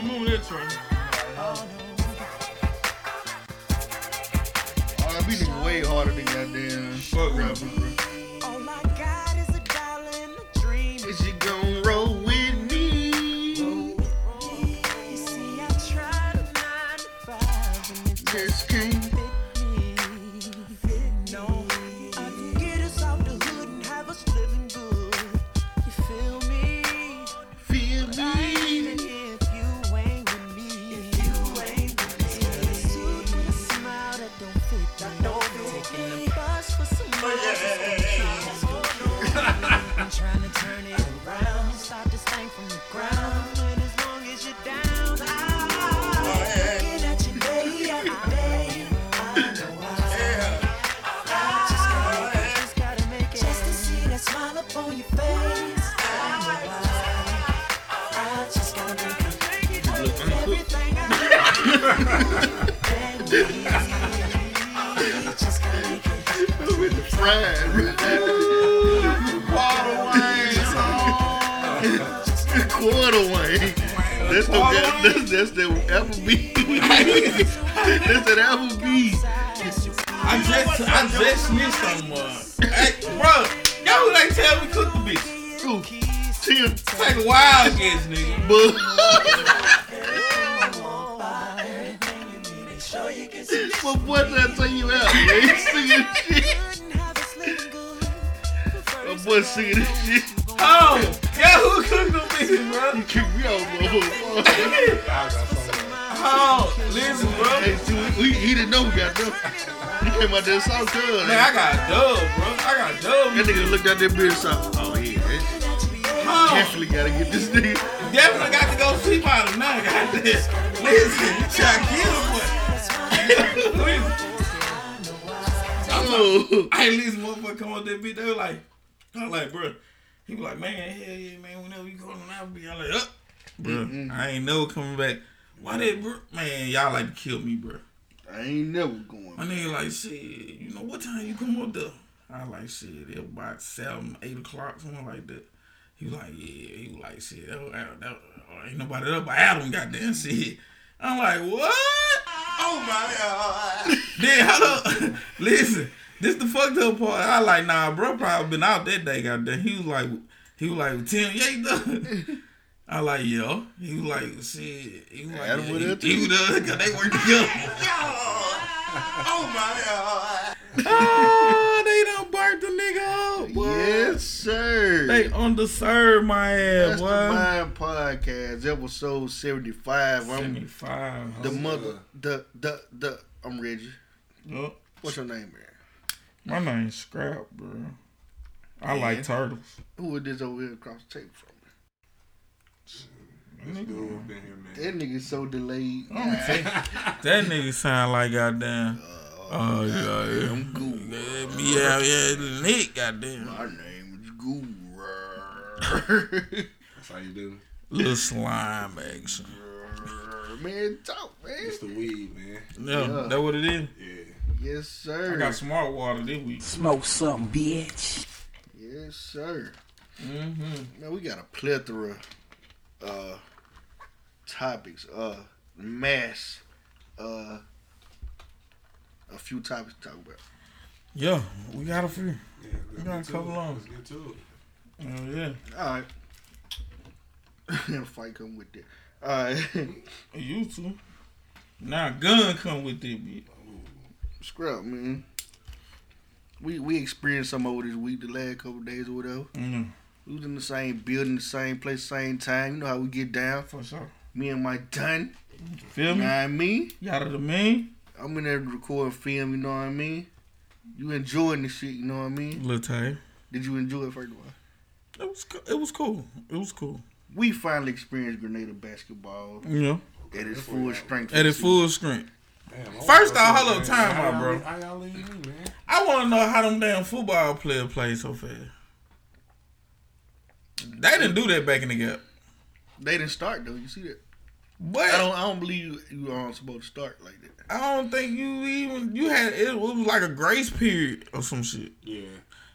don't remember that track. R&B nigga way harder than goddamn Fuck rap. rap. bro. That dub. nigga looked out that bitch and oh yeah, Oh, definitely gotta get this nigga. definitely got to go sleep out of now. Got this. Listen, you try to kill him, boy. Oh, I ain't listen, motherfucker come on that bitch. They were like, I was like, bro. He was like, man, hell yeah, man. Whenever you go on Applebee's, I'm like, up, bro. Mm-hmm. I ain't never coming back. Why that, bro? Man, y'all like to kill me, bro. I ain't never going. My nigga like, shit, you know what time you come up there? I like, shit, it was about seven, eight o'clock, something like that. He was like, yeah. He was like, shit, that, was- that, that, ain't nobody up but Adam goddamn shit. I'm like, what? Oh my god. Then hold up, listen. This the fucked up part. I like, nah, bro, probably been out that day. Goddamn, he was like, he was like, Tim, yeah, you done. I like, yo. He was like, shit. He was like, Adam yeah, was he, he was there 'cause they work together. Yo. Oh my god. ah, done burnt the nigga out, boy. Yes, sir. They underserved my ass, That's the. Mind Podcast, episode 75. I'm 75. the mother, the, the, the, I'm Reggie. Yup. What's your name, man? My name's Scrap, bro. I like turtles. Who is this over here across the table from? Dude, been here, man. That nigga so delayed. That nigga sound like goddamn. Uh, Oh, yeah, yeah. I'm cool. Yeah, me out here, Nick, goddamn. My name is Guru. That's how you do. Little slime action. man, talk, man. It's the weed, man. Yeah, Yeah. that what it is. Yeah. Yes, sir. I got smart water this week. Smoke something, bitch. Yes, sir. Mm-hmm. Man, we got a plethora uh topics, uh mass uh a few topics to talk about. Yeah, we got a few. Yeah, let's got a couple it. on. Let's get to it. Oh, yeah. Alright. Fight come with that. Alright. you too. to. Now gun come with it, bitch. Scrap, man. We we experienced some over this week, the last couple days or whatever. Mm, We was in the same building, the same place, same time. You know how we get down. for sure. Me and my done. Feel You me? know what I mean? Y'all the mean? I'm in there recording film, you know what I mean? You enjoying the shit, you know what I mean? Little tight. Did you enjoy it first of all? It was it was cool. It was cool. We finally experienced Grenada basketball You know, at its full strength. at its full strength. Damn, First wanna off, know, hold up, man. time How out, bro. leave- How y'all leave me, man? I want to know how them damn football players play so fast. They didn't do that back in the gap. They didn't start though. You see that? But I don't. I don't believe you aren't supposed to start like that. I don't think you even you had it was like a grace period or some shit. Yeah.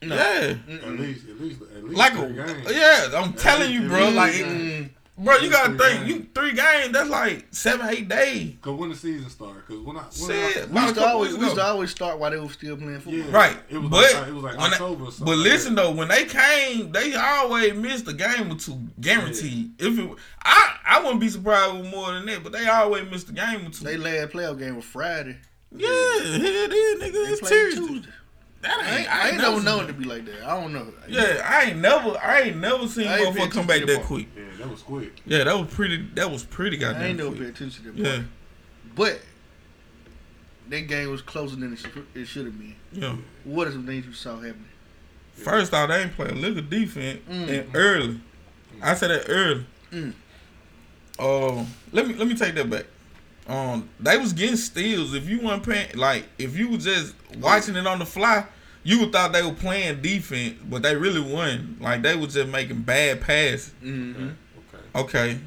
No. Yeah, At least, at least, at least. like a games. yeah. I'm telling you, bro. Like Mm, bro, you gotta Three think, games. you three games. That's like seven, eight days. Cause when the season started, cause when I when Shit, We used to always we used to always start while they were still playing football. Yeah. Right, It was but like- it was like when they- October or but listen though, when they came, they always missed a game or two, guaranteed. If it, I I wouldn't be surprised with more than that, but they always missed a game or two. They last playoff game was Friday. yeah, hell yeah, nigga, They it's Tuesday. Tuesday. That I ain't, I I ain't never never known to be like that. I don't know. Yeah, I ain't never, I ain't never seen I ain't motherfucker come back that that quick. Yeah, that was quick. Yeah, that was pretty. That was pretty goddamn. I goddamn ain't never quick. paid attention to that. Yeah. But that game was closer than it should, have been. yeah. What are some things you saw happening? First off, they ain't playing a lick of defense Mm. and early. I said that early. Mm. Uh, let me let me take that back. Um, they was getting steals. If you weren't paying, like, if you was just watching it on the fly, you would thought they were playing defense, but they really weren't. Like they was just making bad passes. Mm-hmm. Okay. Okay,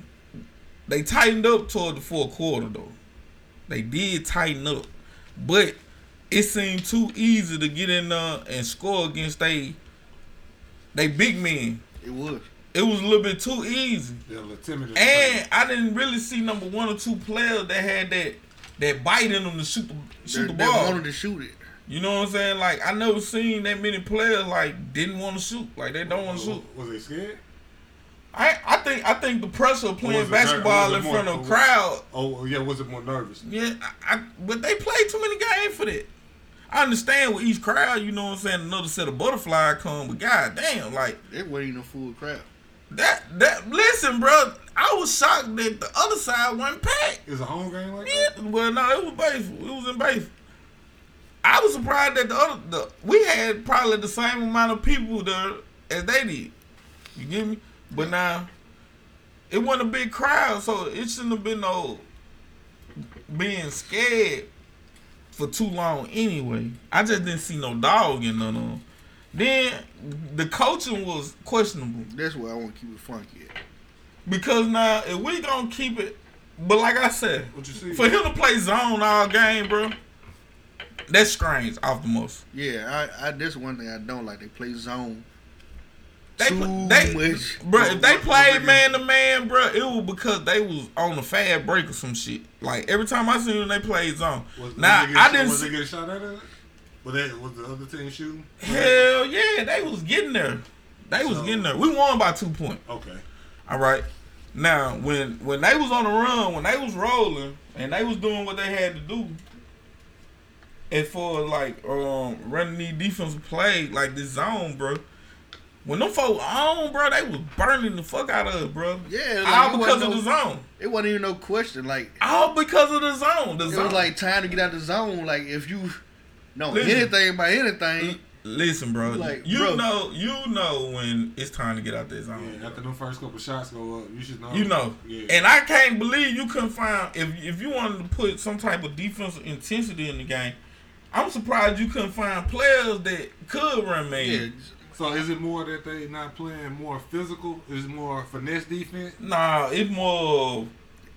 they tightened up toward the fourth quarter though. They did tighten up, but it seemed too easy to get in there and score against they they big men. It was. It was a little bit too easy, They're a and I didn't really see number one or two players that had that that bite in them to shoot the shoot They, the they ball. wanted to shoot it. You know what I'm saying? Like I never seen that many players like didn't want to shoot. Like they don't want to shoot. Was they scared? I I think I think the pressure of playing was it ner- basketball was in more- front of a crowd oh, oh yeah, was it more nervous? Yeah, I, I, but they played too many games for that. I understand with each crowd, you know what I'm saying, another set of butterfly come, but god damn, like It wasn't even a full crowd. That that listen, bro, I was shocked that the other side wasn't packed. Is a home game like that? Yeah, well no, it was baseball. It was in baseball. I was surprised that the other the we had probably the same amount of people there as they did. You get me? But now it wasn't a big crowd, so it shouldn't have been no being scared for too long anyway. I just didn't see no dog in none of them. Then the coaching was questionable That's why I want to keep it funky. At. because now if we gonna keep it, but like I said, What you see? for him to play zone all game, bro, that's strange off the most. Yeah, I, I that's one thing I don't like. They play zone. They, Too they, much. bro. If they What- what played man to man, bro, it was because they was on a fad break or some shit. Like every time I seen them, they played zone. Was, now was I didn't. Was See, they getting shot at it? Was that was the other team shooting? hell yeah, they was getting there. They was getting there. We won by two points. Okay. All right. Now, when when they was on the run, when they was rolling, and they was doing what they had to do, and for like um running these defensive play like this zone, bro. When them folks on, bro, they was burning the fuck out of us, bro. Yeah, like, all because of no- the zone. It wasn't even no question. Like All because of the zone. The it zone. was like time to get out the zone. Like if you know Listen. anything about anything, Listen, bro. Like, you bro. know, you know when it's time to get out that zone. Yeah, after them first couple shots go up, you should know. You know, Yeah. and I can't believe you couldn't find if if you wanted to put some type of defensive intensity in the game. I'm surprised you couldn't find players that could run man. yeah, so is it more that they not playing more physical? Is it more finesse defense? Nah, it's more.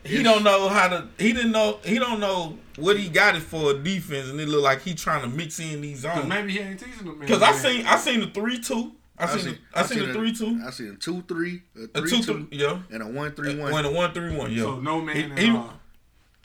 He It's- don't know how to. He didn't know. He don't know what he got it for defense, and it look like he trying to mix in these Because zones. maybe he ain't teaching them. Because I seen I seen the three two. I seen the, I seen the a- three two. I seen a two three, a A three two two, three. Yeah. and a one three one. When a one three one. Yeah. So no man He- at he- all.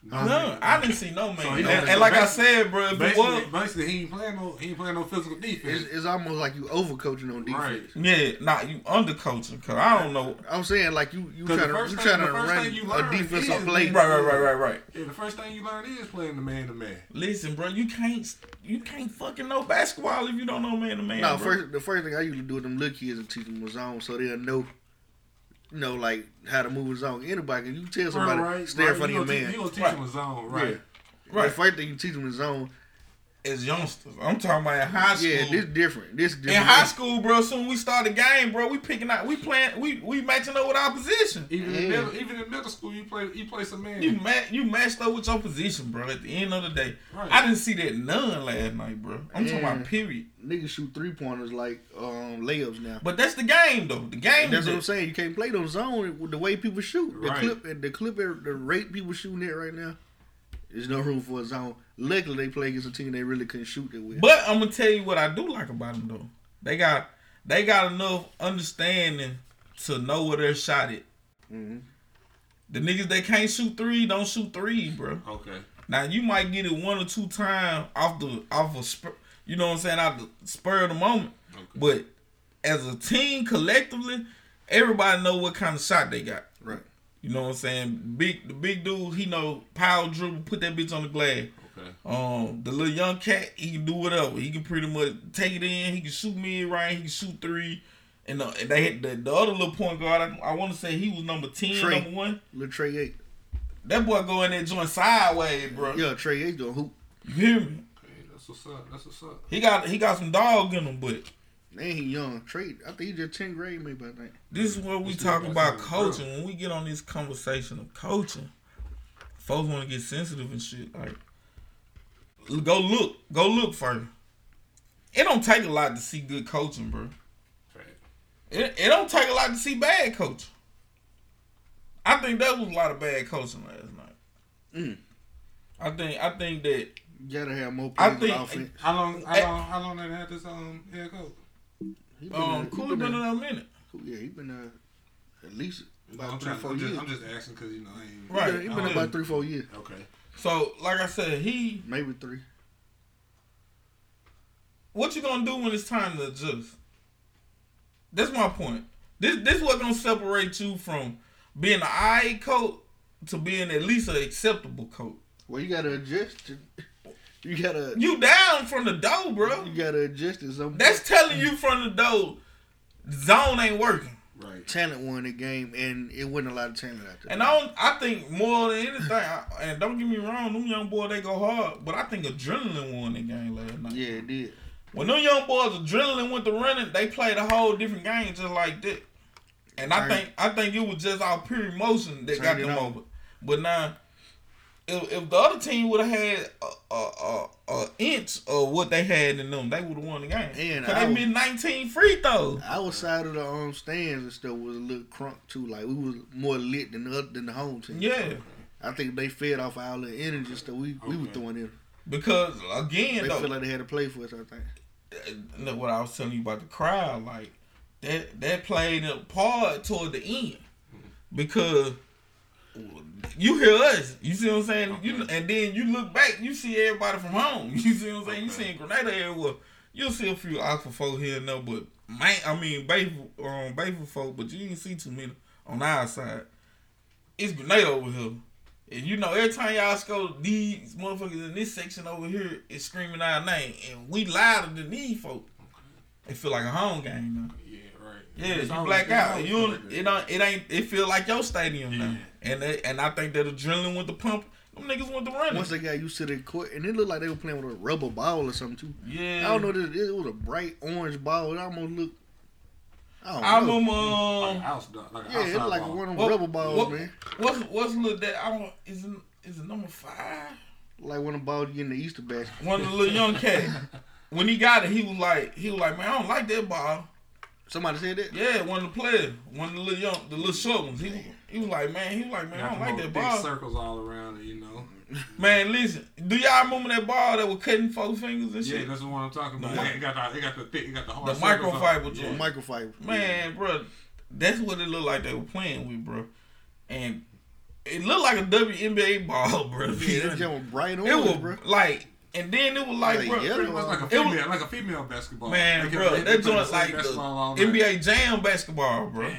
No, no, man. I didn't see no man. So and, and like I said, bro, Basically, was. basically, he ain't playing no. He ain't playing no physical defense. It's, it's almost like you overcoaching on defense. Right. Yeah, nah, you undercoaching, cause I don't know. I'm saying like you you 'Cause the trying to you thing- trying to first run thing you a learn defensive is play. Right, right, right, right, right. Yeah, the first thing you learn is playing the man to man. Listen, bro, you can't, you can't fucking know basketball if you don't know man to man. No, first the first thing I usually do with them little kids is teach them a zone so they'll know, you know, like how to move a zone. Anybody can you tell somebody right, stay in front You of your man. teach- You gonna teach Right. him a zone, right? Yeah. Right. The first thing you teach them is zone. As youngsters, I'm talking about in high school. Yeah, this different. This different. in high school, bro, soon we start the game, bro. We picking out, we playing, we we matching up with our position. Even in middle, even in middle school, you play you play some man. You ma- you matched up with your position, bro. At the end of the day, Right. I didn't see that none last night, bro. I'm talking about period. Niggas shoot three pointers like um, layups now. But that's the game, though. The game. That's is what I'm saying. You can't play those zone with the way people shoot. The Right. clip, the clip, the rate people shooting it right now. There's no room for a zone. Luckily, they play against a team they really couldn't shoot it with. But I'm gonna tell you what I do like about them though. They got they got enough understanding to know where they're shot at. Mhm. The niggas that can't shoot three don't shoot three, bro. Okay. Now you might get it one or two times off the off of spur, you know what I'm saying, out the spur of the moment. Okay. But as a team collectively, everybody know what kind of shot they got. Right. You know what I'm saying? Big the big dude, he know power dribble, put that bitch on the glass. Okay. Um, the little young cat, he can do whatever. He can pretty much take it in. He can shoot mid right. He can shoot three. And the, and they had the, the other little point guard. I, I want to say he was number ten, Trey. number one. Little Trey eight. That boy go in there joint sideways, bro. Yeah, Trey eight doing hoop. You hear me? Okay. That's what's up. That's what's up. He got he got some dog in him, but Man, he young. Trey, I think he just 10th grade maybe, I think. this is what we Let's talk about That's coaching. When we get on this conversation of coaching, folks want to get sensitive and shit. Like, go look, go look first. It don't take a lot to see good coaching, bro. It, it don't take a lot to see bad coaching. I think that was a lot of bad coaching last night. Mm. I think I think that You gotta have more I plays think- on offense. How long? How Eh. long? How long they had this um head coach? He been um there- he Cooler been in there- a minute. Yeah, he been there at least about I'm, three, trying, four I'm, years. just, I'm just asking because you know I ain't. Right. He been, he been um, there about three, four years. Okay. So like I said, he Maybe three. what you gonna do when it's time to adjust? That's my point. This this what gonna separate you from being an I coach to being at least an acceptable coach. Well, you gotta adjust. To, you gotta You down from the dough, bro. you gotta adjust to some That's telling you from the dough, zone ain't working. Right. talent won the game, and it wasn't a lot of talent out there. And I don't, I think more than anything, I, and don't get me wrong, them young boys they go hard, but I think adrenaline won the game last night. yeah, it did. When them young boys adrenaline went to running, they played a whole different game just like that. And I Turn- think I think it was just our pure emotion that got them on. over. But now, if, if the other team would have had a, a, a, a inch of what they had in them, they would have won the game. And Cause I they made 19 free throws. Our side of the um, stands and stuff was a little crunk too. Like we was more lit than the other, than the home team. Yeah, I think they fed off our little energy stuff we we were throwing in. because again, They though, feel like they had to play for us. I think. look what I was telling you about the crowd, like that that played a part toward the end because you hear us, you see what I'm saying, you and then you look back, you see everybody from home, you see what I'm saying, you Okay. seeing Grenada everywhere. You'll see a few Oxford folk here and there, but man, I mean Bayford, um, Bayford folk, but you ain't see too many on our side. It's Grenada over here. And you know, every time y'all score, these motherfuckers in this section over here is screaming our name, and we louder than these folk. It feel like a home game now. Yeah. Right. Yeah, It's you black out. You it it ain't. It feel like your stadium now. Yeah. And they, and I think that adrenaline with the pump, them niggas went to running. Once they got used to the court, and it looked like they were playing with a rubber ball or something too. yeah, I don't know. This, it was a bright orange ball. It almost looked. I don't I know. remember. Like Um, house dog. Like a Yeah, it outside looked like ball. one of them What- rubber balls, what- man. what's what's little that? I don't. Is it is it number five? Like one of the balls you in the Easter basket. One of the little young cat. When he got it, he was like, he was like, man, I don't like that ball. Somebody said that. Yeah, one of the players, one of the little young, the little short ones. He, he was like, man, he was like, man, I don't like that big ball. circles all around it, you know. Man, listen, do y'all remember that ball that was cutting four fingers and Yeah, shit? Yeah, that's the one I'm talking about. The It got the, it got the thick, it got the hard the circles on it. microfiber Yeah, microfiber. Man, bro, that's what it looked like they were playing with, bro. And it looked like a WNBA ball, bro. Yeah, that jump was bright it was bro. like, and then it was like, Like bro, yellow. Pretty much like a It was- female, like a female basketball. man, They bro, they that kept joint like the basketball all night. NBA Jam basketball, bro. Damn.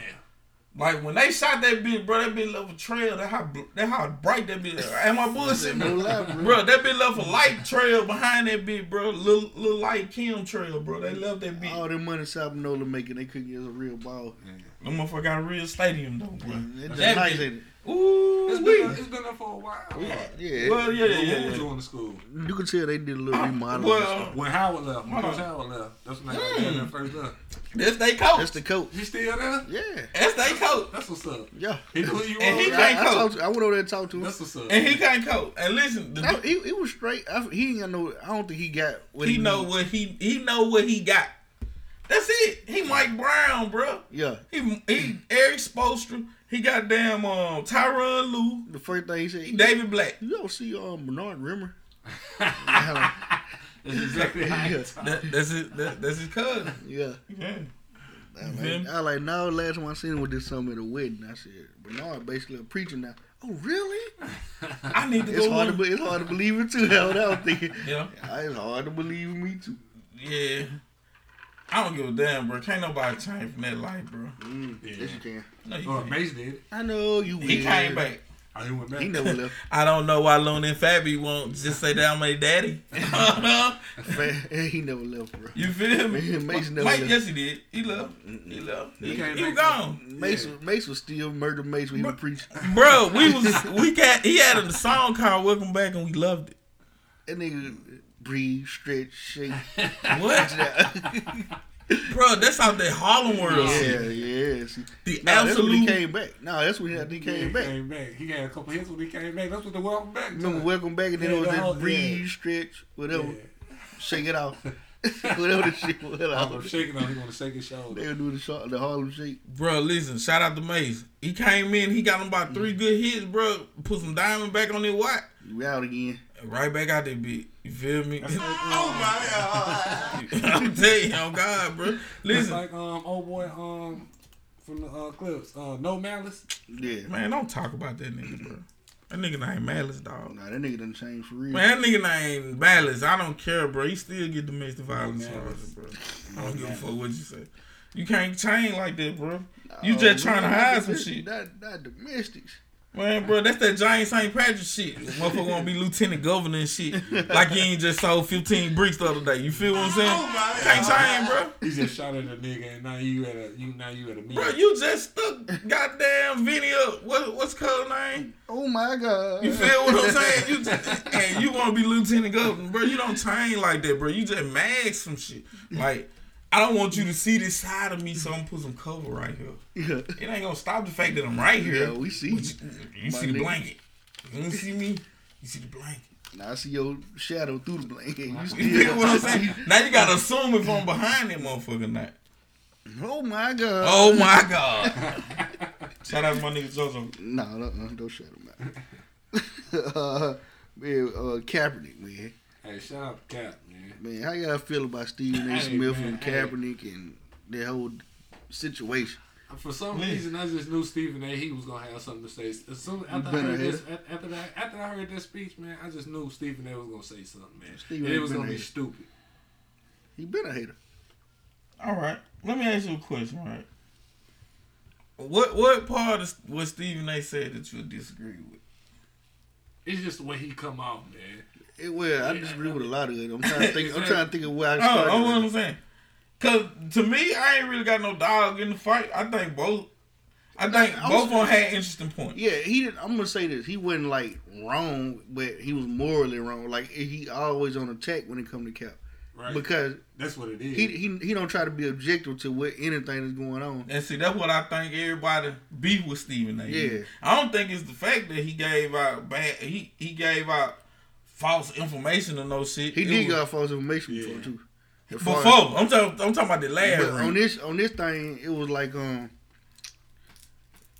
Like when they shot that bitch, bro, that bitch left a trail. That how that how bright that bitch. Am I bullshit, bro? bro. That bitch left a light trail behind that bitch, bro. Little little light Kim trail, bro. They left that bitch. All the money Sapinola making, they couldn't get a real ball. Them motherfucker got a real stadium though, bro. It's just That nice, bitch-? Ooh, It's wee. been, it's been there for a while. Yeah. Well, yeah, yeah, When yeah. we was yeah. going to school. You can tell they did a little remodeling. Well, When Howard left, when Coach. Howard left, that's when they Mm. got there first left. that's they coach. That's the coach. He still there? Yeah. That's they coach. That's what's up. Yeah. He knew you And he was. can't I, I, coach. talked to, I went over there and talked to him. That's what's up. And he can't coach. And listen, the, No, he, he was straight. I, he ain't got no. I don't think he got what he know need. what he he know what he got. That's it. He Mike Brown, bro. Yeah. He he Erik Spoelstra. He got damn um Tyronn Lue. The first thing he said, David Black. you ever see um Bernard Rimmer? That's exactly how Yeah. he talk. That, that's his that, that's his cousin. Yeah. Yeah. I You feel like, me? I like now. Last time I seen him with this something at a wedding, I said, Bernard basically a preacher now. Oh really? I need to It's go. hard to look. be, it's hard to believe it too. That's what I was thinking. Yeah, Yeah, It's hard to believe me too. yeah. I don't give a damn, bro. Can't nobody change from that life, bro. Mm, Yeah. Yes, you can. No, you Oh, can't. Mase did. I know you. He will. came back. Oh, he went back. He never left. I don't know why Lone and Fabby won't just say that I'm a daddy. Man, he never left, bro. you feel me? Man, Mase never Mike, left. yes, he did. He left. He left. He, He came he was back. gone. Mase, Mase was still murder Mase when he was preaching. Bro, we was we got he had a song called Welcome Back and we loved it. That nigga breathe, stretch, shake. What? Bro, that's out there Harlem world. shit. yeah. See, The nah, that's when he came back. No, that's when he, he Yeah, came he back. came back. He had a couple hits when he came back. That's what the welcome back. Remember, time. welcome back, and then Yeah, it was the whole- that breathe, yeah. stretch, whatever, Yeah. shake it off, whatever the shit was. I'm shaking on. He want to shake his shoulder. They shoulder. would do the shot, the Harlem shake. Bro, listen, shout out to Mase. He came in, he got him about three mm. good hits, bro. Put some diamond back on their watch. You out again? And Right back out there, bitch. You feel me? oh my god. I'm telling you, oh God, bro. It's Listen, like um old boy um from the uh, Clipse. Uh, no malice. Yeah. man, don't talk about that nigga, bro. That nigga name Malice, dog. Nah, that nigga done changed for real. Man, that nigga name Malice. I don't care, bro. He still get domestic violence Malice. charges, bro. I don't give a fuck what you say. You can't change like that, bro. Nah, You just trying to hide some that- shit. Not, not domestics. Man, bro, that's that giant St. Patrick shit. Motherfucker wanna be lieutenant governor and shit. Like he ain't just sold 15 bricks the other day. You feel what I'm saying? Can't change, bro. He just shot at a nigga, and now you at a you now you at a meeting. Bro, you just stuck goddamn Vinny up. What, what's cuz name? Oh my god. You feel what I'm saying? You just, and you want to be lieutenant governor, bro. You don't change like that, bro. You just mag some shit. Like, I don't want you to see this side of me, so I'm gonna put some cover right here. Yeah. It ain't gonna stop the fact that I'm right here. Yeah, we see. You, you see the nigga. blanket. You don't see me. You see the blanket. Now I see your shadow through the blanket. You You still feel what I'm saying? Now you gotta assume if I'm behind that motherfucker not. Oh my god. Oh my god. Shout out to my nigga JoJo. No, no, no, don't shut him out. uh, man, uh, Kaepernick, man. Hey, shout out to Cap, man. Man, how y'all feel about Stephen A. Hey, Smith man, and hey. Kaepernick and that whole situation? For some Man. reason, I just knew Stephen A. He was gonna have something to say. As soon after I heard this, after that, after I heard this speech, man, I just knew Stephen A. was gonna say something, man. Stephen A. it was been gonna a be hater. stupid. He been a hater. All right. Let me ask you a question, right? What what part of what Stephen A. said that you disagree with? It's just the way he come out, man. It, well, I disagree with a lot of it. I'm trying to think. I'm trying to think of where I Oh, started. oh, what I'm saying. Cause to me, I ain't really got no dog in the fight. I think both. I think I'm both of them had interesting points. Yeah, he did. I'm gonna say this. He wasn't like wrong, but he was morally wrong. Like he always on attack when it come to Cap Right. because That's what it is. he he he don't try to be objective to what anything is going on. And see, that's what I think everybody beef with Stephen A. Yeah. I don't think it's the fact that he gave out bad. He he gave out false information and no shit. He It did was- got false information Yeah. before too. As before. I'm talking. I'm talking about the last. But on this on this thing, it was like um,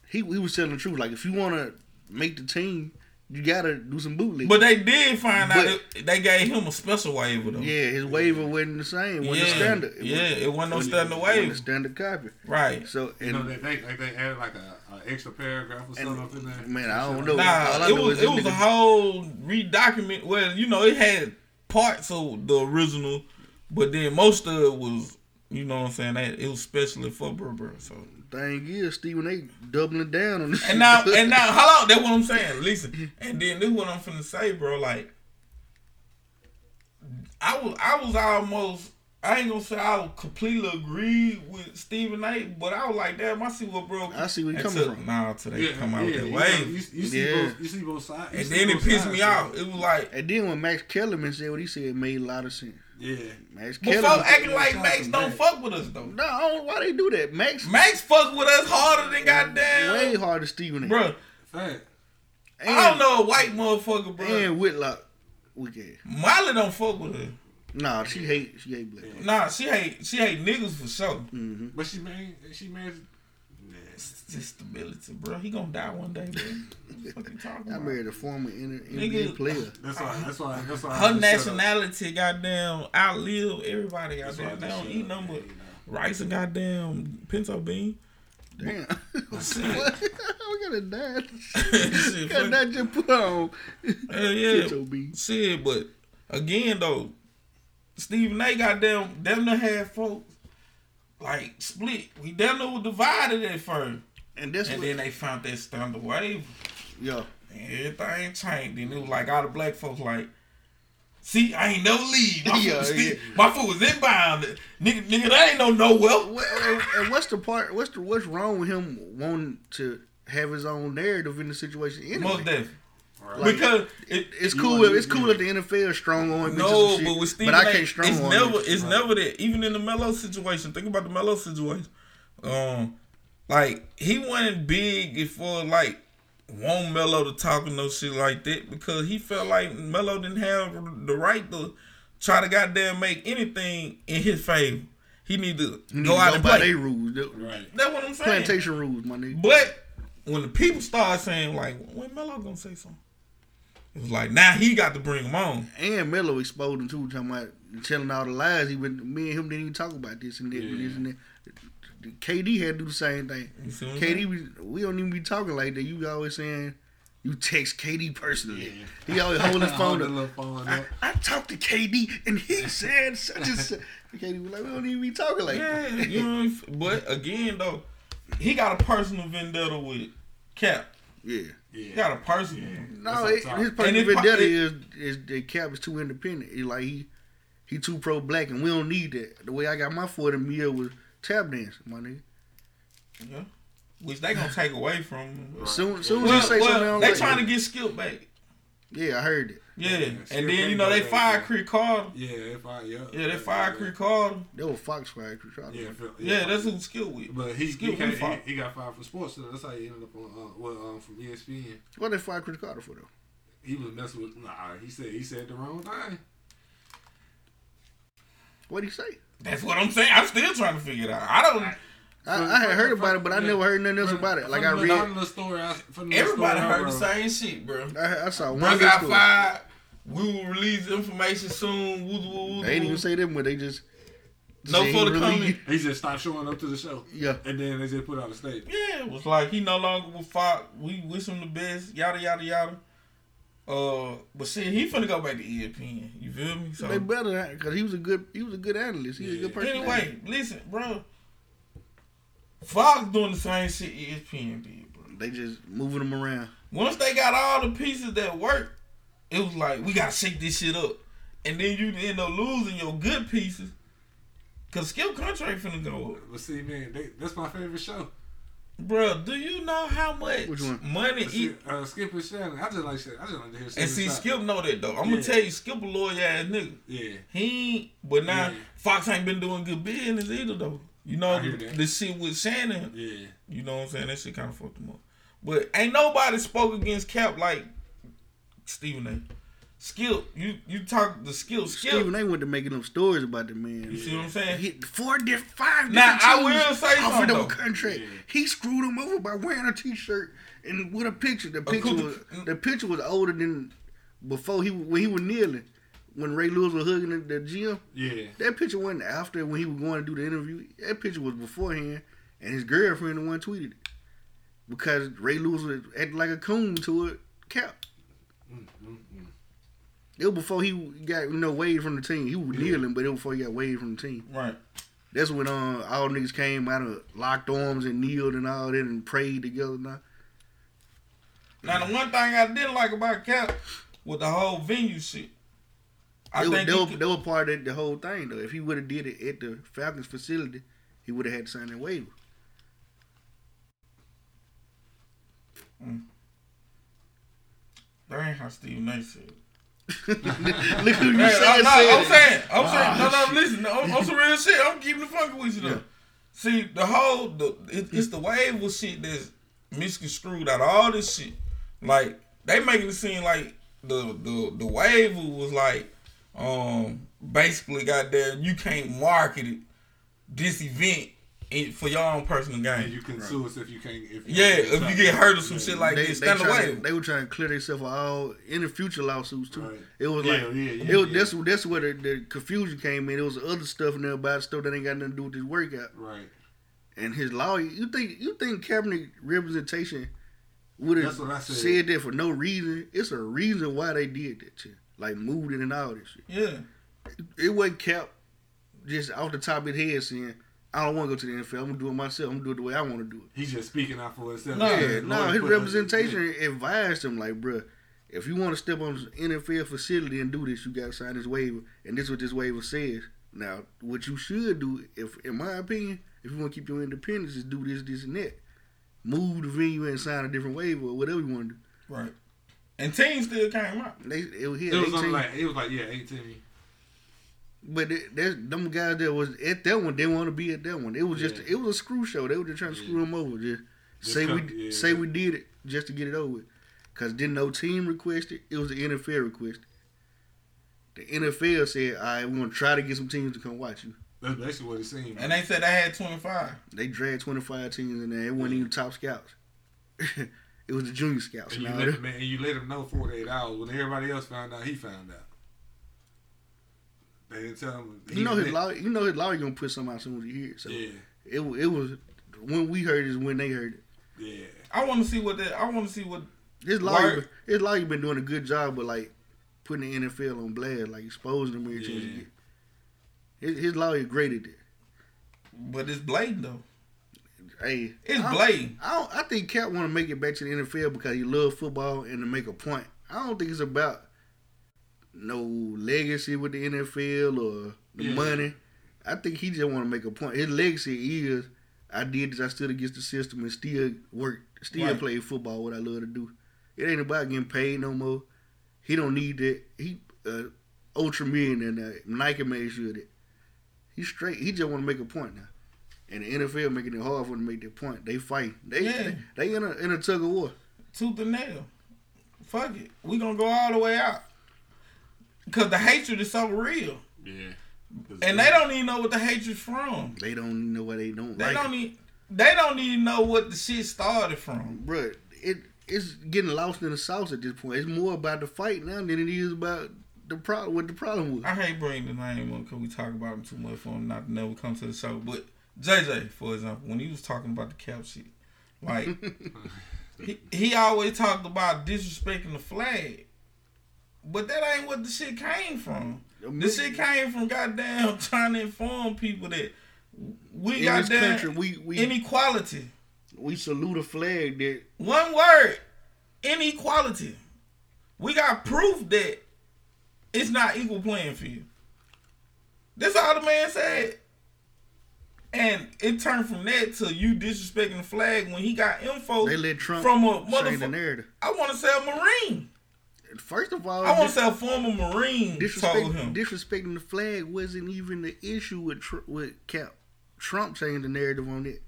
he he was telling the truth. Like if you want to make the team, you gotta do some bootleg. But they did find out But- that they gave him a special waiver though. yeah, his waiver wasn't the same. wasn't the standard. It yeah, wasn't- it wasn't no wasn't- standard wasn't waiver. the standard copy. Right. So you and know, they, they they added like a, a extra paragraph or something up in there. man, I don't know. All Nah, I it know was is it this was a nigga- whole redocument. Well, you know, it had parts of the original, but then most of it was, you know what I'm saying, that it was specially for Burber. So thing is, Stephen A. doubling down on this. and now and now, how long? That's what I'm saying. Listen, and then this is what I'm finna say, bro. Like, I was I was almost. I ain't gonna say I completely agree with Stephen A, but I was like, damn, I see what bro. I see where he and coming took- from. Nah, till they come out with that way. you, you see Yeah. both, you see both sides. and then it pissed sides, me off. It was like, And then when Max Kellerman said what he said, it made a lot of sense. Yeah, Max but Kellerman. folks acting like Shout Max don't Max. fuck with us though. no, I don't why they do that. Max Max fuck with us harder than goddamn. way harder than Stephen Bro, fact. And, I don't know a white motherfucker, bro. And Whitlock, wicked. Molly don't fuck with her. Nah, she hate she hate black. Nah, she hate she hate niggas for sure. Mm-hmm. But she made she made. It's just stability, bro. He gonna die one day, bro. what you talking I about? married a former N- Nigga. NBA player. That's why. That's why. That's why. Her had to shut up. nationality, goddamn, outlive everybody, That's why goddamn. They don't shut eat up, nothing but you know. rice and goddamn pinto bean. Damn. Shit. we got a dad. Shit, got fuck- that just put on. Hell yeah. Pinto bean. Shit, but again though, Stephen A. goddamn damn near had folks like split. We damn near was divided at first. And that's And what, then they found that standard wave. yeah. And everything changed. And it was like all the black folks like, see, I ain't never leave. My, Yeah, foot, was still, yeah. my foot was inbound. Nigga, nigga, that ain't no nowhere. What, and, and what's the part? What's the what's wrong with him wanting to have his own narrative in the situation? Anyway? Most definitely. Right. because it, It's cool. want- If, it's cool if the NFL is strong on bitches No, shit, but with Stephen but I A, can't strong it's on never, it's Right. never that. Even in the Melo situation, think about the Melo situation. Um, like he wasn't big for like want Melo to talk and no shit like that because he felt like Melo didn't have the right to try to goddamn make anything in his favor. He need to You need go to out go and by play. their rules. The Right. That's what I'm saying. Plantation rules, my nigga. But when the people start saying like, when Melo gonna say something, it was like now he got to bring them on. And Melo exposed him too, talking about telling all the lies. He been me and him didn't even talk about this and that, and this and that. KD had to do the same thing. You see what I'm KD, we, we don't even be talking like that. You always saying you text KD personally. He always hold his phone that up. phone I, up. I talked to KD and he said such and such. KD was like, we don't even be talking like Yeah, that. you know, what I'm- but again though, he got a personal vendetta with Cap. Yeah. He Yeah. got a personal. No, it, his personal vendetta it- is is that Cap is too independent. He like he he too pro black and we don't need that. The way I got my forty mil was tap dance, my nigga. Yeah. Which they gonna take away from him. Soon, soon as Well, he say something, I well don't they like trying it. to get Skip back. Yeah, I heard it. Yeah, Yeah, and then you know they back, fired yeah. Cris Carter. Yeah, if I yeah. Yeah, they fired Cris Carter. That was Fox fired. Chris Rock. Yeah, Phil- Yeah, that's who Skip with. But he Skip he, can't, with Fox. he, he got fired from sports. Center. That's how he ended up on uh, well um, from ESPN. What they fired Cris Carter for though? He was messing with nah. He said he said the wrong thing. What did he say? That's what I'm saying. I'm still trying to figure it out. I don't. I, From- I had heard from- about it, but I never heard nothing else From- about it. Like I read, from the story. I, from the Everybody story I heard the same shit, bro. I, I saw one Bro got story. fired. We will release information soon. Woo, woo, woo, They ain't woo. even say that, but they just No said he further really- comment. He just stopped showing up to the show. Yeah, And then they just put out a statement. Yeah, it was like he no longer with Fox. We wish him the best. Yada yada yada. Uh, but shit, he finna go back to ESPN. You feel me? So they better because he was a good he was a good analyst. He was a good person. anyway, listen, bro. Fox doing the same shit ESPN did, bro. they just moving them around. Once they got all the pieces that work, it was like we gotta shake this shit up, and then you end up losing your good pieces. Cause skill contract finna go up. But see, man, they, that's my favorite show. Bro, do you know how much Which one? money But he uh, Skip and Shannon. I just like shit. I just like to hear. and see Shannon. Skip know that though. I'm Yeah. gonna tell you, Skip a loyal ass nigga. Yeah. He ain't, but now Yeah. Fox ain't been doing good business either though. You know I the, the shit with Shannon. Yeah. You know what I'm saying? That shit kind of fucked him up. But ain't nobody spoke against Cap like Stephen A. Skip, you you talk the skill Skill. Stephen A. went to making them stories about the man. You see what I'm saying? He hit four different, five Now, different I will say offered him though. a contract. Yeah. He screwed him over by wearing a T-shirt and with a picture. The picture was the picture was older than before he when he was kneeling when Ray Lewis was hugging at the gym. Yeah. That picture wasn't after when he was going to do the interview. That picture was beforehand, and his girlfriend the one tweeted it because Ray Lewis was acting like a coon to it. Cap. It was before he got you know waived from the team. He was kneeling, but it was before he got waived from the team. Right. That's when uh, all niggas came out of locked arms and kneeled and all that and prayed together. Now, Now the one thing I didn't like about Cap was the whole venue shit. I they, were, think they, were, could- they were part of the whole thing though. If he would have did it at the Falcons facility, he would have had to sign that waiver. that ain't how Steve A. said. Look who you Hey, said I'm, not- said I'm saying, I'm saying, no, no, listen, I'm, I'm some real shit. I'm keeping the funky with you though. See, the whole, the it, it's the wave with shit that's misconstrued out of all this shit. Like they making it seem like the the the wave was like, um, basically, goddamn, you can't market it this event in, for your own personal And gain. you can sue us if you can't. If you Yeah, if you get get hurt or some Yeah. shit like they, this, they, stand trying away. to, they were trying to clear themselves of all any future lawsuits too. Right. It was Yeah, like yeah, yeah, it was yeah. that's that's where the, the confusion came in. It was other stuff in there about stuff that ain't got nothing to do with this workout. Right. And his lawyer, you think you think Kaepernick representation would have That's what I said. said that for no reason? It's a reason why they did that shit. Like moved it and all this shit. Yeah. It wasn't kept just off the top of his head saying, I don't want to go to the NFL. I'm gonna do it myself. I'm gonna do it the way I want to do it. He's just speaking out for himself. No, Yeah, no, his representation advised him like, bruh, if you want to step on NFL facility and do this, you got to sign this waiver, and this is what this waiver says. Now, what you should do, if in my opinion, if you want to keep your independence, is do this, this, and that. Move the venue and sign a different waiver or whatever you want to do. Right. And teams still came out. They it was here It was like it was like yeah, eighteen. But it, there's them guys that was at that one. They want to be at that one. It was just Yeah. it was a screw show. They were just trying to Yeah. screw him over. Just, Just say we yeah, say yeah. we did it just to get it over with. Cause didn't no team request it. It was the NFL request. The NFL said, "All right, we're gonna try to get some teams to come watch you." That's basically what it seemed. And they said they had 25. They dragged twenty five teams in there. It wasn't even top scouts. it was the junior scouts. and you let man, and you let him know forty eight hours when everybody else found out. He found out. They didn't tell you know his let- lawyer. You know his lawyer gonna put something out as soon as he hear it. So Yeah, it it was when we heard it is when they heard it. yeah. I want to see what that. I want to see what. His lawyer, Word. his lawyer been doing a good job, but like putting the NFL on blast, like exposing them every chance he Yeah. get. His, his lawyer graded it. But it's blatant though. Hey, It's I blatant. I don't, I think Cap want to make it back to the NFL because he love football and to make a point. I don't think it's about no legacy with the NFL or the Yeah. money. I think he just want to make a point. His legacy is I did this. I stood against the system and still work, still Right. play football. What I love to do. It ain't about getting paid no more. He don't need that. He uh, ultra millionaire now. Nike made sure that he's straight. He just want to make a point now. And the NFL making it hard for him to make that point. They fight. They Yeah. they, they in a in a tug of war. Tooth and nail. Fuck it. We gonna go all the way out. Cause the hatred is so real, Yeah. and they don't even know what the hatred's from. They don't even know what they don't They like. don't even. They don't even know what the shit started from. Bruh, it it's getting lost in the sauce at this point. It's more about the fight now than it is about the problem. What the problem was. I hate bringing the name up because we talk about him too much for him not to never come to the show. But JJ, for example, when he was talking about the cap shit, like he, he always talked about disrespecting the flag. But that ain't what the shit came from. The shit came from goddamn trying to inform people that we in this goddamn country, we we inequality. we salute a flag that One word, inequality. We got proof that it's not equal playing field. That's all the man said. And it turned from that to you disrespecting the flag when he got info they let Trump from a motherfucker. I want to say a Marine. First of all, I want dis- to say a former Marine disrespect, told him. disrespecting the flag wasn't even the issue with with Cap. Trump changed the narrative on it.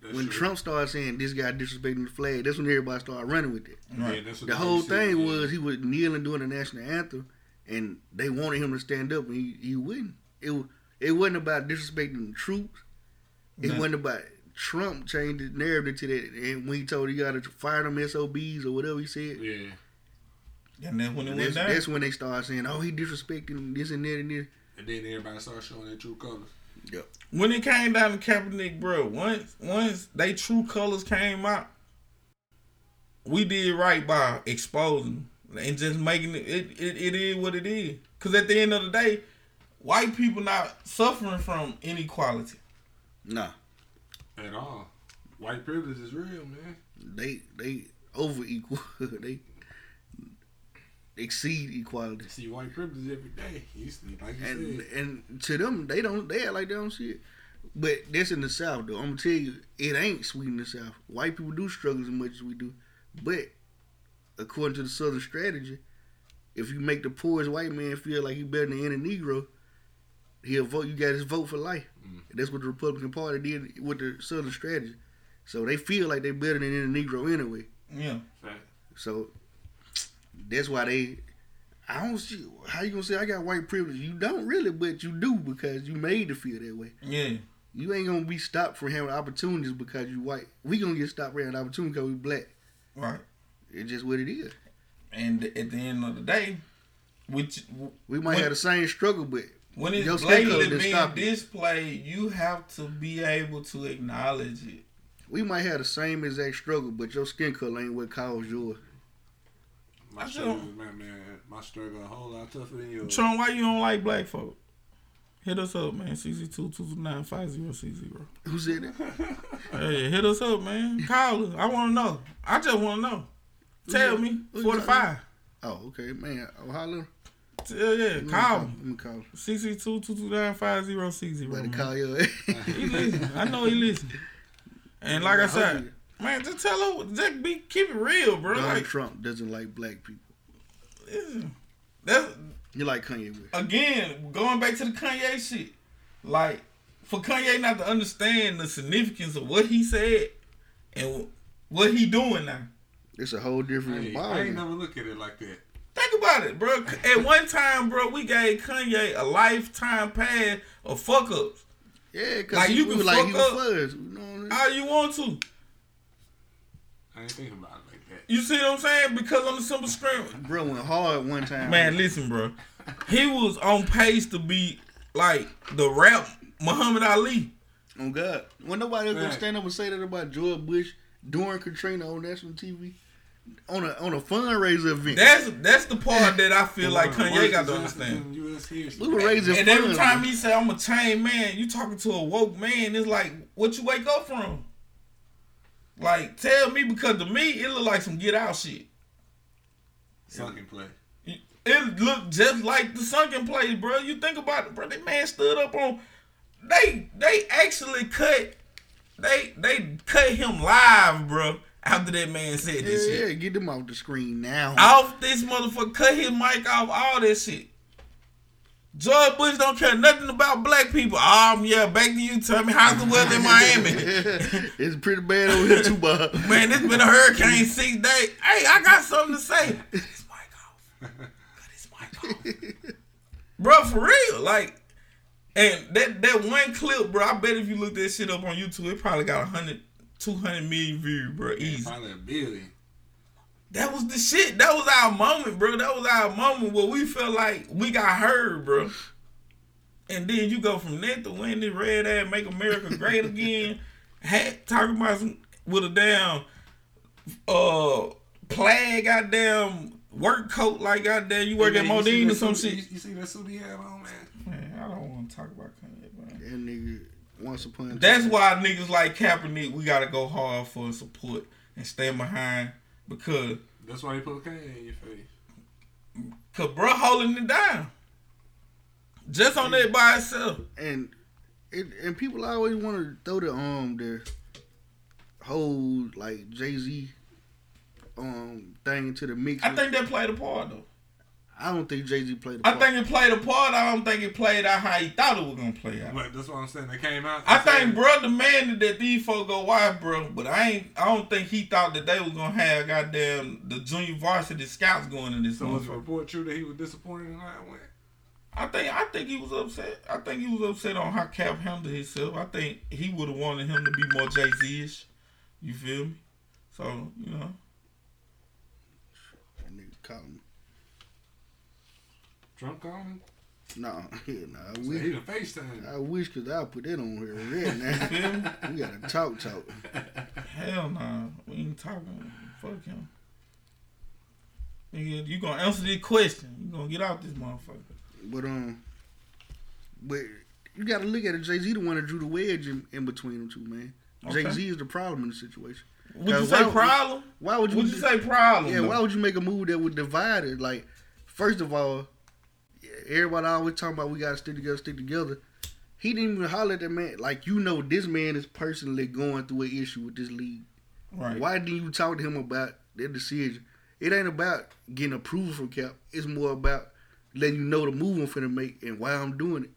That's when true. Trump started saying this guy disrespecting the flag, that's when everybody started running with it. yeah, that's what The whole thing yeah. was he was kneeling during the national anthem, and they wanted him to stand up, and he, he wouldn't. It wa- it wasn't about disrespecting the troops. It Nah. wasn't about Trump changed the narrative to that, and when he told you got to fire them SOBs or whatever he said. Yeah. And then when it That's, went down, that's when they started saying, "Oh, he disrespecting this and that and this." And then everybody started showing their true colors. Yep. When it came down to Kaepernick, bro, once once they true colors came out, we did right by exposing and just making it. It, it, it is what it is. Cause at the end of the day, white people not suffering from inequality. Nah, At all. White privilege is real, man. they they over equal. they exceed equality. See white privilege every day. You see, like you and said. and to them they don't they act like they don't see it. But that's in the South though. I'm gonna tell you, it ain't sweet in the South. White people do struggle as much as we do. But according to the Southern strategy, if you make the poorest white man feel like he better than any Negro, he'll vote. You got his vote for life. Mm. That's what the Republican Party did with the Southern strategy. So they feel like they're better than any Negro anyway. Yeah. Fact. So that's why they. I don't see how you gonna say I got white privilege. You don't really, but you do because you made to feel that way. Yeah. You ain't gonna be stopped from having opportunities because you white. We gonna get stopped from having opportunities because we black. Right. It's just what it is. And at the end of the day, which We might What- have the same struggle, but when it's Your skin color blatantly being displayed, you have to be able to acknowledge it. we might have the same exact struggle, but your skin color ain't what caused yours. My I struggle, don't- man, man, my struggle a whole lot tougher than yours. Tron, why you don't like black folk? Hit us up, man. CC two two nine five zero six zero. Who said that? Hey, hit us up, man. Call us. I want to know. I just want to know. Tell Who- me. who you Forty five. Oh, okay, man. Oh, holler. Yeah, yeah. Let me Call. Let me call. CC two two two nine five zero six zero. Better man. call your ass. He listen. I know he listen. And like I said, man, just tell her, just be keep it real, bro. Donald Like, Trump doesn't like black people. listen. that's You like Kanye West. again going back to the Kanye shit. Like for Kanye not to understand the significance of what he said and what he doing now. It's a whole different Hey, ball. I ain't never look at it like that. Think about it, bro. At one time, bro, we gave Kanye a lifetime pass of fuck ups. Yeah, cause Like, he, you can was like he fuck was up. fuzz. You know what I mean? All you want to. I ain't thinking about it like that. You see what I'm saying? Because on the simple screen, Bro went hard one time. Man, listen, bro. He was on pace to be like the rap Muhammad Ali. Oh God, when nobody else gonna stand up and say that about George Bush during Katrina on national TV on a on a fundraiser event. That's that's the part that I feel like One of the Kanye worst got to disasters understand. in US history. we were raising And every time he say I'm a chain man, you talking to a woke man. It's like what you wake up from. Like tell me because to me it looked like some get out shit. Sunken play. It looked just like the sunken place, bro. You think about it, bro. That man stood up on. They they actually cut. They they cut him live, bro. After that man said yeah, this shit. yeah, get them off the screen now. off this motherfucker, cut his mic off, all that shit. George Bush don't care nothing about black people. Um, yeah, back to you. Tell me how's the weather in Miami? it's pretty bad over here too, Bob. Man, it's been a hurricane six days. Hey, I got something to say. Cut his mic off. Cut his mic off. Bro, for real. Like, and that that one clip, bro, I bet if you look that shit up on YouTube, it probably got 100, 200 million views, bro. Easy. Probably a billion. That was the shit. That was our moment, bro. That was our moment where we felt like we got heard, bro. And then you go from that to win this red ass make America great again. Hat talking about some with a damn uh plaid goddamn work coat like goddamn you work Hey, at man, you see Modine or some suit- shit. You, you see that suit he had on, man? Man, I don't want to talk about Kanye, man. That nigga once upon a That's time. why niggas like Kaepernick, we gotta go hard for support and stand behind because That's why he put Kanye in your face. Cause bro holding it down. Just on that by itself. and it, and people always want to throw the um the whole like Jay Z um thing to the mix. I think that played a part though. I don't think Jay Z played. The part. I think it played a part. I don't think it played out how he thought it was gonna play out. But that's what I'm saying. They came out. I and said- think bro demanded that these folks go watch, bro. But I ain't. I don't think he thought that they was gonna have goddamn the junior varsity scouts going in this. So was report true that he was disappointed in how it went? I think. I think he was upset. I think he was upset on how Cap handled himself. I think he would have wanted him to be more Jay Z ish. You feel me? So you know. That nigga called me. Trump calling? Nah, yeah, nah. I So he wish, the FaceTime. I wish cause I put that on here right now. We gotta talk, talk. Hell nah. We ain't talking. Fuck him. Nigga, you gonna answer this question. You gonna get out this motherfucker. But um, but you gotta look at it. Jay Z the one that drew the wedge in, in between them two, man. Okay. Jay Z is the problem in the situation. Would you say why- problem? Why would you? Would you say problem? Yeah, though? why would you make a move that would divide it? Like, first of all, everybody always talking about we gotta stick together, stick together. He didn't even holler at that man. Like, you know, this man is personally going through an issue with this league. Right. Why didn't you talk to him about that decision? It ain't about getting approval from Cap. It's more about letting you know the move I'm finna make and why I'm doing it.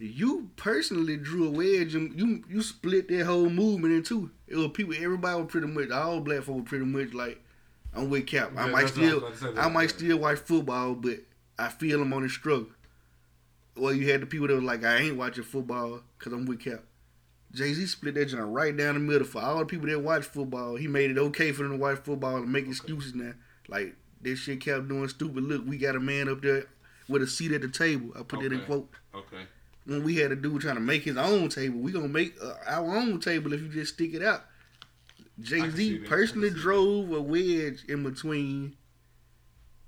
You personally drew a wedge and you you split that whole movement in two. It was people, everybody was pretty much, all black folk were pretty much like, I'm with Cap. I Yeah, might I was still, about to say, I might still watch football, but I feel him on his struggle. Well, you had the people that was like, I ain't watching football because I'm with Cap. Jay Z split that joint right down the middle for all the people that watch football. He made it okay for them to watch football and make excuses now. Like this shit kept doing stupid. Look, we got a man up there with a seat at the table. I put that in quote. Okay. When we had a dude trying to make his own table, we gonna make uh, our own table if you just stick it out. Jay Z personally see that. drove a wedge in between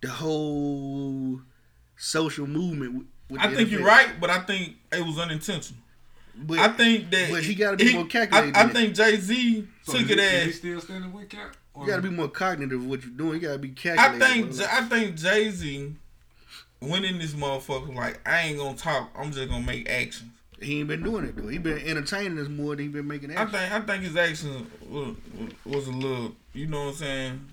the whole social movement. With, with I the think you're right, but I think it was unintentional. But I think that but he gotta be more calculated I, I think Jay Z So took is it he, is he as. still standing with Cap? Or- you gotta be more cognitive of what you're doing. You gotta be calculated. I think bro. J- I think Jay Z went in this motherfucker like I ain't gonna talk. I'm just gonna make actions. he ain't been doing it though. He been entertaining us more than he been making actions. I think I think his actions was, was a little. You know what I'm saying?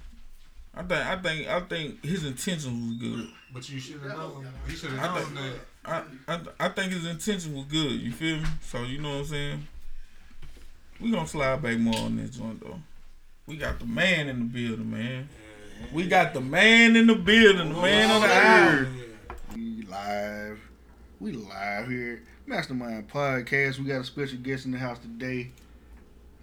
I think I think I think his intentions was good. But you should have known. You should I have think known that. I, I I think his intention was good. You feel me? So you know what I'm saying? We gonna slide back more on this joint though. We got the man in the building, man. We got the man in the building, the man on the hour. We live. We live here. Mastermind Podcast. We got a special guest in the house today.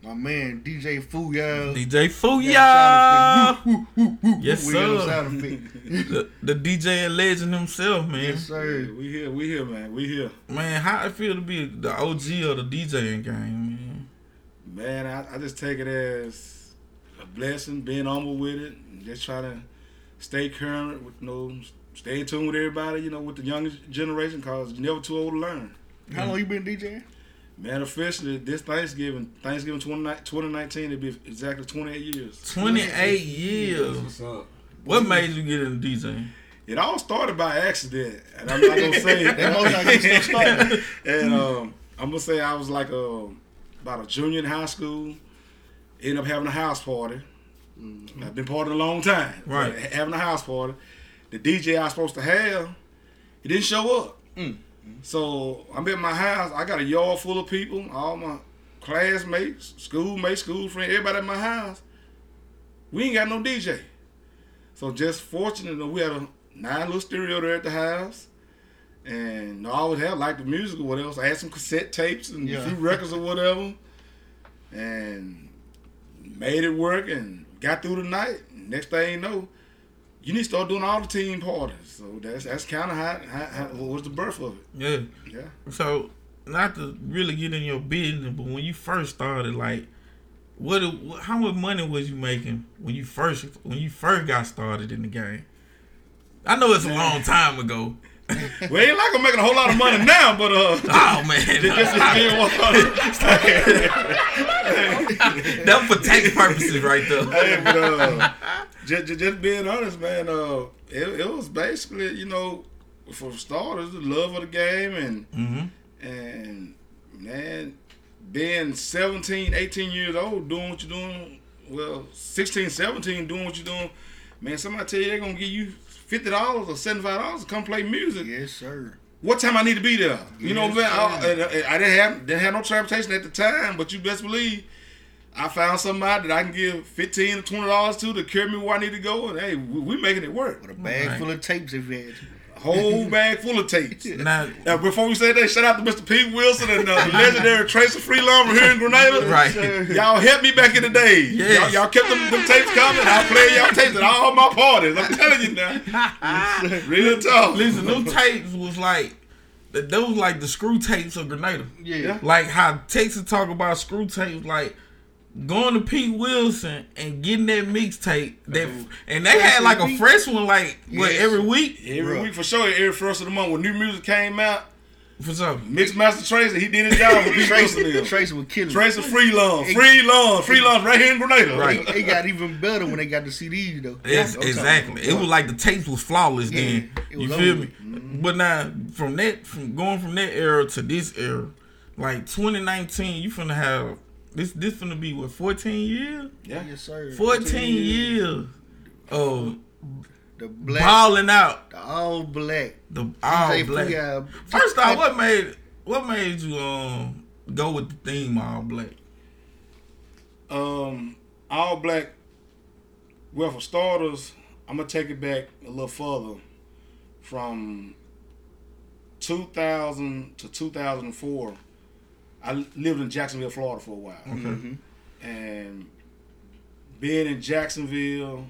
My man DJ Fooyah. DJ Got Fooyah. Yes, We got a sir. sound effect. The, the DJ and legend himself, man. yes, sir. We here, we here, man. We here. Man, how it feel to be the OG of the DJing game, man? Man, I, I just take it as a blessing, being humble with it, and just try to stay current with you know, stay in tune with everybody, you know, with the younger generation, cause you're never too old to learn. How long you been DJing? Man, officially, this Thanksgiving, Thanksgiving 29 2019, it'll be exactly 28 years. 28 years. What's up? What made you get into DJing? It all started by accident, and I'm not gonna say That most like stuff started. And um, I'm gonna say I was like a about a junior in high school. Ended up having a house party. Mm-hmm. I've been partying a long time. Right. Having a house party. The DJ I was supposed to have, he didn't show up. Mm. So I'm at my house. I got a yard full of people, all my classmates, schoolmates, school friends, everybody at my house. We ain't got no DJ. So just fortunate that we had a nine little stereo there at the house. And I always have like the music or whatever. So I had some cassette tapes and Yeah. a few records or whatever. And made it work and got through the night. Next thing you know, you need to start doing all the team parties. So that's that's kind of how, how, how what was the birth of it. Yeah. Yeah. So, not to really get in your business, but when you first started, like, what, how much money was you making when you first when you first got started in the game? I know it's a long time ago. Well, ain't like I'm making a whole lot of money now, but uh, Oh man, just, just being one that for tax purposes right there. hey, but, uh, just, just, just being honest, man, uh, it, it was basically, you know, for starters, the love of the game and hmm and man, being 17, 18 years old, doing what you're doing, well, 16, 17, doing what you're doing, man, somebody tell you they're going to give you $50 or $75 to come play music. Yes, sir. What time I need to be there? You know, Yes, man, I, sir. and- and I didn't have didn't have no transportation at the time, but you best believe I found somebody that I can give fifteen to twenty dollars to to carry me where I need to go, and hey, we, we making it work. With a bag Right. full of tapes if you had to. A whole bag full of tapes. Now, Now, before we say that, shout out to Mr. Pete Wilson and uh, the legendary Tracer Free Lumber here in Grenada. Right. Y'all helped me back in the day. Yes. Y'all, y'all kept them, them tapes coming. I played y'all tapes at all my parties. I'm telling you now. Real talk. listen, them tapes was like those like the screw tapes of Grenada. Yeah. Like how Texas talk about screw tapes, like going to Pete Wilson and getting that mixtape that and they had like a fresh one like what Yes. every week Every Bruh. week for sure, every first of the month when new music came out, for something. Mixed Master Tracer, he did his job with Pete Wilson. Tracy, there. Tracy was killing. it. Tracer Free Love, Free Love, Free Love right here in Grenada. Right. It, it got even better when they got the CDs though. Yes, I'm exactly. It was like the tapes was flawless Yeah, then. was You feel over me? with. Mm-hmm. But now from that from going from that era to this era, like 2019, you finna have this this gonna be what 14 years? Yeah. Yes, sir. 14 years. Oh, The black, balling out the all black. the all DJ black. Fooyah. First off, what made what made you um go with the theme all black? Um, all black. Well, for starters, I'm gonna take it back a little further. From 2000 to 2004, I lived in Jacksonville, Florida for a while, Mhm. and being in Jacksonville,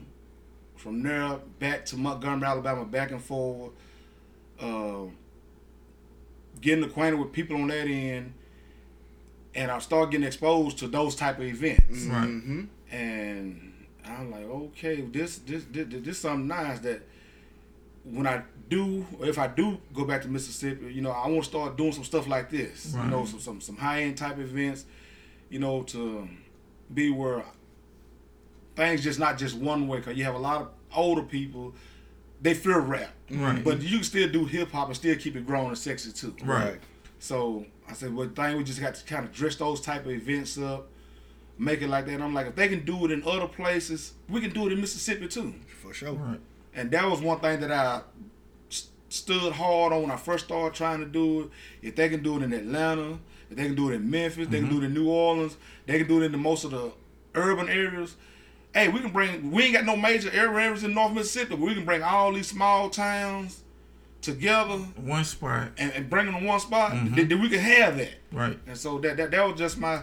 from there back to Montgomery, Alabama, back and forward, uh, getting acquainted with people on that end, and I started getting exposed to those type of events Right. Mhm. and I'm like, okay, this this this, this something nice that when I do, or if I do go back to Mississippi, you know, I want to start doing some stuff like this, Right. you know, some some, some high end type events, you know, to be where things just not just one way. Cause you have a lot of older people, they fear rap, Right. but you can still do hip hop and still keep it growing and sexy too. Right. So I said, well, thing we just got to kind of dress those type of events up, make it like that. And I'm like, if they can do it in other places, we can do it in Mississippi too. For sure. Right. And that was one thing that I st- stood hard on when I first started trying to do it. If they can do it in Atlanta, if they can do it in Memphis, they can do it in New Orleans, they can do it in the most of the urban areas. Hey, we can bring. We ain't got no major air areas in North Mississippi, but we can bring all these small towns together One spot. and, and bring them to one spot. Mm-hmm. Then, then we can have that. Right. And so that, that that was just my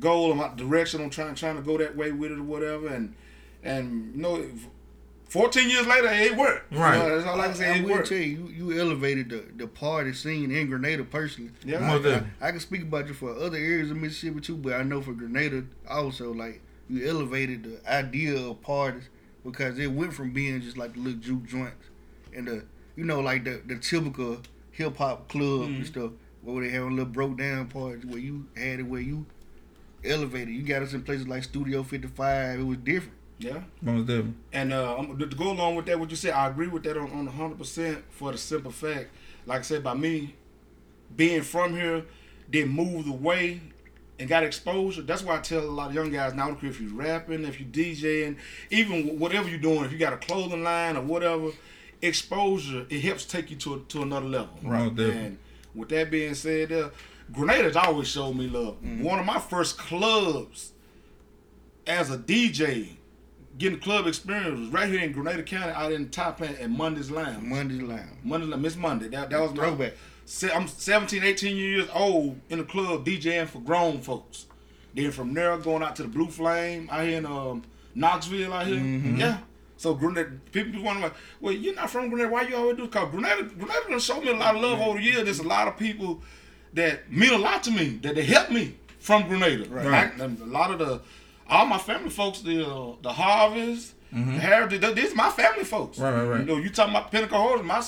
goal and my direction. I'm trying trying to go that way with it or whatever. And and you know, 14 years later, it worked. You Right. know, that's all I can say. I It will worked. tell you, you, you elevated the, the party scene in Grenada personally. Yeah. Most I, definitely. I can speak about you for other areas of Mississippi too, but I know for Grenada also, like you elevated the idea of parties because it went from being just like the little juke joints and the you know like the the typical hip hop club and mm-hmm. stuff where they having little broke down parties where you had it where you elevated. You got us in places like Studio 55. It was different. Yeah. Most definitely. And uh, to go along with that, what you said, I agree with that on, on 100% for the simple fact, like I said, by me being from here, then moved away and got exposure. That's why I tell a lot of young guys now, I don't care if you're rapping, if you're DJing, even whatever you're doing, if you got a clothing line or whatever, exposure, it helps take you to, a, to another level. Right. Definitely. And with that being said, uh, Grenada's always showed me love. One of my first clubs as a DJ, getting club experience was right here in Grenada County, out in Top Hat at Monday's Lounge. Monday's Lounge. Monday, Miss Monday. That, that was my Throwback. Se- I'm 17, 18 years old in the club DJing for grown folks. Then from there, going out to the Blue Flame out here in um, Knoxville out here. Yeah. So Grenada, people be wondering, like, well, you're not from Grenada. Why you always do? Cause Grenada, Grenada done showed me a lot of love over the years. There's a lot of people that mean a lot to me that they helped me from Grenada. Right. I- a lot of the, all my family folks, the uh, the Harveys, the Heritage, these my family folks. Right, right, right. You know, you talking about Pinnacle Holders, my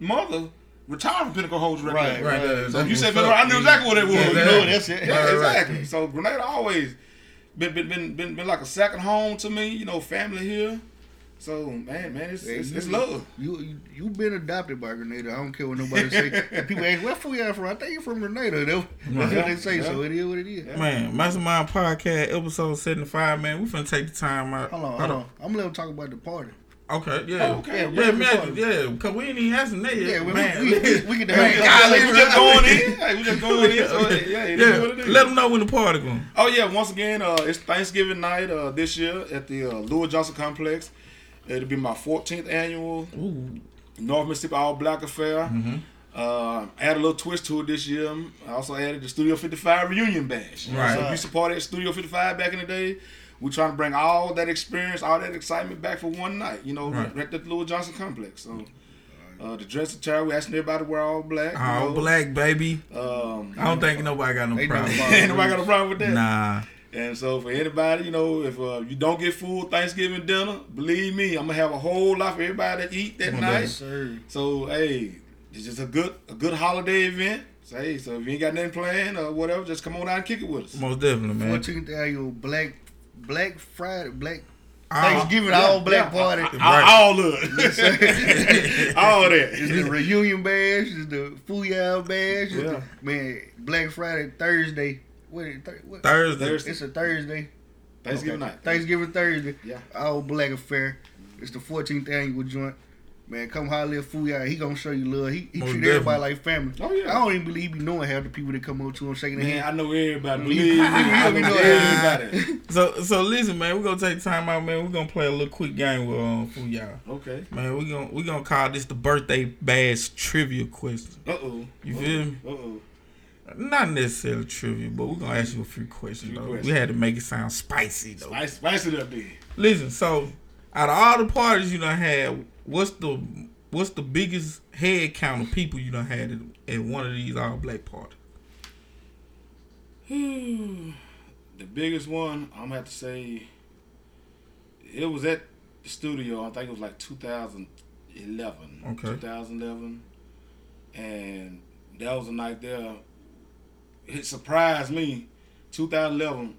mother retired from Pinnacle Holders. Right, Right. there. So you said Pinnacle. I knew exactly what it was. Yeah, you know? that's it. Yeah, Right, right, right. exactly. So Grenada always been been, been been been like a second home to me. You know, family here. So man, man, it's it's, it's you, love. You you you been adopted by Grenada. I don't care what nobody say. People ask where from you from. I think you're from Grenada. That's that's what they say. So it is what it is. Man, Mastermind Podcast, episode 75, man. We finna take the time out. Hold on, hold on. I'm gonna let them talk about the party. Okay, yeah. Oh, okay. Yeah, Yeah, man, we- yeah, because we ain't even asking that yet. Yeah, we, man. we, we, we get the Man, hell golly, we just going in. Hey, we just going in. So, yeah, it is yeah, what let them know when the party going. Oh yeah, once again, uh, it's Thanksgiving night uh, this year at the uh, Lewis Johnson Complex. It'll be my 14th annual Ooh, North Mississippi All Black Affair. Uh, add a little twist to it this year. I also added the Studio 55 reunion bash. Right. So if you supported Studio 55 back in the day, we're trying to bring all that experience, all that excitement back for one night. You know, Right. at the Lewis Johnson Complex. So. Uh, the dress attire, we asking everybody to wear all black. you all know. black, baby. Um, I don't think nobody got no problem. ain't nobody got a problem with that. Nah. And so for anybody, you know, if uh, you don't get full Thanksgiving dinner, believe me, I'm gonna have a whole lot for everybody to eat that Well, night. Yes. So hey, it's just a good a good holiday event. So hey, so if you ain't got nothing planned or whatever, just come on down and kick it with us. Most definitely, man. 14th annual Black Black Friday Black All- Thanksgiving all black Yeah, party. I- I- All of it. all It's that. the reunion bash. It's the Fooyah bash. It's Yeah. the, man, Black Friday Thursday. What, is it, what? Thursday. Thursday. It's a Thursday. Thanksgiving Okay. night. Thanksgiving Thursday. Yeah. All black affair. It's the 14th annual joint. Man, come holler at Fooyah. He gonna show you love. He, he treat definitely. everybody like family. Oh, yeah. I don't even believe he be knowing half the people that come up to him shaking their hand. I know everybody. You- Believe me, I know know everybody. So, so listen, man. We're gonna take time out, man. We're gonna play a little quick game with um, for y'all. Okay. Man, we gonna we gonna call this the birthday bash trivia question. Uh oh. You feel me? Uh oh. Not necessarily trivia, but we're gonna ask you a few questions Few though. questions. We had to make it sound spicy though. Spice, spice it up there. Listen, so out of all the parties you done had, what's the what's the biggest head count of people you done had at, at one of these all black parties? Hmm. The biggest one, I'm gonna have to say, it was at the studio. I think it was like 2011. Okay. 2011, and that was a night there. It surprised me. 2011,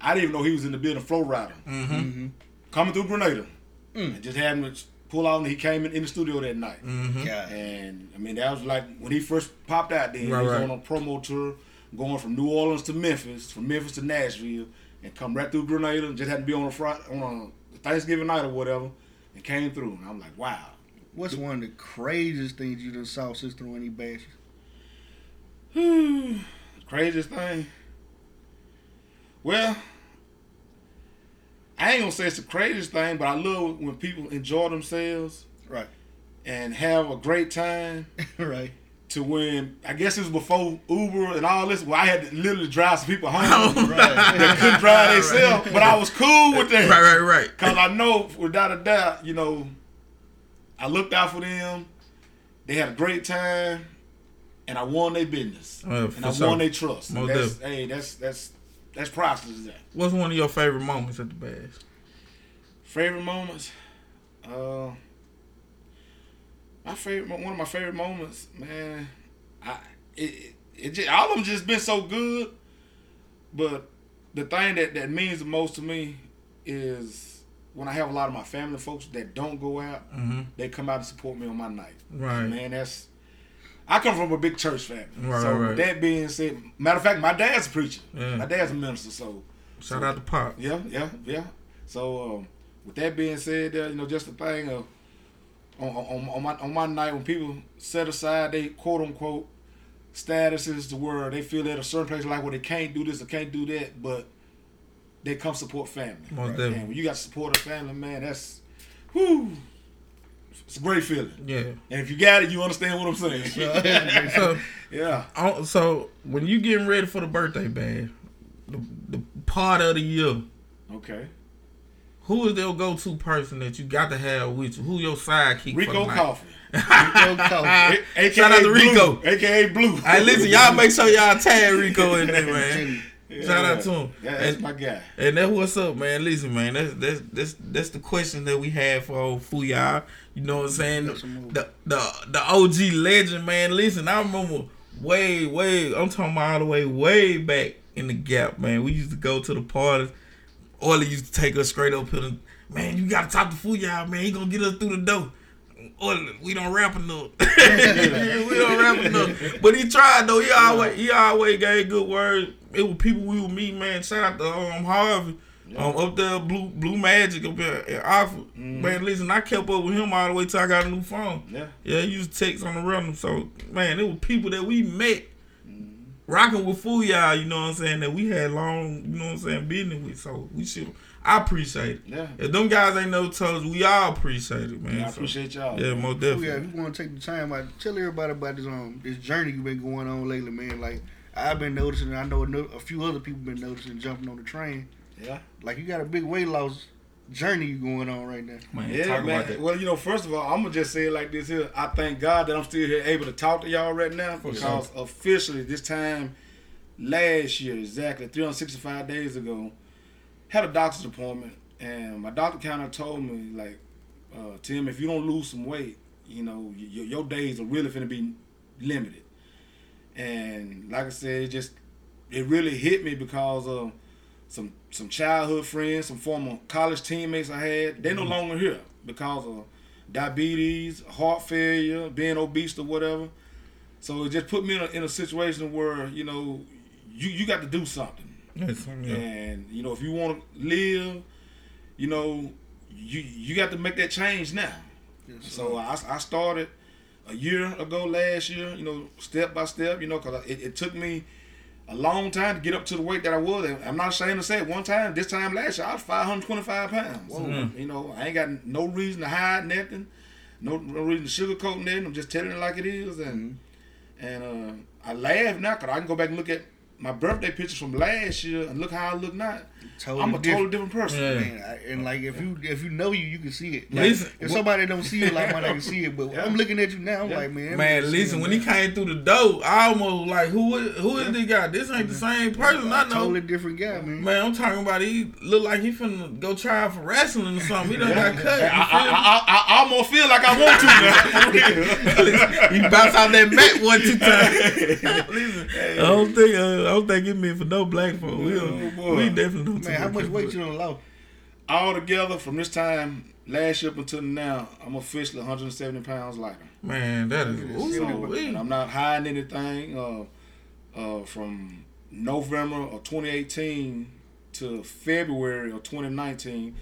I didn't even know he was in the building. Flo Rida Mm-hmm. coming through Grenada, and just had him pull out. and He came in, in the studio that night. Mm-hmm. And I mean, that was like when he first popped out there. Right, he was right. on a promo tour, going from New Orleans to Memphis, from Memphis to Nashville, and come right through Grenada. and Just had to be on a Friday, on a Thanksgiving night or whatever, and came through. And I'm like, wow. What's one of the craziest things you done saw Sister when he bashes? Craziest thing. Well, I ain't gonna say it's the craziest thing, but I love when people enjoy themselves Right. and have a great time. right. to when I guess it was before Uber and all this. Well, I had to literally drive some people home Oh, that couldn't drive themselves, but I was cool with that. Right, right, right. Cause I know without a doubt, you know, I looked out for them. They had a great time, and I won their business, Uh, and I sure. won their trust. Most that's, definitely. hey, that's that's that's priceless. That What's one of your favorite moments at the bash? favorite moments. Uh, my favorite, one of my favorite moments, man. I it, it, it just, all of them just been so good, but the thing that that means the most to me is when I have a lot of my family folks that don't go out, Mm-hmm. they come out and support me on my night. Right. Man, that's. I come from a big church family. Right, so right, right. that being said, matter of fact, my dad's a preacher. Yeah. My dad's a minister, so Shout out to Pop. yeah, yeah, yeah. So um, with that being said, uh, you know, just the thing of on, on, on my on my night when people set aside they quote unquote statuses to where they feel at a certain place like well they can't do this or can't do that, but they come support family. Most And when you got support of family, man, that's whoo. It's a great feeling. Yeah. And if you got it, you understand what I'm saying. So, yeah. so when you getting ready for the birthday bash, the, the part of the year, Okay. who is your go-to person that you got to have with you? Who your sidekick? Rico? Coffee. Rico Coffee. A- Shout out to Rico. AKA Blue. Hey, listen, y'all make sure y'all tag Rico in there, man. Shout out to him. Yeah, that's And- my guy. And that's what's up, man. Listen, man, that's that's that's that's the question that we have for old Fooyah. You know what I'm saying? The the the OG legend, man. Listen, I remember way, way I'm talking about all the way, way back in the gap, man. We used to go to the parties. Orly used to take us straight up to man, you gotta talk to Fooyah, man. He gonna get us through the door. Orly, we don't rap enough. we don't rap enough. But he tried though. He always he always gave good words. It was people we would meet, man. Shout out to um Harvey. Um, up there, Blue Blue Magic up there at Alpha. Man, listen, I kept up with him all the way till I got a new phone. Yeah. Yeah, he used to text on the rhythm. So, man, it was people that we met rocking with Fooyah. You know what I'm saying, that we had long, you know what I'm saying, business with. So, we should, I appreciate it. Yeah. If them guys ain't never told us, we all appreciate it, man. I So, appreciate y'all. Yeah, most definitely. yeah, if you want to take the time out, tell everybody about this um this journey you've been going on lately, man. Like I've been noticing, I know a no- a few other people been noticing jumping on the train. Yeah. Like you got a big weight loss journey you going on right now. Man, Yeah, talk man. about that. Well, you know, first of all, I'm gonna just say it like this here. I thank God that I'm still here, able to talk to y'all right now, because officially this time last year, exactly 365 days ago, had a doctor's appointment, and my doctor kind of told me like, uh, Tim, if you don't lose some weight, you know, y- y- your days are really gonna be limited. And like I said, it just it really hit me because of some some childhood friends, some former college teammates I had. They're no mm-hmm. longer here because of diabetes, heart failure, being obese or whatever. So it just put me in a, in a situation where you know you you got to do something. Yes, yeah. And you know, if you want to live, you know, you you got to make that change now. So I, I started a year ago last year, you know, step by step, you know, because it, it took me a long time to get up to the weight that I was. And I'm not ashamed to say it. One time, this time last year, I was 525 pounds. You know, I ain't got no reason to hide nothing, no, no reason to sugarcoat nothing. I'm just telling it like it is. And and uh, I laugh now because I can go back and look at my birthday pictures from last year and look how I look now. Totally I'm a totally different. different person. Yeah. Man, I, and like if you if you know you, you can see it. Like, Listen, if somebody don't see it, like might not can see it. But Yeah. I'm looking at you now. I'm Yeah. like, man, Man, listen, when he came through the door, I almost like, who is, who is this guy? This ain't the same person I know. totally different guy, man. Man, I'm talking about he look like he finna go try out for wrestling or something. He done got cut. I, I. I, I, I almost feel like I want to now. For real. he bounced out that mat one two times. Listen, I don't think uh, I don't think it meant for no black folk. We, Oh, don't- boy. we definitely don't. Man, how much weight you done lost? All together from this time last year up until now, I'm officially 170 pounds lighter. Man, that is. Ooh, And wee. I'm not hiding anything. Uh, uh, from November of 2018 to February of 2019,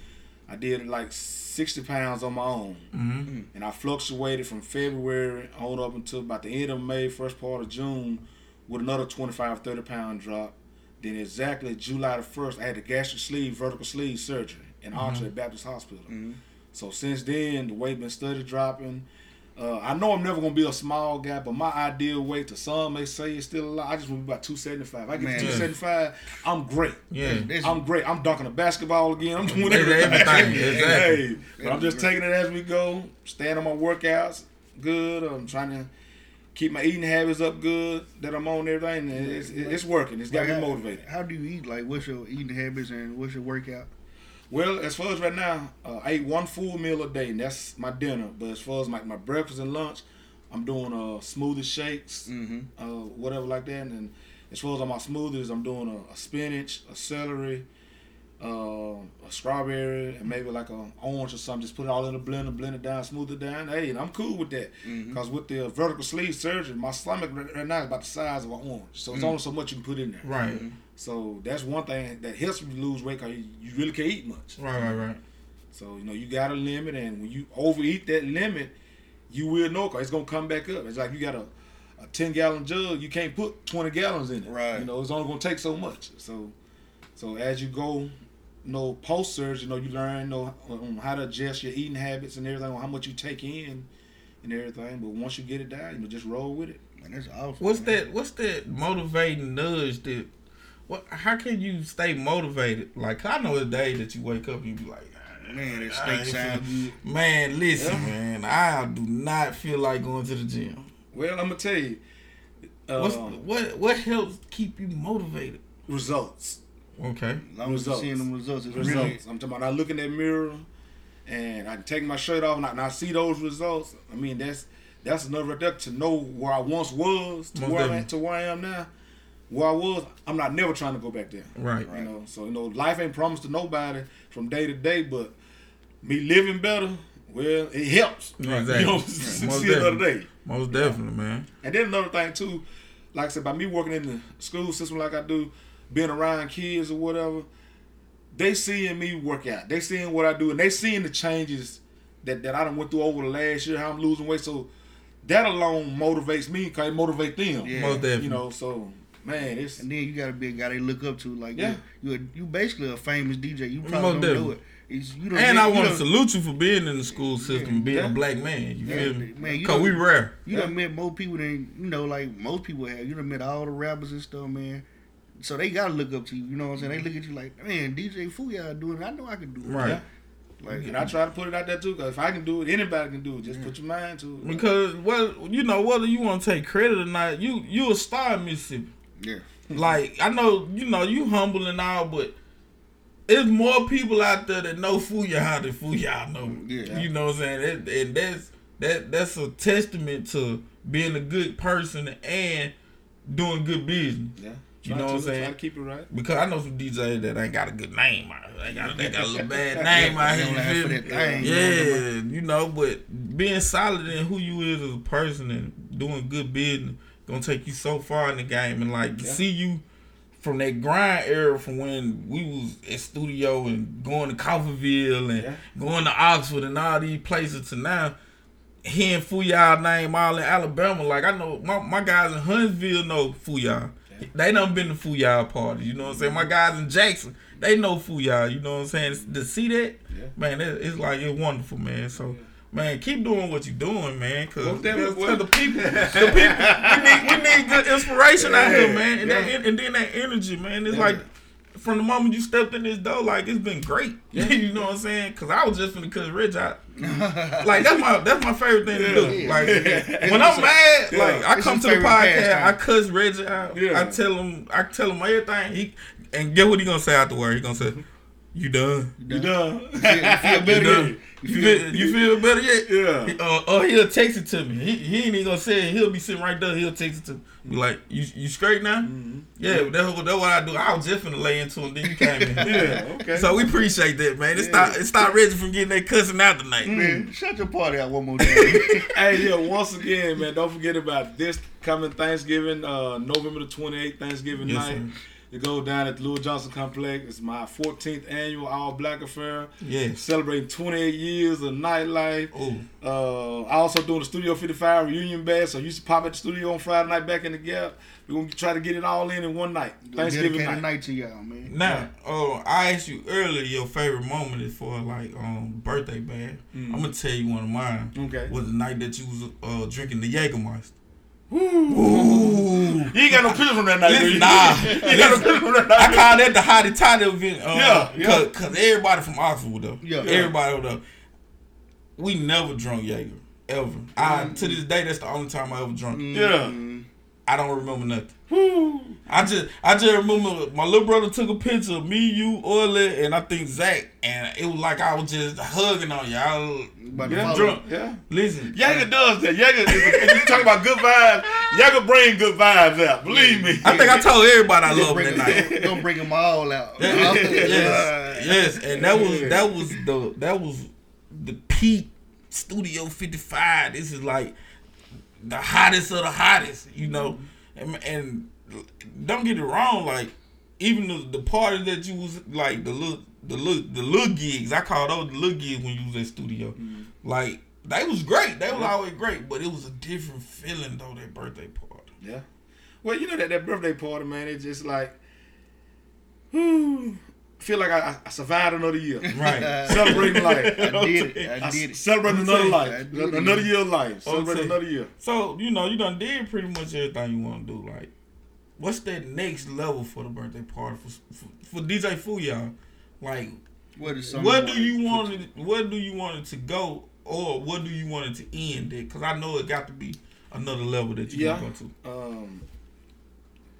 I did like 60 pounds on my own. Mhm. And I fluctuated from February on up until about the end of May, first part of June, with another 25, 30 pound drop. Then exactly July the 1st, I had the gastric sleeve, vertical sleeve surgery in mm-hmm. Archer Baptist Hospital. Mm-hmm. So since then, the weight been steady dropping. Uh, I know I'm never gonna be a small guy, but my ideal weight to some may say is still a lot. I just want to be about 275. I get Man. to 275, I'm great. Yeah. I'm great. I'm dunking a basketball again. I'm doing everything. everything, exactly. Hey, but I'm just taking it as we go. Staying on my workouts good. I'm trying to keep my eating habits up good. That I'm on everything. And it's, it's working. It's got me motivated. How do you eat? Like, what's your eating habits and what's your workout? Well, as far as right now, uh, I eat one full meal a day, and that's my dinner. But as far as like my breakfast and lunch, I'm doing uh, smoothie shakes, Mm-hmm. uh, whatever like that. And as far as on my smoothies, I'm doing a, a spinach, a celery, uh, a strawberry, and maybe like a orange or something. Just put it all in a blender, blend it down, smooth it down. Hey, and I'm cool with that. Mm-hmm. Because with the vertical sleeve surgery, my stomach right right now is about the size of an orange. So it's mm. only so much you can put in there. Right. Mm-hmm. So that's one thing that helps me lose weight because you, you really can't eat much. Right. Right. Right. So you know you got a limit, and when you overeat that limit, you will know because it's gonna come back up. It's like you got a, a ten gallon jug, you can't put twenty gallons in it. Right. You know it's only gonna take so much. So, so as you go, you know post surgery, you know you learn, you know on how to adjust your eating habits and everything, on how much you take in, and everything. But once you get it down, you know just roll with it. Man, that's awesome. What's man. that? What's that motivating nudge that? What? How can you stay motivated? Like I know the day that you wake up, you be like, "Ah, Man, that I steak ain't sound good. Man, listen, man, I do not feel like going to the gym. Well, I'm gonna tell you, uh, What's what? What helps keep you motivated? results. Okay. As long as you're Results. seeing them results, it's really results. I'm talking about I look in that mirror and I take my shirt off and I, and I see those results. I mean that's that's enough right there to know where I once was to Most where I definitely. am to where I am now. Where I was, I'm not never trying to go back there. Right. You know, so you know, life ain't promised to nobody from day to day, but me living better, well, it helps. Exactly. You know, Right. see Most another definitely. day. Most definitely, man. And then another thing too, like I said, by me working in the school system like I do, being around kids or whatever, they seeing me work out. They seeing what I do, and they seeing the changes that, that I done went through over the last year, how I'm losing weight. So that alone motivates me because it motivate them. Yeah. Most definitely. You know, so man, it's And then you gotta be a guy they look up to. Like, Yeah. you, you, you basically a famous DJ. You probably Most don't definitely. do it. It's, you don't And get- I want to salute you for being in the school system, being Yeah. a black man. You Yeah, feel me? man, you Cause don't- we rare. You done met more people than you know, like most people have. You done met all the rappers and stuff, man. So they gotta look up to you. You know what I'm saying? They mm-hmm. look at you like, man, DJ Fooyah doing it. I know I can do it. Right. Yeah. Like, and I try to put it out there too. Because if I can do it, anybody can do it. Just put your mind to it. Because well, you know whether you want to take credit or not, you you a star in Mississippi. yeah. Like I know you know you humble and all, but it's more people out there that know Fuya Fooyah than Fooyah know. Yeah. You know what I'm saying? That, and that's that that's a testament to being a good person and doing good business. yeah. You Try know to, what I'm saying? Keep it right. Because I know some DJs that ain't got a good name out here. They got, they got a little bad name out here. you for feel that me? thing. Yeah, you know, but being solid in who you is as a person and doing good business gonna take you so far in the game. And like to Yeah. see you from that grind era from when we was at studio and going to Coffeeville and Yeah. going to Oxford and all these places to now hearing Fooyah name all in Alabama. Like I know my, my guys in Huntsville know Fooyah. They done been to Fooyah parties, you know what I'm saying? My guys in Jackson, they know Fooyah, Y'all. You know what I'm saying? To see that, Yeah. man, it, it's like it's wonderful, man. So man, keep doing what you're doing, man. Cause, definitely, 'cause the people, the people, we need, we need good inspiration out here, man. And, that, and then that energy, man. It's Yeah. like from the moment you stepped in this door, like it's been great. Yeah. you know what I'm saying? Cause I was just finna cut Rich out. like that's my that's my favorite thing to do. Yeah. Like Yeah. when I'm mad, like I It's come to the podcast. I cuss Reggie out. Yeah. I tell him, I tell him everything. He and get what he gonna say afterward. He gonna say, "You done? You done? You feel, you feel better? You yet? You feel, you feel better yet? Yeah. He- Uh, or he'll text it to me. He, he ain't even gonna say it. He'll be sitting right there. He'll text it to me. Be like, you you straight now? Yeah, that's, what- that's what I do. I was just finna lay into him. Then you came in. Yeah, okay. So we appreciate that, man. It Yeah. stop it stop Reggie from getting that cussing out tonight. Man, shut your party out one more time. hey, yeah, once again, man, don't forget about this coming Thanksgiving, uh, November the 28th, Thanksgiving Yes, night. sir. It go down at the Louis Johnson Complex. It's my 14th annual All Black Affair. Yeah. Celebrating 28 years of nightlife. Oh, Uh, I also doing the Studio 55 reunion bash. So I used to pop at the studio on Friday night back in the gap. We're going to try to get it all in in one night. Thanksgiving night. night to y'all, man. now, oh, I asked you earlier your favorite moment is for like um birthday band. I'm gonna tell you one of mine. Okay. Was the night that you was uh drinking the Jägermeister. You ain't got no pictures from that night, Listen, nah. you got no pictures from that night. I call that the hottie toddy event. Uh, Yeah, yeah. Cause, cause everybody from Oxford though. Yeah. Everybody though. We never drunk Jaeger. Ever. I to this day that's the only time I ever drunk. Yeah. I don't remember nothing. I just I just remember my little brother took a picture of me, you, Orly, and I think Zach, and it was like I was just hugging on y'all. About to Yeah, drunk. Yeah. Listen, Yaga does that. Yaga, if you talk about good vibes, Yaga bring good vibes out. Believe me. I think I told everybody I Gonna love bring, that night. them, gonna bring them all out. yes, yes, and that was that was the that was the peak Studio 55. This is like the hottest of the hottest, you know. And, and don't get it wrong, like even the, the party that you was like the little the little the little gigs. I call those the little gigs when you was in studio. Mm-hmm. Like they was great. They was always great, but it was a different feeling though. That birthday party. Yeah. Well, you know that that birthday party, man. It's just like, whew, feel like I, I survived another year. Right. Celebrating life. I did it. I I did it. celebrating another life. Another year of life. Celebrating another year. So you know you done did pretty much everything you want to do. Like, what's that next level for the birthday party for for, for DJ Fooyah? Like, What is some where do you want it? Where do you want it to go, or what do you want it to end at? Because I know it got to be another level that you Yeah. go to. Um,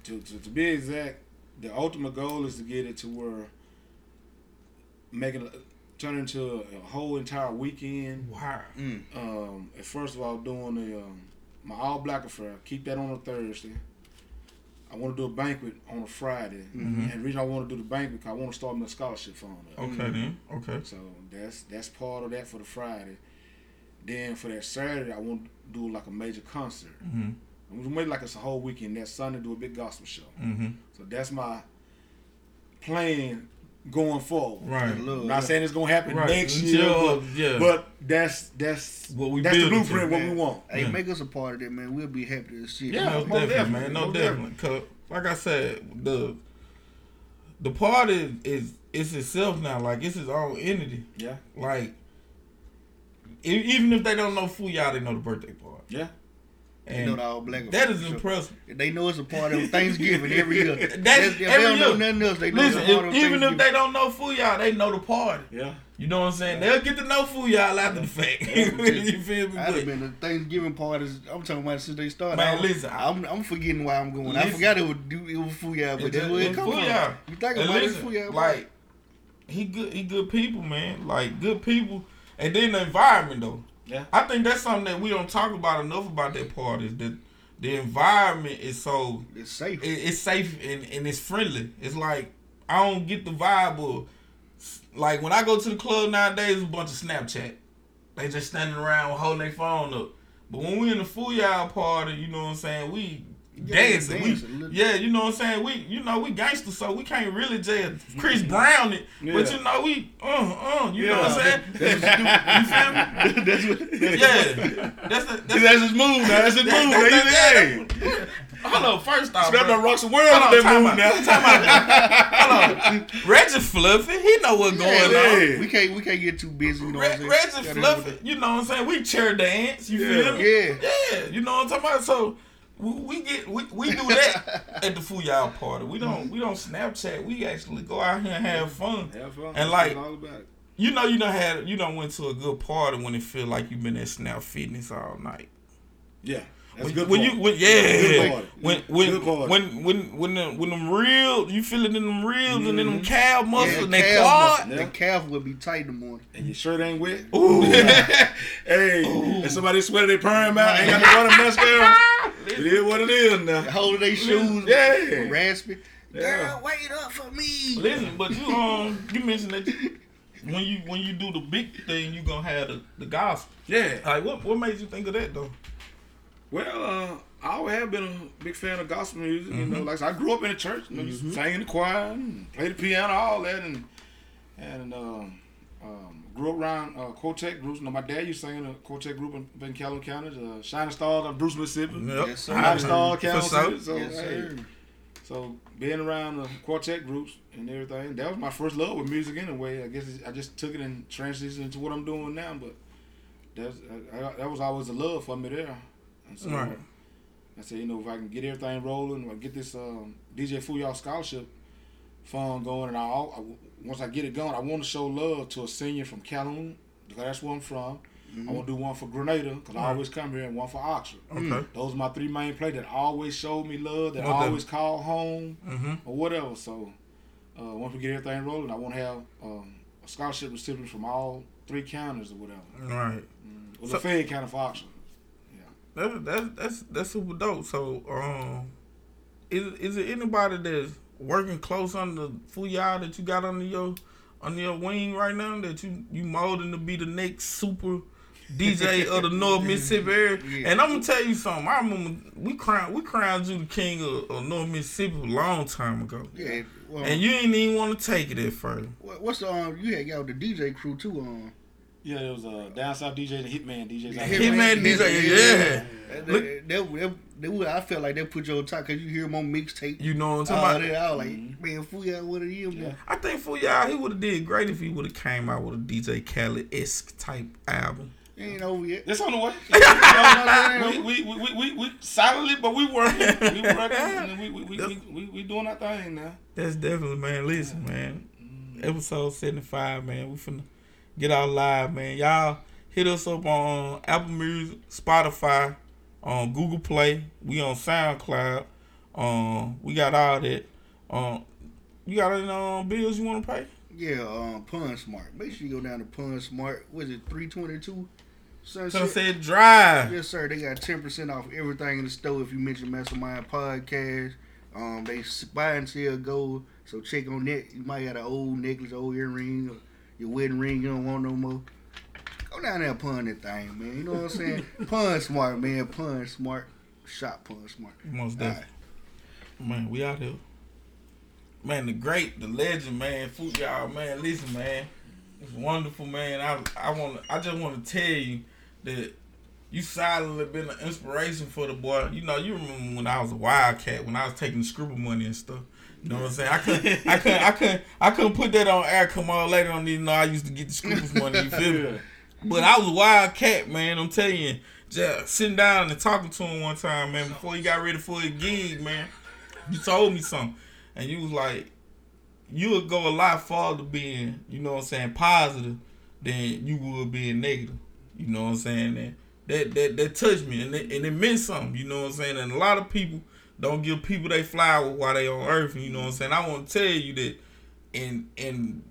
to, to, to be exact, the ultimate goal is to get it to where making it turn into a, a whole entire weekend. Wow. Um, and first of all, doing the um, my all black affair. Keep that on a Thursday. I want to do a banquet on a Friday, and the reason I want to do the banquet because I want to start my scholarship fund. Up. Okay then. Okay. So that's that's part of that for the Friday. Then for that Saturday, I want to do like a major concert. Mhm. We made like it's a whole weekend. That Sunday, do a big gospel show. Mhm. So that's my plan going forward. Right. I'm not saying it's gonna happen Right. next Until, year, but, yeah. but that's that's What we that's the blueprint. what we want. Hey, Yeah. make us a part of that, man. We'll be happy to see it. Yeah. Most most definitely, definitely, man. No most definitely. Cause like I said, the the party is is it's itself now. Like it's its own entity. Yeah, Like e- even if they don't know Fooyah, they know the birthday party. yeah. They know the all black. that is so impressive. They know it's a part of Thanksgiving every year. That's if they every don't know year. nothing else, they know Listen, it's a part if, of even if they don't know Fooyah, they know the party. Yeah. You know what I'm saying? They'll get to know Fooyah after the fact. you feel me? I'd have been the Thanksgiving parties. I'm talking about since they started. Man, I'm, listen, I- I'm, I'm forgetting why I'm going. I forgot it was do it was Fooyah, but It that's just- where it it's come Fooyah. from. You think And about it, listen, Fooyah. like he good, he good people, man. Like good people, and then the environment though. Yeah. I think that's something that we don't talk about enough about that part is that the environment is so it's safe. it, it's safe and, and it's friendly. It's like I don't get the vibe of like when I go to the club nowadays, it's a bunch of Snapchat. They just standing around holding their phone up. But when we in the Fooyah party, you know what I'm saying, we Yeah, dancing. dancing, We, yeah, you know what I'm saying. We you know we gangsters, so we can't really just Chris Brown it. But you know we uh uh, you know what I'm Yeah. saying. you feel me? that's what. Yeah, that's the, that's That's his move now. That's his move. that- that- hey. hold on. First off, Snap bro. done rock some world Hold with that move out, now. time out. Hold on. Reggie Fluffy, he know what's going on. We can't we can't get too busy. You know what I'm saying? Reggie Fluffy, you know what I'm saying? We chair dance, you Yeah. feel me? Yeah. Yeah, you know what I'm talking about? So we, we get we, we do that at the Fooyah party. We don't we don't Snapchat. We actually go out here and have fun. Have fun. And like- all about it. You know you done had you done went to a good party when it feel like you've been at Snap Fitness all night. Yeah. That's When, good. when you when, Good yeah party. when when Good party. when when when the, when them real you feel it in them reels and in them mm-hmm. calf muscles Yeah, and they calf quad. muscle- The calf will be tight in the morning. and your shirt ain't wet. Ooh. hey, and somebody sweated their perm out, ain't got no running mascara. It is what it is now. Holding their shoes, Yeah. raspy. Yeah. Girl, wait up for me. Listen, but you um you mentioned that you- when you when you do the big thing, you gonna have the, the gospel. Yeah. Like what what made you think of that though? Well, uh, I always have been a big fan of gospel music. You Mm-hmm. know, like I I grew up in the church, you know, used to sing in the choir, and play the piano, all that, and and um, um, grew up around uh, quartet groups. You know, my dad used to sing in a quartet group in, in Calhoun County, uh, Shining Stars of Bruce, Mississippi. Yep. Yes, sir. Shining Star For County. So, yes, hey, sir. so being around the quartet groups and everything, that was my first love with music anyway. I guess I just took it and transitioned into what I'm doing now, but that's I, I, that was always a love for me there. And so Right. I said, you know, if I can get everything rolling, or get this um, DJ Fooyah scholarship fund going, and I, I once I get it going, I want to show love to a senior from Calhoun because that's where I'm from. I want to do one for Grenada because I always come here, and one for Oxford. Okay. Those are my three main players that always showed me love, that What the- always call home Mm-hmm. or whatever. So uh, once we get everything rolling, I want to have um, a scholarship recipient from all three counties or whatever. Right. Well, So- Lafayette County for Oxford. That, that, that's that's super dope. So, um, is is it anybody that's working close on the Fooyah that you got under your under your wing right now that you you molding to be the next super DJ of the North Mississippi area? Yeah. And I'm gonna tell you something. I remember we crowned we crowned you the king of, of North Mississippi a long time ago, Yeah. Well, and you didn't even want to take it at first. what- what's the um? You had got the DJ crew too um. Yeah, it was uh, down south DJ and Hitman DJs. out Hit- Hitman DJ, yeah. That, Look- that, that, that, that, I felt like they put you on top because you hear them on mixtape. You know what I'm talking about? that, I was like, man, Fooyah, what are you? Yeah. I think Fooyah, he would have did great if he would have came out with a DJ Khaled esque type album. Ain't over yet. It's on the way. no, we, we, we, we, we, we silently, but we working. We working. and we, we, we, we, we, we doing our thing now. That's definitely man. Listen, man. Episode seventy five, man. We finna get out live, man. Y'all hit us up on Apple Music, Spotify, on Google Play. We on SoundCloud. Um, we got all that. Um, you got any um, bills you want to pay? Yeah, um, Pawn Smart. Make sure you go down to Pawn Smart. Was it three twenty two? Sunset. Sunset Drive. Yes, sir. They got ten percent off everything in the store if you mention Mastermind Podcast. Um, they buy and sell gold, so check on that. You might have an old necklace, old earring, or your wedding ring you don't want no more. Go down there and pun that thing, man. You know what I'm saying? Pawn Smart, man. Pawn Smart. Shot Pawn Smart. Most definitely. Man, we out here. Man, the great, the legend, man, Fooyah, man. Listen, man, it's wonderful, man. I I want I just want to tell you that you silently been an inspiration for the boy. You know, you remember when I was a wildcat, when I was taking the scribble money and stuff. You know what I'm saying? I couldn't, I couldn't, I couldn't, I couldn't put that on air. Come on, later on, even know I used to get the scribbles money. You feel me? But I was a wildcat, man. I'm telling you, just sitting down and talking to him one time, man, before he got ready for his gig, man. You told me something, and you was like, you would go a lot farther being, you know what I'm saying, positive than you would being negative. You know what I'm saying? And that that that touched me, and it, and it meant something. You know what I'm saying? And a lot of people don't give people they flower while they on Earth. You know what I'm saying? I want to tell you that in in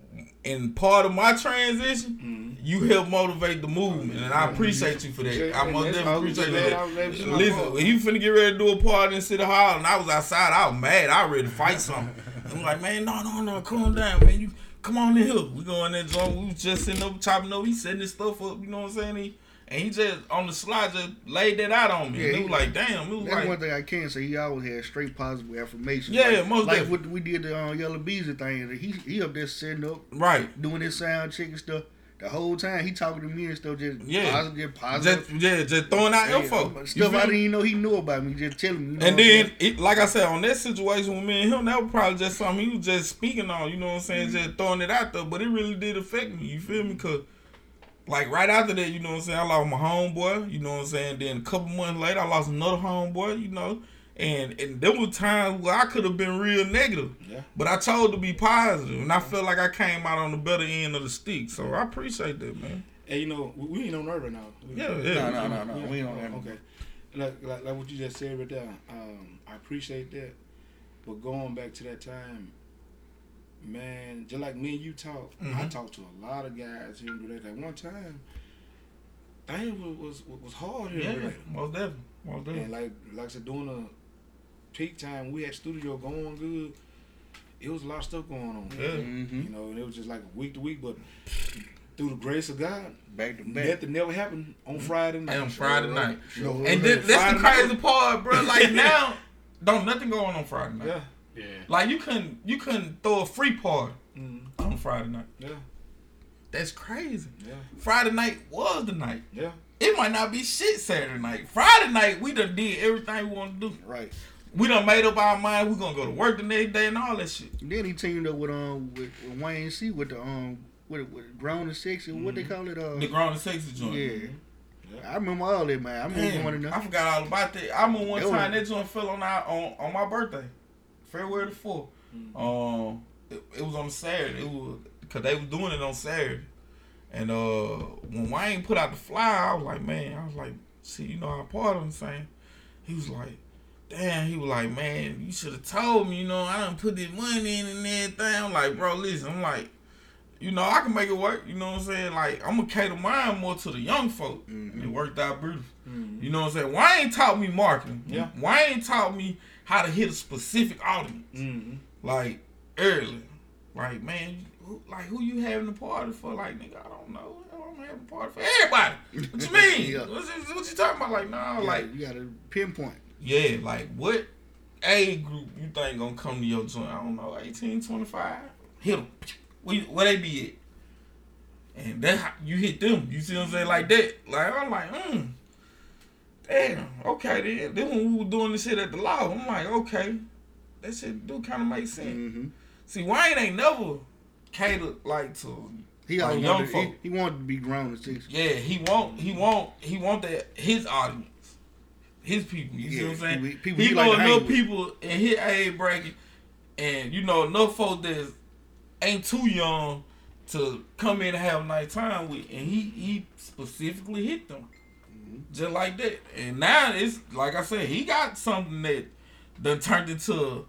in part of my transition, you help motivate the movement, and I appreciate you for that. I most definitely appreciate that. Listen, when you finna get ready to do a party in City Hall, and I was outside, I was mad. I was ready to fight something. I'm like, man, no, no, no, calm down, man. You come on in here. We go in there, joint. We was just sitting up chopping up. He setting this stuff up. You know what I'm saying? He, and he just on the slide just laid that out on me. Yeah, and it he- was like, damn. It was That's like, one thing I can say. He always had straight positive affirmation. Yeah, like, most like definitely. what we did the uh, Yella Beezy thing. He he up there setting up, right. doing his sound check and stuff. the whole time he talking to me and stuff, just Yeah. positive, positive. Just yeah, just throwing out Yeah, info. Stuff I didn't even know he knew about me. Just telling me. You know And then, it, like I said, on that situation with me and him, that was probably just something he was just speaking on. You know what I'm saying? Mm-hmm. Just throwing it out there, but it really did affect me. You feel me? Cause like right after that, you know what I'm saying? I lost my homeboy. You know what I'm saying? Then a couple months later, I lost another homeboy. You know. And and there were times where I could have been real negative, Yeah. but I chose to be positive, and I felt like I came out on the better end of the stick. So I appreciate that, man. Hey, you know, we, we ain't on nerve right now. We- Yeah, yeah. No, no, no, no. We ain't on that. Okay. Like, like like what you just said right there. Um, I appreciate that. But going back to that time, man, just like me and you talk, I Mhm. talked to a lot of guys here in Grenada. At one time, things was was, was hard here Yeah, in Grenada. most definitely, most definitely. And like like I said, during the peak time, we had studio going good. It was a lot of stuff going on. Yeah. Mhm. You know, and it was just like week to week, but through the grace of God, back to back. nothing never happened on Friday night. And on Friday night. Sure. And this, that's the Friday crazy part, bro. Like now, don't nothing going on on Friday night. Yeah. Yeah. Like you couldn't you couldn't throw a free party Mm, on Friday night. yeah. That's crazy. Yeah. Friday night was the night. Yeah. It might not be shit Saturday night. Friday night, we done did everything we want to do. Right. We done made up our mind. We gonna go to work the next day and all that shit. Then he teamed up with um with, with Wayne C with the um with, with grown and sexy. What they call it? Uh, The grown and sexy joint. yeah. Yeah. I remember all that man. I remember Damn, going in there. I forgot all about that. I remember one That was- time that joint fell on our on, on my birthday, February the 4th Um, it, it was on Saturday. It was because they was doing it on Saturday, and uh, when Wayne put out the flyer, I was like, man, I was like, see, you know how part of him saying, he was like. Damn, he was like, man, you should have told me, you know, I done put this money in and everything. I'm like, bro, listen, I'm like, you know, I can make it work, you know what I'm saying? Like, I'm gonna cater mine more to the young folk. And it worked out beautiful. You know what I'm saying? Wayne taught me marketing. Yeah. Wayne taught me how to hit a specific audience. Mm-hmm. Like early. Like, man, who, like who you having a party for? Like, nigga, I don't know. I'm having a party for everybody. What you mean? Yeah. What's this- what you talking about? Like, nah, You like you got to pinpoint. yeah, like what age group you think gonna come to your joint? I don't know, 18, 25. Hit them. Where, you- where they be at? And that you hit them. You see what I'm saying? Like that. Like I'm like, hmm. Damn. Okay then. Then when we were doing this shit at the law, I'm like, okay, that shit do kind of make sense. Mm-hmm. See, Wayne ain't never catered like to. He Like young wanted, folk. he, he wanted to be grown and sexy. Yeah, he want he want he want that his audience, his people. You see what I'm saying? people- people he know like enough people in his age bracket, and you know enough folks that ain't too young to come in and have a nice time with, and he he specifically hit them. Just like that. And now it's like I said, he got something that done turned into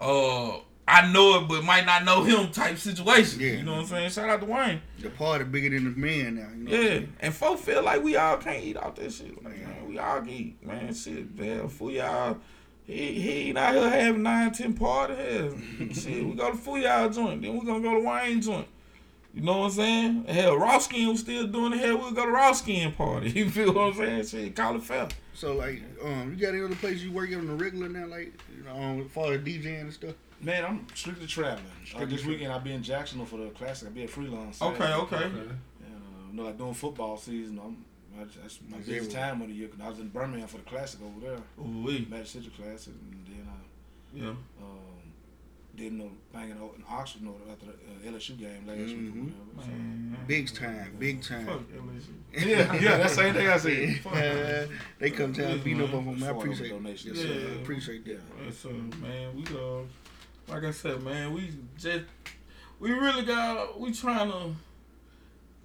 uh. I know it, but might not know him type situation. Yeah. You know what I'm saying? Shout out to Wayne. The party bigger than the man now. You know Yeah, and folks feel like we all can't eat out that shit. Like, man, we all can eat, man. Shit, man. Fooyah, he he ain't out here having nine, ten party. Hell, shit, we go to Fooyah joint, then we gonna go to Wayne joint. You know what I'm saying? Hell, Raw Skin was still doing the Hell, we'll go to Raw Skin party. You feel what I'm saying? Shit, call it fair. So like, um, you got any other places you work at on the regular now, like you know, um, as far as DJing and stuff? Man, I'm strictly traveling. Uh, Strictly this tra- weekend I'll be in Jacksonville for the classic. I'll be at freelance. Okay, okay. And, uh, you know, like doing football season. I'm, that's- that's my That's busiest time of the year. Cause I was in Birmingham for the classic over there, Ooh wee. Magic City Classic, and then I Yeah. um, did no thing in, in Oxford no, after the uh, LSU game last week. Mhm. Or whatever. Man. Big time, big time. Fuck LSU. Yeah, yeah, that's the same thing I said. Uh, they come down beating up on me. I As far as appreciate it. donations. Yes, sir. Yeah. I appreciate that. Yeah, so man, we uh, like I said, man, we just we really got we trying to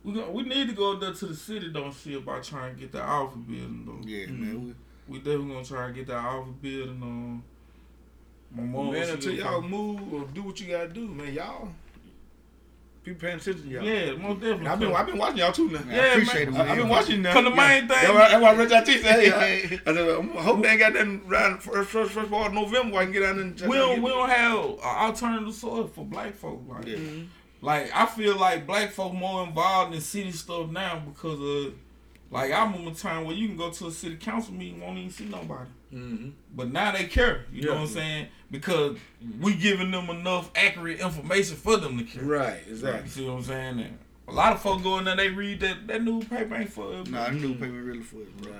we go, we need to go there to the city don't see about trying to get the Alpha building though. Yeah, Mm-hmm. man. We definitely gonna try to get the Alpha building um my mom Man, until y'all move or do what you gotta do, man, y'all people paying attention to y'all. Yeah, most definitely. I've been I've been watching y'all too now. Man, Yeah, I appreciate man. it. I, have been watching you now. Cause the main thing- That's why, that's why Rich IT said, Yeah. hey, I, I said, I hope they ain't got nothing around first, first, first part of November where I can get out and we don't we don't have an alternative source for black folk. Like, Yeah. like I feel like black folk more involved in city stuff now because of like I remember a time where you can go to a city council meeting won't even see nobody. Mm-hmm. But now they care. You know what I'm saying? Because we giving them enough accurate information for them to care. Right, You exactly. see what I'm saying? And, A lot of folks go in there, they read that that newspaper ain't for us. Nah, I knew paper really for it, bro.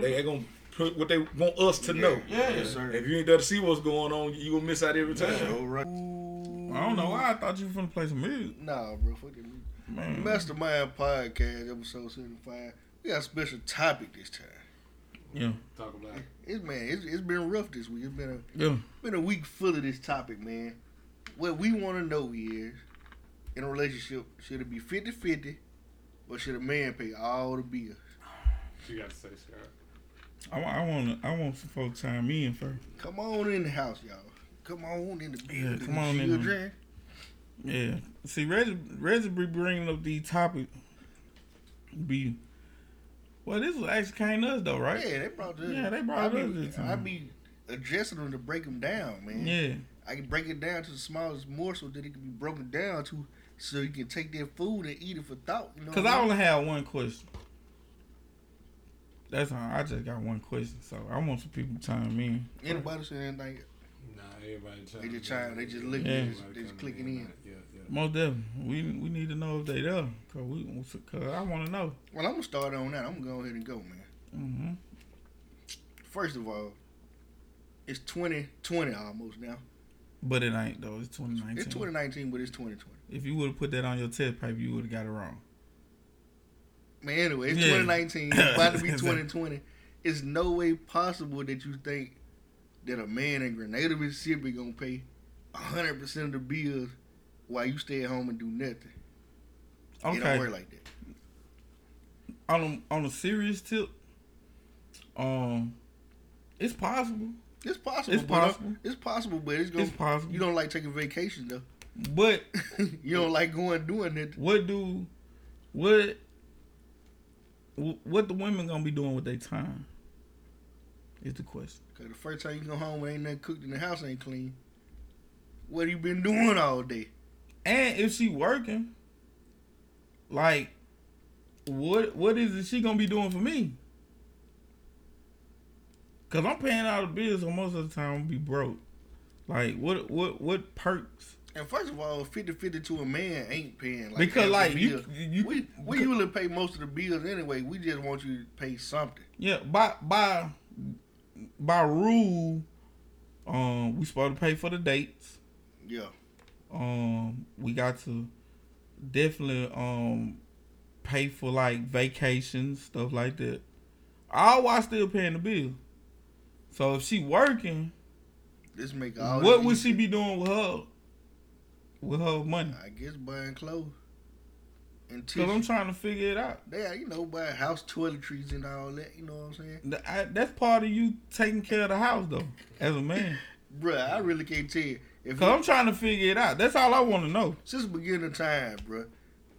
They, they, they gonna put what they want us to know. Yeah. Yes, sir. If you ain't there to see what's going on, you gonna miss out every time. All right. I don't know why I thought you were finna play some music. Nah, bro. Fuck it. Man. Mastermind Podcast, episode 75. We got a special topic this time. Yeah. Talk about it. It's man, it's, it's been rough this week. It's been a Yeah. been a week full of this topic, man. What we want to know is, in a relationship, should it be 50-50 or should a man pay all the bills? You got to say, Scott. I, wa- I want I want some folks chime in first. Come on in the house, y'all. Come on in the building. come on in. children. Yeah. See, Reggie, Reggie be bringing up these topics. Be well, this was actually kind of us though, right? Yeah, they brought this. Yeah, they I brought be, us this I time. be addressing them to break them down, man. Yeah. I can break it down to the smallest morsel that it can be broken down to, so you can take that food and eat it for thought. You know Cause what I I mean? only have one question. That's all. I just got one question, so I want some people to chime in. Anybody say anything? Nah, everybody trying. They just trying- they just looking, Yeah. they just- they just clicking in. Most definitely, we we need to know if they there, cause we, cause I want to know. Well, I'm gonna start on that. I'm gonna go ahead and go, man. hmm First of all, it's 2020 almost now. But it ain't though. It's 2019. It's 2019, but it's 2020. If you would have put that on your test paper, you would have got it wrong. Man, anyway, it's Yeah. 2019. It's about to be 2020. It's no way possible that you think that a man in Grenada, Mississippi, gonna pay 100 percent of the bills while you stay at home and do nothing. It don't Okay. work like that. On a, on a serious tip, um, it's possible. It's possible. It's uh, possible. It's possible, but it's gonna. It's possible. You don't like taking vacations though. But you don't like going doing it. what do what what the women gonna be doing with their time? Is the question. Cause the first time you go home, ain't nothing cooked in the house ain't clean. What you been doing all day? And if she working, like, what what is it she gonna be doing for me? Cause I'm paying all the bills, so most of the time I'm be broke. Like, what what what perks? And first of all, 50-50 to a man ain't paying. Like because like you you we we usually pay most of the bills anyway. We just want you to pay something. yeah by by by rule, um, we supposed to pay for the dates. Yeah. Um we got to definitely um pay for like vacations stuff like that all while still paying the bill so if she working This make all. what would easy. she be doing with her with her money I guess buying clothes and because i'm trying to figure it out Yeah, you know, buying house toiletries and all that. You know what I'm saying? I- that's part of you taking care of the house though as a man Bruh, I really can't tell you. If because i'm trying to figure it out that's all i want to know since the beginning of time, bruh,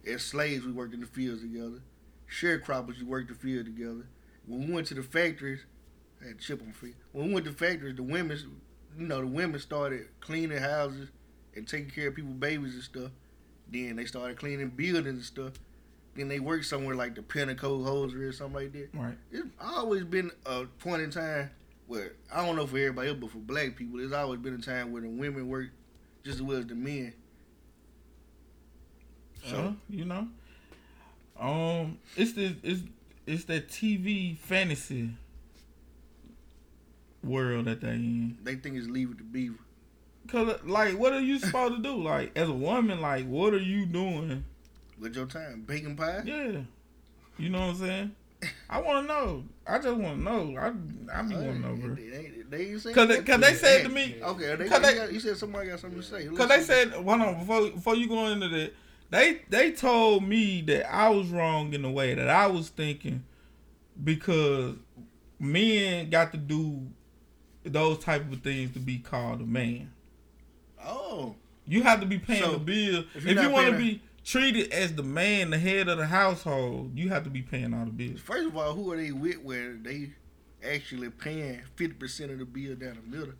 as slaves, we worked in the fields together. Sharecroppers, we worked the field together. When we went to the factories, I had to chip on free. When we went to factories, the women, you know, the women started cleaning houses and taking care of people's babies and stuff. Then they started cleaning buildings and stuff. Then they worked somewhere like the Pinnacle Hosiery or something like that. right It's always been a point in time where I don't know for everybody else, but for black people, there's always been a time where the women work just as well as the men. So Uh, you know, um, it's the it's it's that TV fantasy world that they in. they think it's leave it to beaver. Cause like, what are you supposed to do? Like, as a woman, like, what are you doing? With your time, bacon pie. Yeah, you know what I'm saying. I want to know. I just want to know. I I be want to know, bro. They, they, they Cause they, they said to me, Okay, they, they got, you said somebody got something to say. Cause they said, hold on, before before you go into that, they they told me that I was wrong in the way that I was thinking, because men got to do those type of things to be called a man. Oh, You have to be paying So, the bill if if, you want to be treated as the man, the head of the household. You have to be paying all the bills. first of all, who are they with where they actually paying fifty percent of the bill down the middle?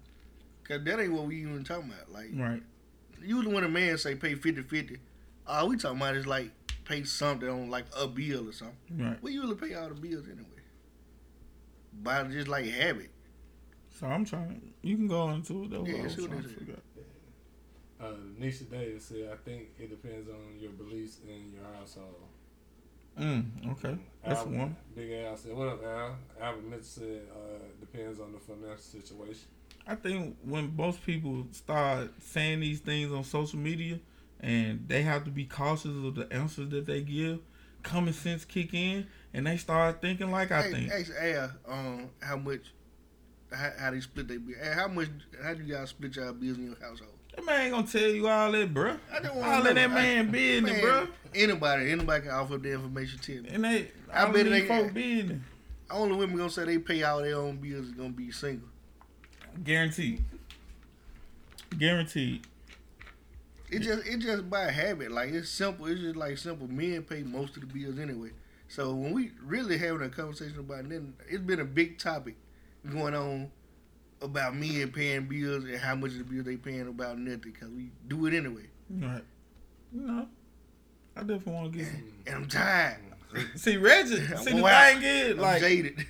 Cause that ain't what we even talking about. Like Right. usually when a man say pay 50-50, all we talking about is like pay something on like a bill or something. Right. We usually pay all the bills anyway. By just like habit. So I'm trying. You can go into it though. Yeah, see what trying they to said. figure out. Uh, Nisha Davis said, I think it depends on your beliefs in your household. Mm, okay, that's Al- one. Big Al said, What up, Al? Albert Mitchell said, uh, Depends on the financial situation. I think when most people start saying these things on social media, and they have to be cautious of the answers that they give, common sense kick in, and they start thinking like I Hey, think. Ask Al, um, how much, how, how they split their bill? How much, how do y'all split y'all bills in your household? That man ain't gonna tell you all that, bro. I just wanna All that I- man business, Man, bruh. Anybody, anybody can offer up the information to me. And they, I I bet they- they folk business. Only women gonna say they pay all their own bills is gonna be single. Guaranteed. Guaranteed. It just it just by habit. Like it's simple. It's just like simple. Men pay most of the bills anyway. So when we really having a conversation about nothing, it's been a big topic going on about me and paying bills and how much of the bills they paying about nothing because we do it anyway. Right. No. I definitely want to get some. And I'm tired. See, Reggie, I'm see, the thing is, I'm like, jaded.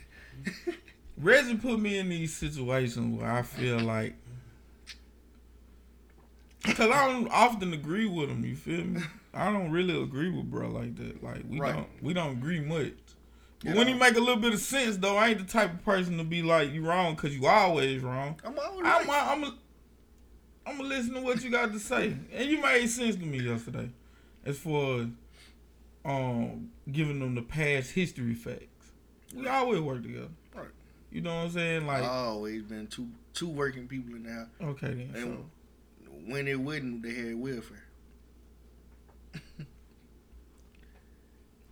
Reggie put me in these situations where I feel like, because I don't often agree with him. You feel me? I don't really agree with bro like that. Like we Right. don't we don't agree much. You when know. he make a little bit of sense, though, I ain't the type of person to be like you wrong because you always wrong. I'm always I'm right. I'm a, I'm gonna listen to what you got to say, and you made sense to me yesterday, as far as um giving them the past history facts. We always work together. Right. You know what I'm saying? Like, I always been two two working people in the house. okay then. So, when it wasn't, they had welfare.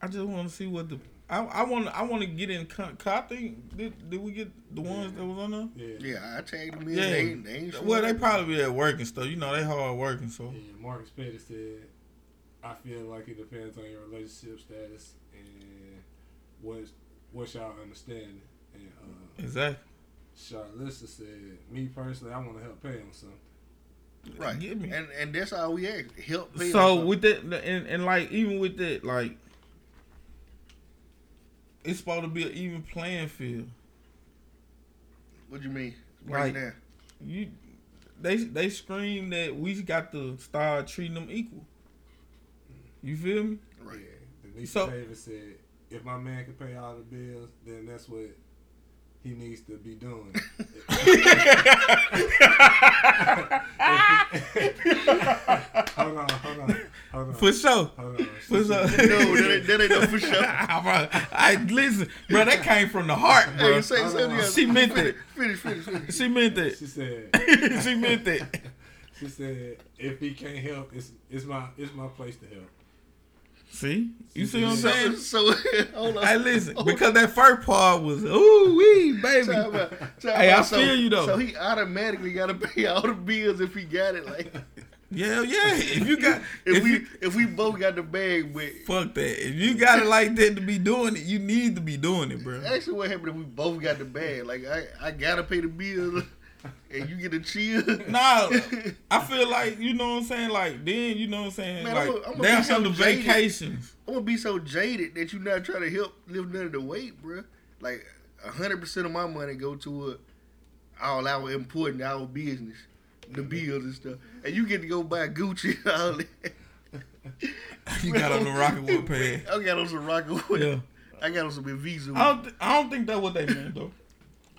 I just want to see what the I I want I want to get in. Con- 'cause I think did, did we get the ones that was on there? Yeah. Yeah, I tagged them in. Yeah. They, they ain't Well, they probably be at work and stuff. You know, they hard working. So Yeah, Marcus Petty said, I feel like it depends on your relationship status and what what's y'all understanding. And uh, exactly. Charlissa said, me personally, I want to help pay on something. right. Get me. And and that's all we ask. Help. pay So with that, and, and like even with that, like it's supposed to be an even playing field. What do you mean? Break Like- You, they they scream that we got to start treating them equal. You feel me? Right. Yeah. Denise So- Davis said, if my man can pay all the bills, then that's what he needs to be doing. hold on, hold on, hold on. For sure. Hold on. For sure. No, that ain't, that ain't no for sure. Ah, I, I listen, bro. That came from the heart, bro. Hey, say, say, yeah, She meant it. Finish, finish, finish. She meant that. She said, she meant that. she said, if he can't help, it's it's my it's my place to help. See, you see what I'm saying? so hold on. Hey, listen, because that first part was ooh wee, baby. Time out, time Hey, I. So- feel you, though. So he automatically got to pay all the bills if he got it. Like Yeah, yeah. If you got, if, if we you if we both got the bag, but fuck that, if you got it like that to be doing it, you need to be doing it, bro. actually, what happened if we both got the bag? Like I I gotta pay the bills, and you get to chill. Nah, I feel like you know what I'm saying. Like then, you know what I'm saying. Man, like I'ma- I'ma they'll be so handle jaded. vacations. I'm gonna be so jaded that you're not trying to help lift none of the weight, bro. Like hundred percent of my money go to uh, all our important our business, the bills and stuff, and you get to go buy Gucci and all that. You got on the rocket wood pad. I got on some rocket wood. Yeah. I got on some Visa, I don't. Th- I don't think that's what they meant though.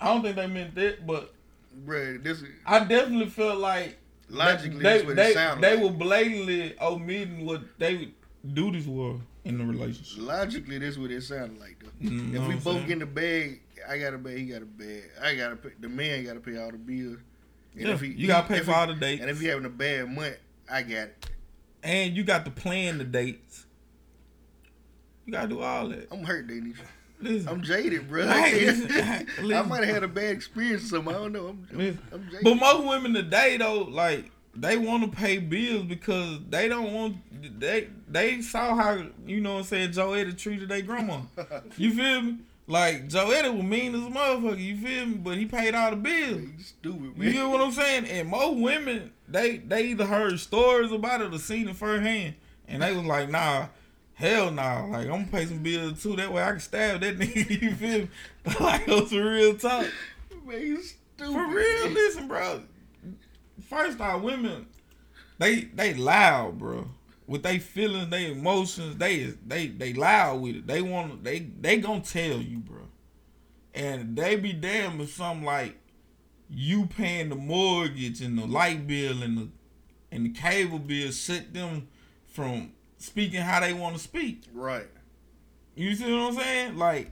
I don't think they meant that, but bro. This is I definitely feel like logically they that's what they, it sounded they like. were blatantly omitting what they duties were in the relationship. Logically, that's what it sounded like though. Mm, if we both saying? get in the bag, I got a bag, he got a bag. I got to pay. The man got to pay all the bills. And Yeah, if he, you gotta pay for he- all the dates, And if he having a bad month, I got it. and you got to plan the dates. You gotta do all that. I'm hurt, Danish. Listen, I'm jaded, bro. Listen, I might have had a bad experience or something. I don't know. I'm, Listen. I'm jaded. But most women today though, like they want to pay bills because they don't want they they saw how you know what I'm saying Joetta treated their grandma. You feel me? Like Joetta was mean as a motherfucker. You feel me? But he paid all the bills. You stupid, You man. get what I'm saying? And most women they they either heard stories about it or seen it firsthand, and they was like, nah. Hell nah, like I'm gonna pay some bills too. That way I can stab that nigga. You feel me? Like on some real talk. man, you stupid. For real, listen, bro. First off, women they they loud, bro. With they feelings, they emotions, they they they loud with it. They want they they gonna tell you, bro. And they be damn if something like you paying the mortgage and the light bill and the and the cable bill set them from speaking how they want to speak. Right. You see what I'm saying? Like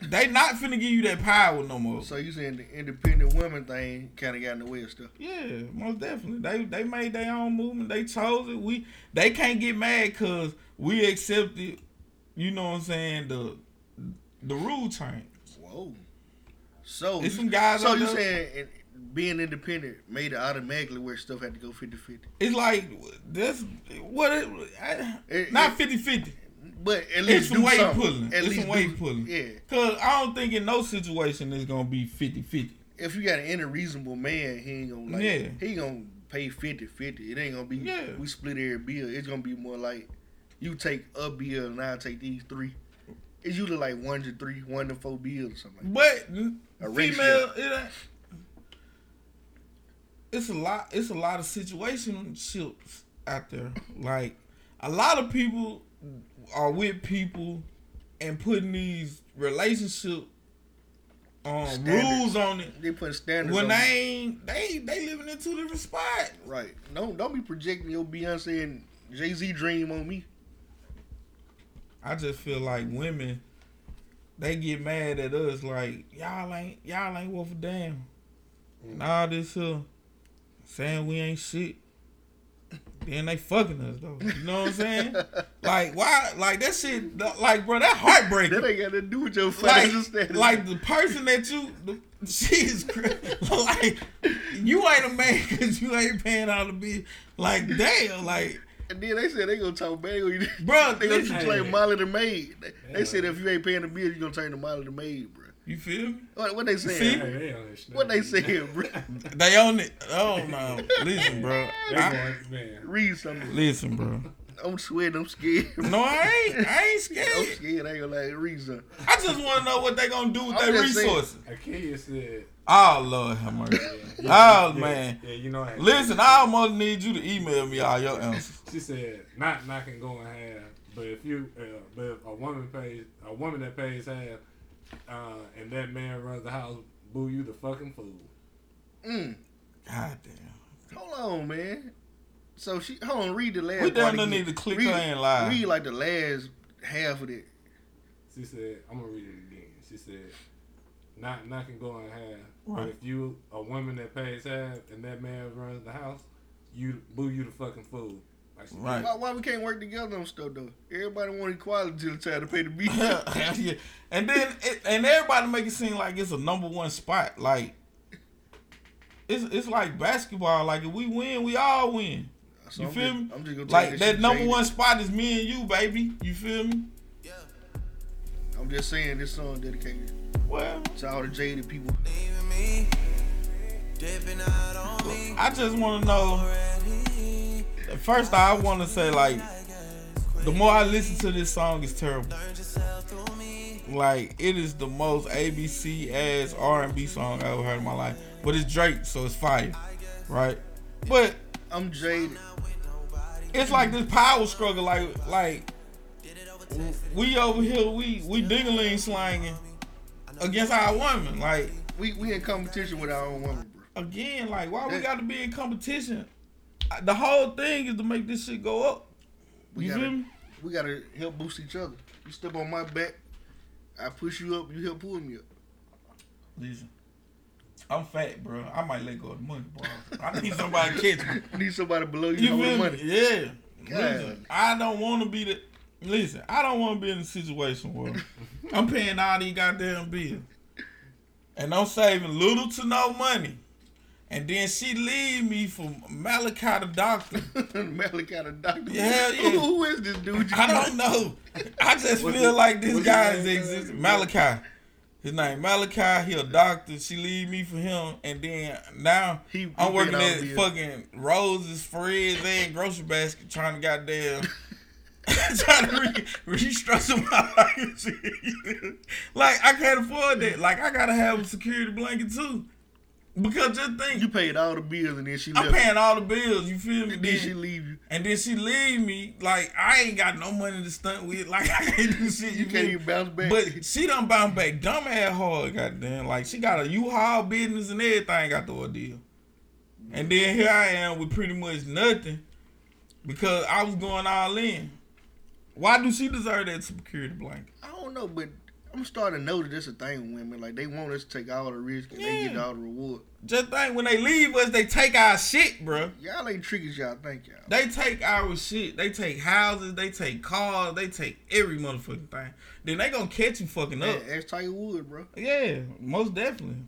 they not finna give you that power no more. So you saying the independent women thing kind of got in the way of stuff? Yeah, most definitely. They they made their own movement. They chose it. We they can't get mad because we accepted. You know what I'm saying? The the rule change. Whoa. So It's some guys So you saying being independent made it automatically where stuff had to go 50-50. It's like this. What? It, I, It- not it- 50-50. But at least some do weight something. pulling. At It's least some weight pulling. Yeah. Cause I don't think in no situation it's gonna be 50-50. If you got any reasonable man, he ain't gonna like. Yeah. He gonna pay 50-50. It ain't gonna be. Yeah. We split every bill. It's gonna be more like you take a bill and I take these three. It's usually like one to three, one to four bills or something. Like But A female. It's a lot. It's a lot of situationships out there. Like a lot of people are with people and putting these relationship um, Standards. rules on it. They put standards when on they ain't they they living in two different spots. Right. Don't don't be projecting your Beyonce and Jay Z dream on me. I just feel like women they get mad at us like y'all ain't y'all ain't worth a damn. And all this here saying we ain't shit. Then they fucking us though. You know what I'm saying? like why like that shit like bro that heartbreaking. That ain't got to do with your like, financial status. like the person that you the, she is like you ain't a man because you ain't paying all the bill. Like damn, like and then they said they gonna talk bad on you. Bruh, they gonna listen. treat you like Molly the maid. They, they said if you ain't paying the bill, you gonna turn to Molly the maid, bro. You feel me? What, what they See? saying? Hey, they on that shit. What they saying, bro? They own it. Oh no, listen, bro. I- Read something. listen, bro. I'm sweating. I'm scared. No, I ain't. I ain't scared. I'm scared. scared. I ain't gonna like read something. I just want to know what they gonna do with their just saying. resources. Akia said, Oh Lord, have mercy. yeah, Oh yeah, man. Yeah, you know. Listen, I almost need you to email me all your answers. She said, not knocking going half, but if you, uh, but if a woman pays, a woman that pays half, uh, and that man runs the house, boo you the fucking fool. Mm. God damn. Hold on, man. So she hold on. Read the last. We part down there again. need to click read, her in live. Read like the last half of it. She said, I'm gonna read it again. She said, not knocking going half, Right. but if you a woman that pays half and that man runs the house, you boo you the fucking fool. Like Right. Why, why we can't work together on stuff though? Everybody want equality until the time to pay the bill. yeah. And then it, and everybody make it seem like it's a number one spot. Like it's it's like basketball. Like if we win, we all win. So You I'm feel just, me? I'm just gonna take Like that number jaded. one spot is me and you, baby. You feel me? Yeah. I'm just saying this song dedicated Well, to all the jaded people. Me, out on me I just want to know. First, I want to say like the more I listen to this song, it's terrible. Learn yourself through me. Like it is the most ABC ass R and B song I ever heard in my life. But it's Drake, so it's fire, right? But I'm jaded. it's like this power struggle. Like like we over here, we we dingling slanging against our woman, Like We we in competition with our own woman, bro. again, like why we got to be in competition? The whole thing is to make this shit go up. We You gotta feel me? we gotta help boost each other. You step on my back, I push you up. You help pull me up. Listen, I'm fat, bro. I might let go of the money, bro. I need somebody to catch me. Need somebody below you, You hold the feel money. Yeah. God. Listen, I don't want to be the. Listen, I don't want to be in a situation where I'm paying all these goddamn bills, and I'm saving little to no money, and then she leave me for Malachi the doctor. Malachi the doctor. Yeah, yeah. Who, who is this dude? I don't know. I just feel like this what's guy his is name? Malachi. His name Malachi. He a doctor. She leave me for him, and then now He- he I'm working at fucking Roses, Fred's, and grocery basket, trying to goddamn. trying to re- restructure my life. like I can't afford that. Like I gotta have a security blanket too. Because just think, You paid all the bills and then she left. I'm paying all the bills. You feel me? And then she leave you. and then she leave me. Like I ain't got no money to stunt with. Like I can't do shit. You, You can't even bounce back. But she done bounce back dumb ass hard, goddamn. Like she got a U-Haul business and everything got the ordeal. And then here I am with pretty much nothing because I was going all in. Why do she deserve that security blanket? I don't know, but I'm starting to notice this a thing with women. Like they want us to take all the risk and they get all the reward. Just think when they leave us, they take our shit, bruh. Y'all ain't tricky as y'all think y'all. They take our shit. They take houses. They take cars. They take every motherfucking thing. Then they gonna catch you fucking up. Man, ask Tiger Wood, bro. Yeah, most definitely.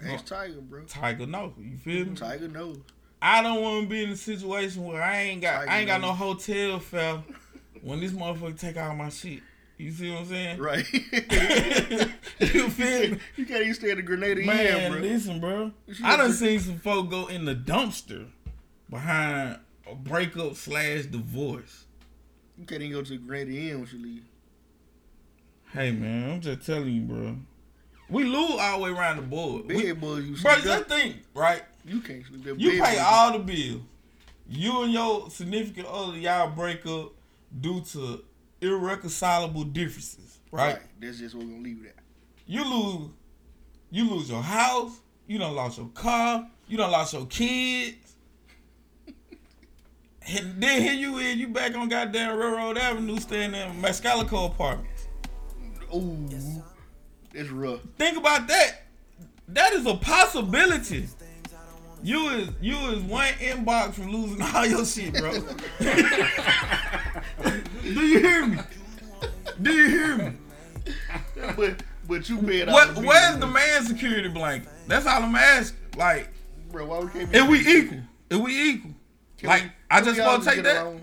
Ask Tiger, bro. Tiger, no, you feel me? Tiger knows. I don't want to be in a situation where I ain't got Tiger I ain't got no hotel fare when this motherfucker take all my shit. You see what I'm saying? Right. you feel me? You can't even stay at the Grenada Man, Inn, bro. listen, bro. I done seen some folk go in the dumpster behind a breakup slash divorce. You can't even go to the Grenada Inn when you leave. Hey man, I'm just telling you, bro. We lose all the way around the board. We- Bed boys, you bro, just think, right? You can't sleep there. You pay boys- all the bills. You and your significant other, y'all break up due to irreconcilable differences, right? Right. That's just what we're gonna leave it at. You lose, you lose your house. You don't lost your car. You don't lost your kids. And then here you is, you back on goddamn Railroad Avenue, staying in Mascalico apartments. Ooh, it's rough. Think about that. That is a possibility. You is you is one inbox from losing all your shit, bro. Do you hear me? Do you hear me? But but you paid all What the where's the man security blanket? That's all I'm asking. Like, bro? Why we can't be? if we equal, if we equal, Can like we- I just want to take get that. along?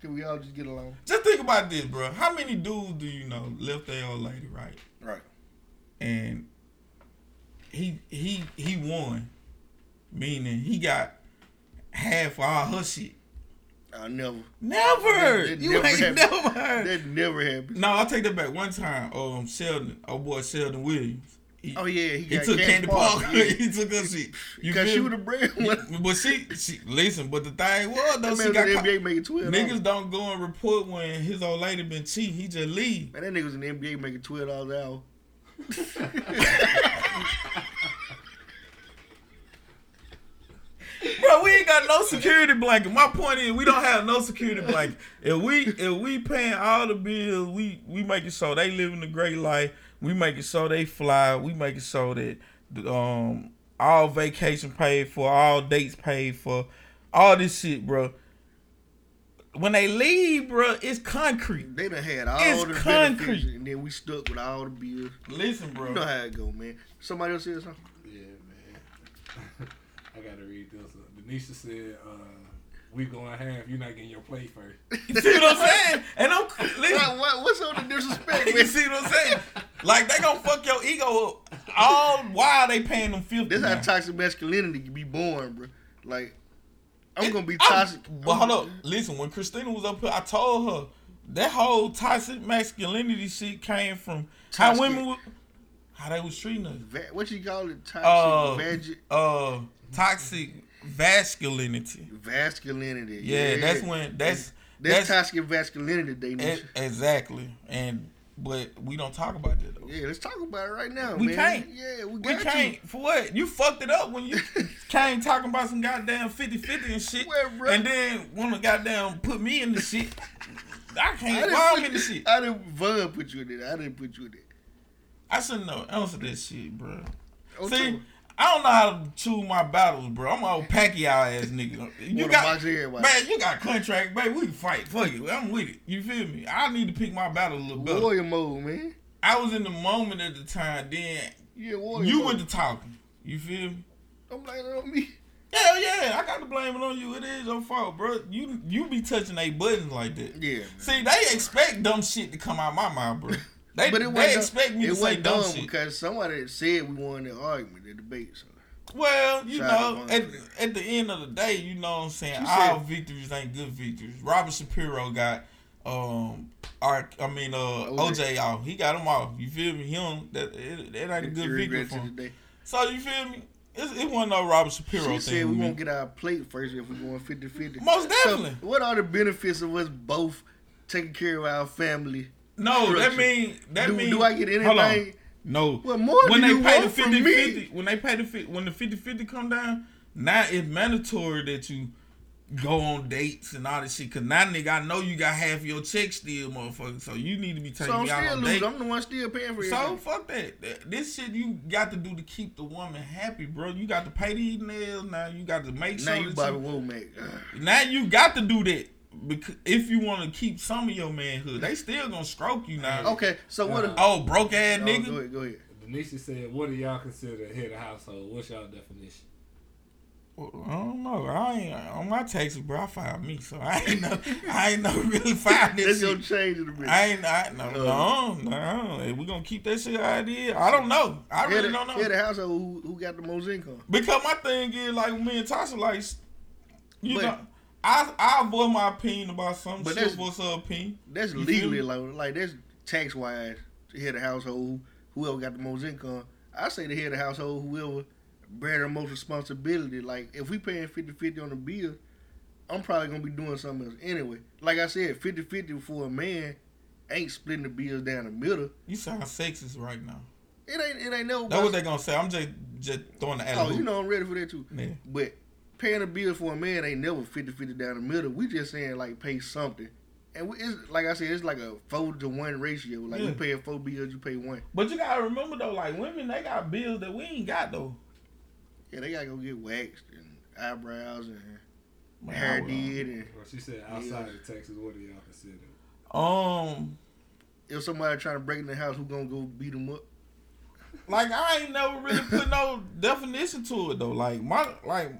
Can we all just get along? Just think about this, bro. How many dudes do you know left their old lady, right? Right. and he he he won, meaning he got half of all her shit. I never. Never, That- that you never ain't happened. never heard. That never happened. no, I'll take that back. One time, um, Shelden, oh boy, Shelden Williams. He, Oh yeah, he, he took Candy Parker. Yeah. he took her shit. You Cause feel she me? was the bread one. but she, she listen. But the thing was, though, That she got in the caught. NBA making twelve. Niggas dollars. don't go and report when his old lady been cheating. He just leave. Man, that nigga was in the NBA making twelve dollars an hour. Bro, we ain't got no security blanket. My point is, we don't have no security blanket. If we if we paying all the bills, we we making so they living a great life. We making so they fly. We making so that um all vacation paid for, all dates paid for, all this shit, bro. When they leave, bro, it's concrete. They done had all It's the concrete. benefits, and then we stuck with all the bills. Listen, bro. You know how it go, man. Somebody else said something. Yeah, man. I gotta read this. Denisha said, uh, "We going half. You're not getting your play first. You see what I'm saying? And I'm listen. What, what, what's on the disrespect, you see what I'm saying? Like they gonna fuck your ego up all while they paying them fifty. This how toxic masculinity can be born, bro. Like, I'm gonna be I'm- toxic. But hold up, listen. When Christina was up here, I told her that whole toxic masculinity shit came from how women, were, how they was treating us. What you call it? Toxic Uh, uh, toxic masculinity. masculinity. Yeah, that's when that's that's, that's, toxic masculinity. They need. exactly. And but we don't talk about that though. Yeah, let's talk about it right now. We man. can't. Yeah, we We can't for what? You fucked it up when you came talking about some goddamn 50-50 and shit. Well, and then wanna goddamn put me in the shit. I can't. I didn't, in the put, shit? I didn't. Vaughn put you in it. I didn't put you in it. I shouldn't know. Answer that shit, bro. Oh, See, I don't know how to choose my battles, bro. I'm an old Pacquiao ass nigga. You got man, you got contract, baby. We can fight. Fuck you. I'm with it. You feel me? I need to pick my battle a little better. warrior mode, man. I was in the moment at the time. Then Yeah, warrior. you mode. went to talking. You feel me? Don't blame it on me. Hell yeah, I got to blame it on you. It is your fault, bro. You you be touching they buttons like that. Yeah. See, they expect dumb shit to come out my mouth, bro. They, But it they expect me it to say dumb shit. because somebody said we won the argument, the debate. So Well, you Shout know, at, at the end of the day, you know what I'm saying? She All said- victories ain't good victories. Robert Shapiro got um our I mean uh OJ. Off. He got him off. You feel me? He don't that it, that ain't a good victory for him. today. So you feel me? It's, it wasn't no Robert Shapiro She thing. said we won't get our plate first if we're going 50 50. Most definitely. So, what are the benefits of us both taking care of our family? No, that mean that do, mean. do I get Hold on. anything? No. What more when do they you pay the want from 50 me? 50, when they pay the 50, when the 50 50 come down, now it's mandatory that you go on dates and all this shit. Cause now nigga, I know you got half your check still, motherfucker. So you need to be taking So I'm me out still on losing. dates. I'm the one still paying for it. So everything. fuck that. That- This shit you got to do to keep the woman happy, bro. You got to pay these nails now. You got to make Now sure you that Bobby you, Womack. now you got to do that because if you want to keep some of your manhood, they still gonna stroke you now. Okay, so what if. Oh, broke ass Oh, nigga. Go ahead, go ahead. Denisha said, "What do y'all consider a head of household? What's y'all definition?" Well, I don't know. I ain't on my taxes, bro. I filed me, so I ain't know. I ain't know really find That's this gonna change it a bit. I ain't. I, no, uh, no, no. We gonna keep that shit how it is. I don't know. I really of- don't know. Head of household who, who got the most income. Because my thing is like me and Tasha, like you But- know, I I avoid my opinion about something. But that's- what's her opinion? That's You legally like like that's tax wise. Head of household, whoever got the most income. I say the head of household, whoever bear the most responsibility. Like if we paying 50-50 on the bill, I'm probably gonna be doing something else anyway. Like I said, 50-50 for a man ain't splitting the bills down the middle. You sound sexist right now. It ain't it ain't no. That's what they gonna say. I'm just just throwing the oh, you know I'm ready for that too. Yeah. But paying a bill for a man ain't never 50-50 down the middle. We just saying like pay something. And we, it's like I said, it's like a four to one ratio. Like we Yeah. pay four bills, you pay one. But you gotta remember though, like women, they got bills that we ain't got though. Yeah, they gotta go get waxed and eyebrows and Man, hair I did. And Well, she said, outside of Texas, what do y'all consider? Um, if somebody trying to break in the house, who gonna go beat them up? like I ain't never really put no definition to it though. Like my like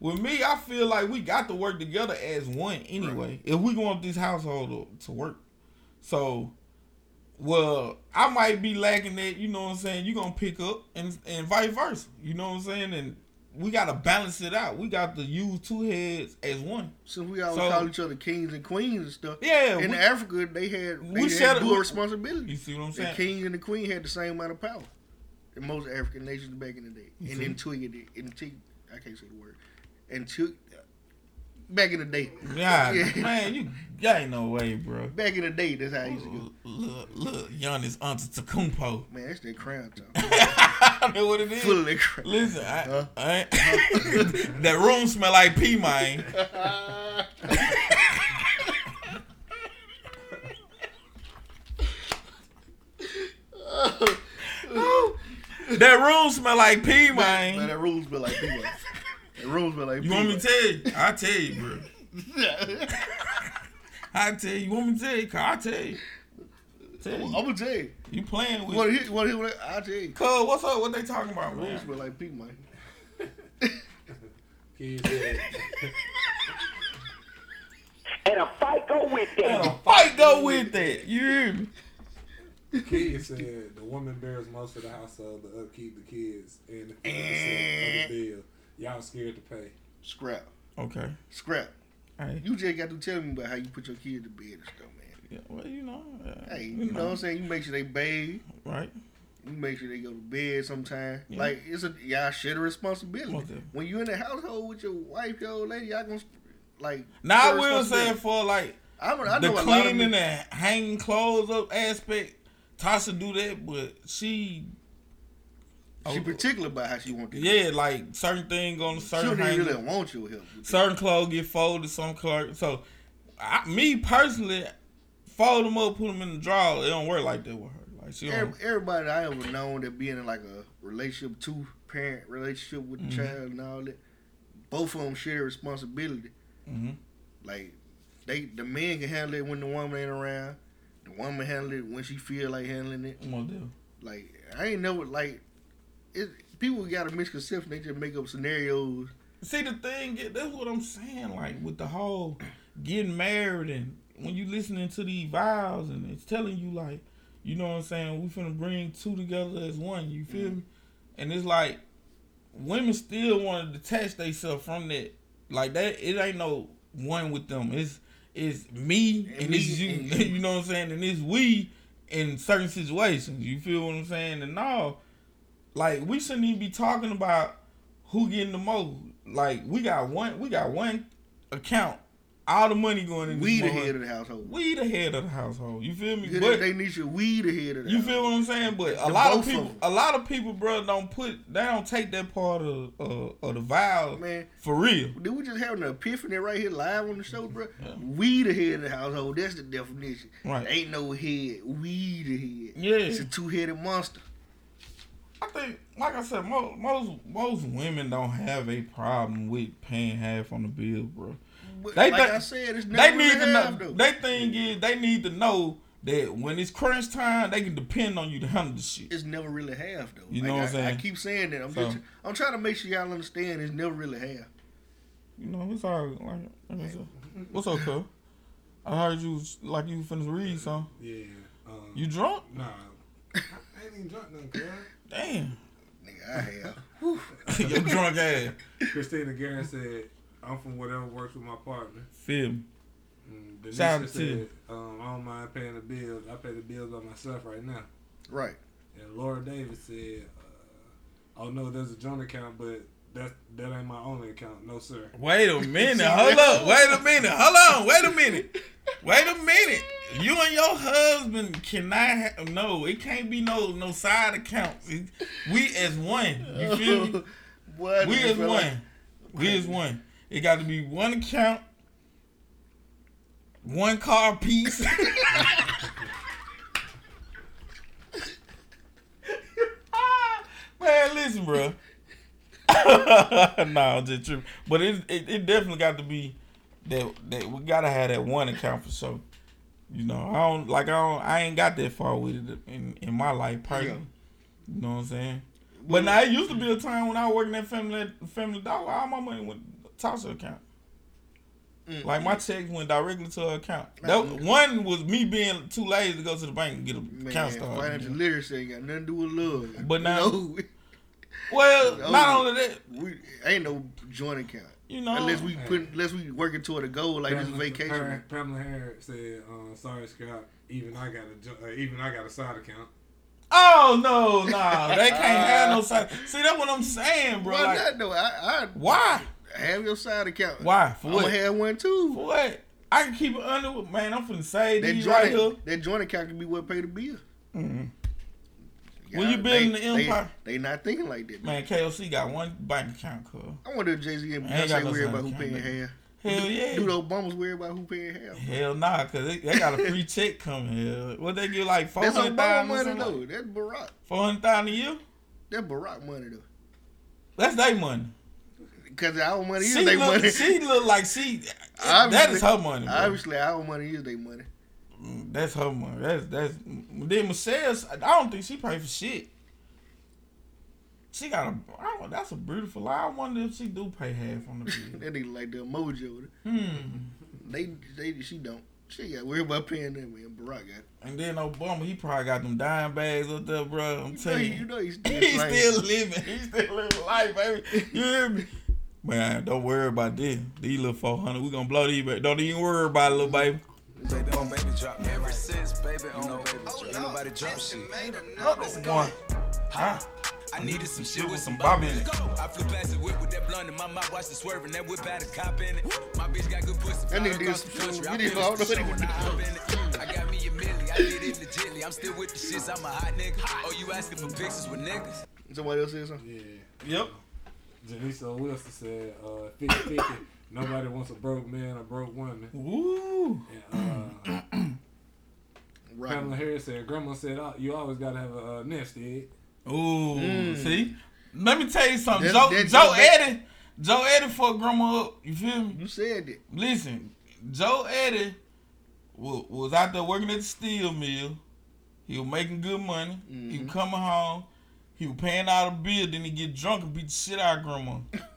with me, I feel like we got to work together as one anyway. If we want this household to, to work, so well, I might be lacking that. You know what I'm saying? You are gonna pick up and and vice versa. You know what I'm saying? And we gotta balance it out. We got to use two heads as one. Since we always So- call each other kings and queens and stuff. Yeah, In we- Africa, they had they we had shared- dual responsibility. You see what I'm saying? The king and the queen had the same amount of power in most African nations back in the day. You And see? Twig, in Tig, I can't say the word. And Twig, back in the day. Yeah, Yeah. man, you that ain't no way, bro. Back in the day, that's how I used to go. Look, look, Giannis Antetokounmpo. Man, that's that crown talk. I know what it is. Full of that crown. Listen, I, Huh? I ain't- that room smell like pee, man. that room smell like pee, Man, man. that room smell like people. That room smell like You want me to tell you? I tell you, bro. I tell you. You want me to tell you? Cause I tell you. Tell I'm you. gonna tell you. You playing with? wanna hear? You what I- I'll tell you. Cuz, what's up? What they talking about, Room man? smell like people, man. Kid said, And a fight go with And a fight go with that. You hear me? Kid said the woman bears most of the household to upkeep the kids and the 50% of the eh. bill. Y'all scared to pay. Scrap. Okay. Scrap. Hey. You just got to tell me about how you put your kid to bed and stuff, man. Yeah, well, you know. uh, Hey, you know what I'm saying? You make sure they bathe. Right? You make sure they go to bed sometime. Yeah. Like it's a y'all share the responsibility. Most definitely. When you in the household with your wife, your old lady, y'all gonna like. Now, I share will say for like I, mean, I the know a lot of cleaning men, and hanging clothes up aspect, Tasha do that, but she. She Oh, particular about how she want to. Yeah, like certain thing on she certain don't even hanger, really want your help. certain clothes get folded, some clothes. So, I, me personally, fold them up, put them in the drawer. It don't work like that with her. Like she. Every- Everybody I ever known that being in like a relationship, two parent relationship with the Mhm. child and all that, both of them share responsibility. hmm Like they, the man can handle it when the woman ain't around. The woman handle it when she feel like handling it. Like I ain't never like it. People got a misconception. They just make up scenarios. See the thing, that's what I'm saying. Like with the whole getting married and when you listening to these vows and it's telling you like, you know what I'm saying, we finna bring two together as one. You feel me? And it's like women still want to detach themselves from that. Like that, it ain't no one with them. It's it's me and, And it's you. and you. You know what I'm saying? And it's we in certain situations. You feel what I'm saying? And now, like we shouldn't even be talking about who getting the most. Like we got one, we got one account. All the money going in. We the head of the household. We the head of the household. You feel me? Good But they need you. We the head of the you household. feel what I'm saying? But a The lot of both of people, a lot of people, bro, don't put, they don't take that part of uh, of the vow Man, for real. did we just have an epiphany right here live on the show, bro? We the head of the household. That's the definition. Right. Ain't no head. We the head. Yeah. It's a two headed monster. I think, like I said, most most most women don't have a problem with paying half on the bill, bro. But They like think- I said, it's They never need really to know. half, though. They thing is, they need to know that when it's crunch time, they can depend on you to handle the shit. it's never really half though. You Like, know what I, I'm saying? I keep saying that. I'm So- just I'm trying to make sure y'all understand it's never really half. You know, it's all like. like What's up, cuz? I heard you like you finna reading something. Yeah. Um, You drunk? Nah. I ain't even drunk nothing, cuz. Damn. Nigga, I have. Your drunk ass. Christina Garrett said, I'm from whatever works with my partner. Feel me. Mm, Denisha Shout out to said, you. um, I don't mind paying the bills. I pay the bills by myself right now. Right. And Laura Davis said, uh, oh no, there's a joint account, but that that ain't my only account. No, sir. Wait a minute. Hold up. Wait a minute. Hold on. Wait a minute. Wait a minute. You and your husband cannot have no. It can't be no no side accounts. It- we as one. You feel me? Boy, We as feel one. like- We as one. It got to be one account, one car piece. Man, listen, bro. nah, I'm just tripping. But it, it it definitely got to be that that we gotta have that one account for sure. You know, I don't like I don't I ain't got that far with it in in my life personally. You know what I'm saying? But now it used to be a time when I was working at Family Family Dollar, all my money went to Tasha account. Mm. Like my checks went directly to her account. That one was me being too lazy to go to the bank and get a Man, account started. financial literacy ain't got nothing to do with love. But now- no, Well, Oh. not only that, we ain't no joint account you know, unless we put unless we working toward a goal like this vacation. Har- Pamela Harris said, uh, "Sorry, Scott. Even I got a uh, even I got a side account." Oh no, no, they can't have no side. See, that's what I'm saying, bro. Why Like, not though? I, why? Have your side account. Why? For I'm what? gonna have one too. For what? I can keep it under. Man, I'm finna say That these joint, right here. that joint account can be what pay the bill. Mhm. When you building the empire- they, they not thinking like that. Man. Man, KLC got one bank account, cuz. I wonder if Jay Z and Beyonce no worry side about who paying half. Hell yeah. Do the Obamas worry about who paying half? Hell nah, cause they, they got a free check coming here. What they get like four That's hundred Obama thousand? money though. That's Barack. Four hundred thousand a year? That's Barack money though. That's their money. Because our money is their money. she look like she. that Obviously- is her money. Bro. Obviously, our money is their money. That's her money. That's that's. Then Michelle's. I don't think she pay for shit. She got a. I don't, that's a beautiful lie. I wonder if she do pay half on the bill. That nigga like the emoji. hmm. They, they, she don't. She got worried about paying that man. Barack got. And then Obama, he probably got them dime bags up there, bro. I'm You telling you. you know he's still. He's still living. He's still living life, baby. You hear me? Man, don't worry about this. These little 400, we gonna blow these. Don't even worry about it, little baby. Baby on baby drop. Ever since baby on baby drop. Ain't nobody drop shit. One. Huh? I needed some shit with some bop bop in in it. it. I flew past the whip with that blunt in my mouth, watched it swerving. That whip had a cop in it. My bitch got good pussy. That nigga did some country. shit. I Video, feel I don't know it's what he was I hop in it. I got me a milli, I did it legitly. I'm still with the shits, I'm a hot nigga. Oh, you asking for pictures with niggas? Somebody else said something. Yeah. Yep. Janisa Wilson said, uh, 50 50. Nobody wants a broke man or broke woman. Woo. And, uh, Right. Pamela Harris said, Grandma said, oh, you always got to have a uh, nest egg. Ooh. See? Let me tell you something. Mm. That- Joe, that- Joe that- Eddie. Joe Eddie fucked grandma up. You feel me? You said it. Listen, Joe Eddie was, was out there working at the steel mill. He was making good money. He Mm-hmm. was coming home. He was paying out a bill. Then he get drunk and beat the shit out of grandma.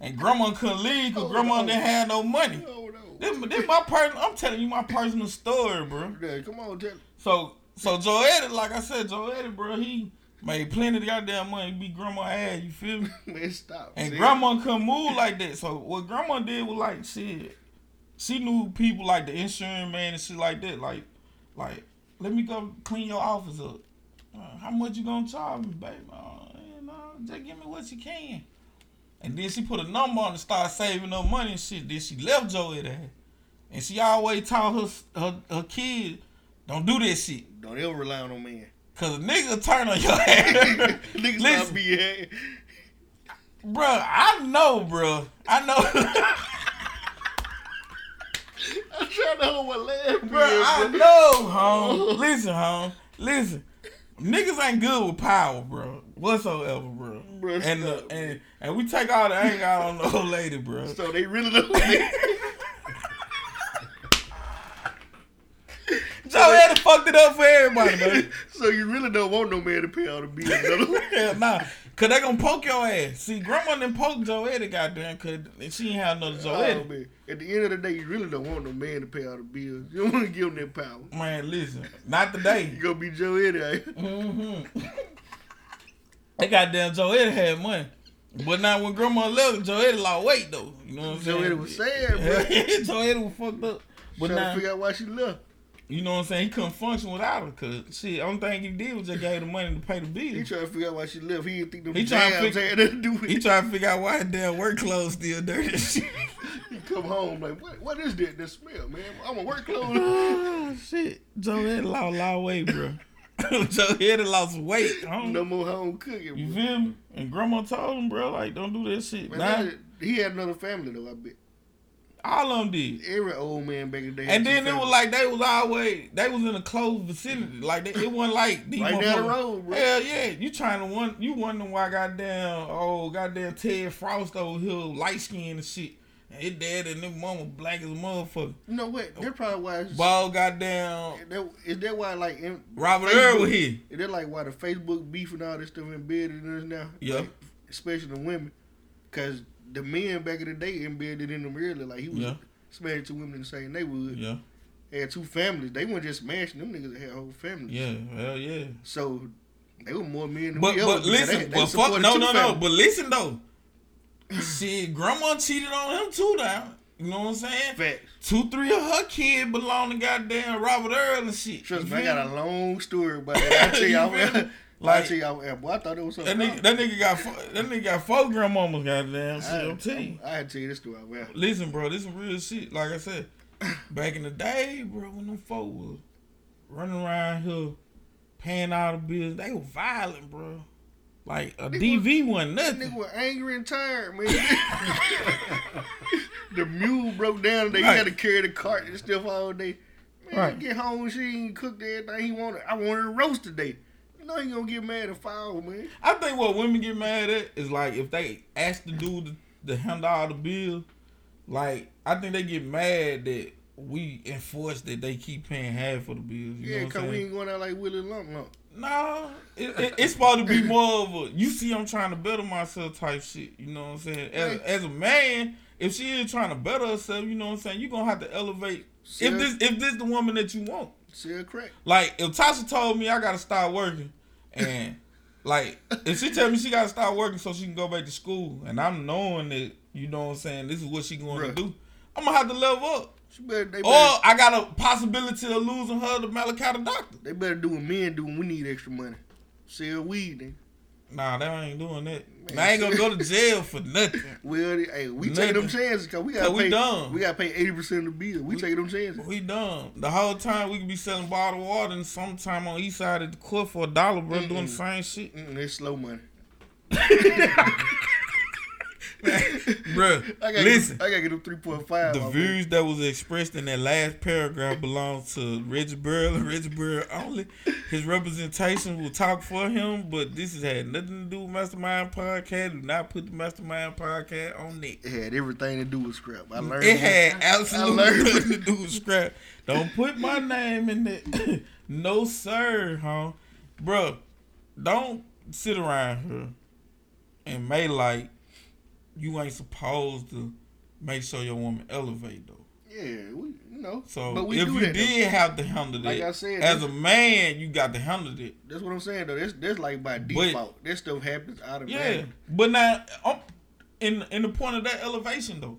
and grandma couldn't leave because Oh, grandma no. didn't have no money. Oh no. This, this my person. I'm telling you my personal story, bro. Yeah, come on, tell. So, so Joe Eddie, like I said, Joe Eddie, bro, he made plenty of goddamn money. Be grandma had You feel me? Man, stop. And grandma couldn't move like that. So what grandma did was like shit. She knew people like the insurance man and shit like that. Like, like, let me go clean your office up. Uh, how much you gonna charge me, baby? Uh, you know, just give me what you can. And then she put a number on and started saving her money and shit. Then she left Joe at her. And she always taught her her, her kid, don't do that shit. Don't ever rely on no man. Cause a nigga turn on your ass. Niggas Listen. not be here. Bruh, I know, bruh. I know. I'm trying to hold my laugh. Bruh, I know, home. Listen, home. Listen. Niggas ain't good with power, bro. Whatsoever, bro. Bruh, and, the, and and we take all the anger out on the old lady, bro. So they really don't. Joe had fucked it up for everybody, man. so you really don't want no man to pay all the bills. Hell nah. Cause they gonna poke your ass. See, grandma didn't poke Joe Eddie goddamn cause she ain't have another Joe Oh, Eddie. man. At the end of the day, you really don't want no man to pay all the bills. You don't want to give him that power. Man, listen. Not today. You gonna be Joe Eddie. eh? Mm-hmm. They goddamn Joe Eddie had money. But now when grandma left, Joe Eddie lost weight though. You know what I'm saying? Eddie was sad, bro. Joe Eddie was fucked up. But Trying to now, figure out why she left. you know what I'm saying? He couldn't function without her. Cause shit, only thing he did was just gave the money to pay the bills. He trying to figure out why she left. He didn't think them He trying to jabs fig- had nothing to do with He it. tried to figure out why his damn work clothes still dirty. He come home like, what, what is that? That smell, man. I'm a work clothes. oh shit. Joe a lot of weight, bro. Joe Eddie lost weight. I don't no more home cooking. You Bro. feel me? And grandma told him, bro, like, don't do that shit. Man, Nah, he had another family though. I bet all of them did. every old man back in the day. And then it was like they was always they was in a close vicinity. Like they, it wasn't like these Right down the road, bro. Hell yeah, you trying to want you wondering why goddamn oh goddamn Ted Frost over here light skin and shit. His dad and his mama black as a motherfucker. You know what? That's probably why. It's, Ball goddamn that, is that why like in, Robert Facebook- Earl was here. Is that like why the Facebook beef and all this stuff embedded in us now? Yeah. Like, especially the women, because the men back in the day embedded in them early. Like he was Yeah. married to women in the same neighborhood. Yeah, Had two families. They weren't just smashing them niggas. They had whole families. yeah, hell yeah. So they were more men than But we but ever. listen, they, they but fuck no two no no. But listen though, shit, grandma cheated on him too now. You know what I'm saying? Facts. Two, three of her kids belong to goddamn Robert Earl and shit. Trust You me, I got a long story about that. I tell You y'all. feel? Like, I tell y'all, boy, I thought it was That something. nigga, that nigga got four, that nigga got four grandmamas. Goddamn, shit. I'm telling you. I, I had to tell you this story. Well, Listen, bro, this is real shit. Like I said, back in the day, bro, when them folk was running around here paying all the bills, they were violent, bro. Like a DV wasn't that nothing. nigga was angry and tired, man. the mule broke down they Right. had to carry the cart and stuff all day. Man, Right. get home, she ain't cooked everything he wanted. I wanted a roast today. You know he gonna get mad and foul, man. I think what women get mad at is like if they ask the dude to, to handle all the bills, like I think they get mad that we enforce that they keep paying half for the bills. You Yeah, know what cause I'm we ain't going out like Willie Lump Lump. No, it, it, it's supposed to be more of a you see I'm trying to better myself type shit. You know what I'm saying? As, Right. as a man, if she is trying to better herself, you know what I'm saying. you're gonna have to elevate. Sure. If this if this the woman that you want, Sell crack. like if Tasha told me I gotta start working, and like if she tell me she gotta start working so she can go back to school, and I'm knowing that you know what I'm saying, this is what she to do. I'm gonna have to level up. She better, they, Or better, I got a possibility of losing her to Malachi doctor. they better do what men do when we need extra money. Sell weed, then. Nah, they ain't doing that. Man, I ain't gonna go to jail for nothing. Well, hey, we take them chances because we gotta 'Cause we pay. dumb. We gotta pay eighty percent of the bill. We, take them chances. We done. The whole time we could be selling bottled water and sometime on east side of the court for a dollar, bro, doing the same shit. Mm, it's slow money. bro, I gotta listen. Get, I gotta get point five. The views that was expressed in that last paragraph belongs to Reggie Burl and Reggie Burl only. His representation will talk for him, but this has had nothing to do with Mastermind Podcast. Do not put the Mastermind Podcast on it. It had everything to do with scrap. I learned. It had absolutely nothing to do with scrap. Don't put my name in it. no, sir, huh? Bruh, don't sit around here and may like you ain't supposed to make sure your woman elevate though. Yeah, we you know. So but we if do you that. though. did have to handle Like it, I said, as a man, you got to handle it. That's what I'm saying though. That's that's like by default. that stuff happens out of Yeah, but now um, in in the point of that elevation though,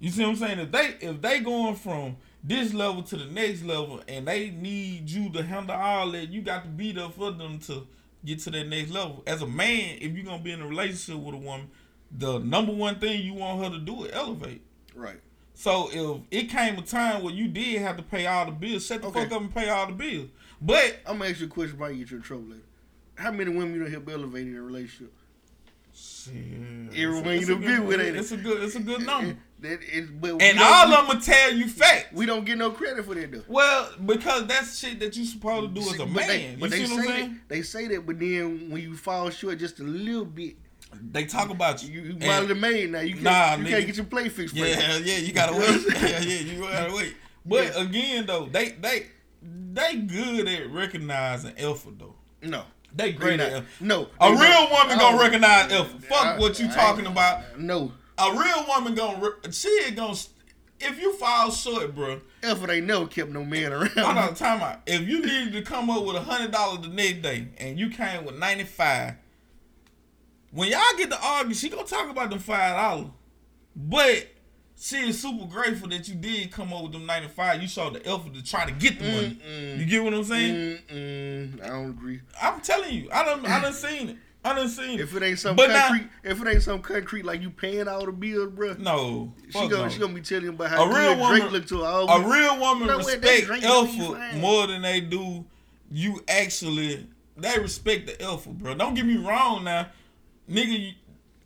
you see what I'm saying? If they if they going from this level to the next level and they need you to handle all that, you got to be there for them to get to that next level. As a man, if you're gonna be in a relationship with a woman, the number one thing you want her to do is elevate. Right. So if it came a time where you did have to pay all the bills, shut the Okay. fuck up and pay all the bills. But I'm gonna ask you a question. Might get you in trouble later. How many women you done help elevate in a relationship? shit, Everyone it's you done been with, it? It's a good, it's a good number. That is, but And all don't, of them will tell you facts. we, we don't get no credit for that though. Well, because that's shit that you supposed to do as a But man. they, but you they see what I'm say saying? that, they say that, but then when you fall short just a little bit, They talk about you. you, you And- model the maid now. You can't, Nah, you nigga. can't get your play fixed. Yeah, you. yeah, you gotta wait. yeah, yeah, you gotta wait. But again, though, they they they good at recognizing alpha though. No, They they great not. at alpha. No, A real not. woman gonna oh. recognize alpha. Fuck I- what you I- talking about. No, A real woman gonna re- she ain't gonna. If you fall short, bro, Alpha they never kept no man around. hold on, time out. If you needed to come up with a hundred dollars the next day and you came with ninety five, when y'all get to argue, she gonna talk about them five dollars. But she is super grateful that you did come up with them ninety five. You showed the effort to try to get the money. You get what I'm saying? Mm-mm, I don't agree. I'm telling you, I don't. I done seen it. I done seen it. If it ain't some But now- concrete, if it ain't some concrete like you paying all the bills, bro, no, she gonna no. she gonna be telling you about how A real woman- Drake look to her. A week. real woman You know respect alpha more than they do you actually. They respect the alpha, bro. Don't get me wrong now, nigga.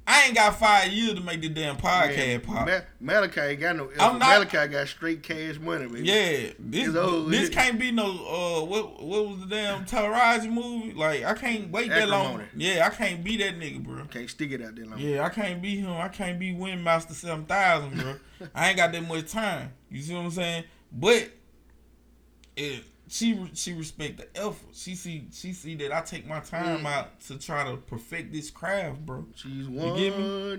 I ain't got five years to make this damn podcast Man, pop. Ma- Malachi ain't got no. I'm not- Malachi got straight cash money, baby. yeah, this old. this can't be no uh what what was the damn Taraji movie? Like I can't wait that long. Yeah, I can't be that nigga, bro. Can't stick it out there long. Yeah, I can't be him. I can't be Windmaster seven thousand, bro. I ain't got that much time. You see what I'm saying? But it, she she respect the effort. She see she see that I take my time Mm. out to try to perfect this craft, bro. She's You one get in a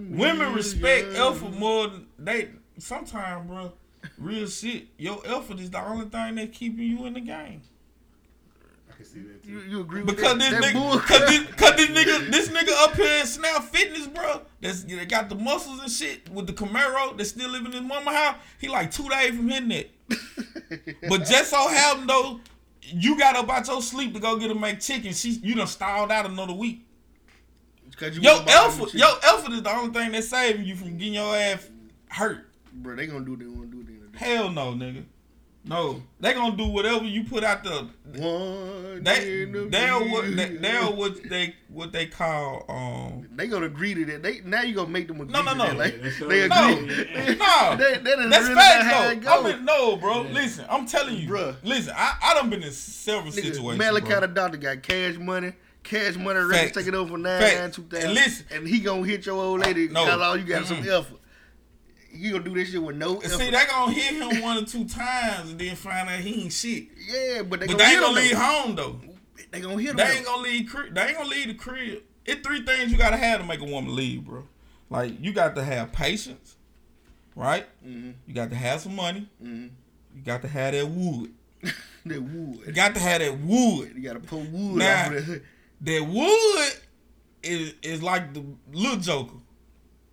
million. Women respect effort more than they. Sometimes, bro, real shit. Your effort is the only thing that's keeping you in the game. I can see that You, too. you agree with Because that? this that nigga, cause crap? this, cause this nigga, this nigga up here in Snap Fitness, bro. That's they got the muscles and shit with the Camaro. That's still living in his mama house. He like two days from hitting it. But just so happen though, you got up out your sleep to go get a make chicken. She, you done stalled out another week. 'Cause you Yo, was about to effort, yo, effort is the only thing that's saving you from getting your ass hurt. bro, they gonna do what they want to do. At the end of the day. Hell no, nigga. No, they gonna do whatever you put out there. One They in a they're what they, they're what they what they call um They gonna agree to that. They now you gonna make them agree. No, no, to no. that. Like, Yeah, that's they so- agree. No. that, that is That's really not how facts it though. I mean, no, bro. Listen, I'm telling you, bro. Listen, I, I done been in several Nigga, situations, Malachi bro. the doctor got cash money. Cash money records Facts. taking over nine Facts. nine two thousand. And listen. and he gonna hit your old lady No. all you got is some Mm-mm. effort. You gonna do this shit with no effort. See, they gonna hit him one or two times and then find out he ain't shit. yeah, but they But gonna they ain't gonna leave home though. They gonna hit him. They though. ain't gonna leave. They ain't gonna leave the crib. It's three things you gotta have to make a woman leave, bro. Like you got to have patience, right? Mhm. You got to have some money. Mhm. You got to have that wood. That wood. You got to have that wood. You gotta pull wood Nah. off that. That wood is is like the little Joker.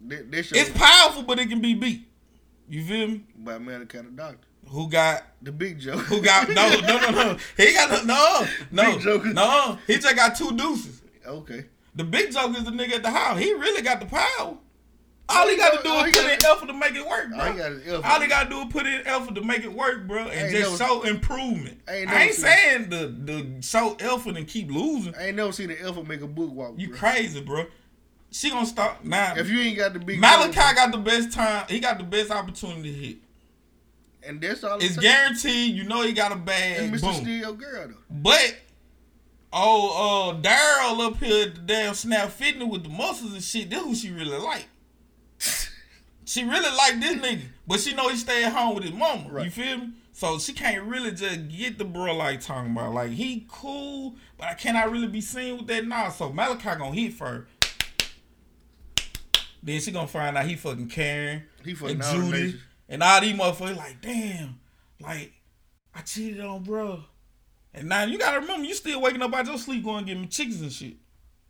Shit It's powerful, but it can be beat. You feel me? by the doctor. Who got The big joke. who got no no no no. He got no no Big Joker. no. He just got two deuces. okay. The big joke is the nigga at the house. He really got the power. All he got to do is put in effort to make it work, bro. All he got is effort. All he got to do is put in effort to make it work, bro, and just show improvement. I ain't I ain't saying the the show effort and keep losing. I ain't never seen an effort make a book walk. You crazy, bro. She gonna start now. If you ain't got the big Malachi joke, got the best time. He got the best opportunity to hit. and that's all It's guaranteed. You know he got a bag. And Mr. Boom. Your Girl though. But oh, uh, Daryl up here at the damn Snap Fitness with the muscles and shit. This who she really like. she really like this nigga, but she know he stay at home with his mama. You feel me? So she can't really just get the bro like talking about. Like he cool, but I cannot really be seen with that now. So Malachi gonna hit first. Then she gonna find out he fucking Karen He fucking and Judy nations. and all these motherfuckers like, damn, like I cheated on bro. And now you gotta remember, you still waking up out your sleep going get me chickens and shit.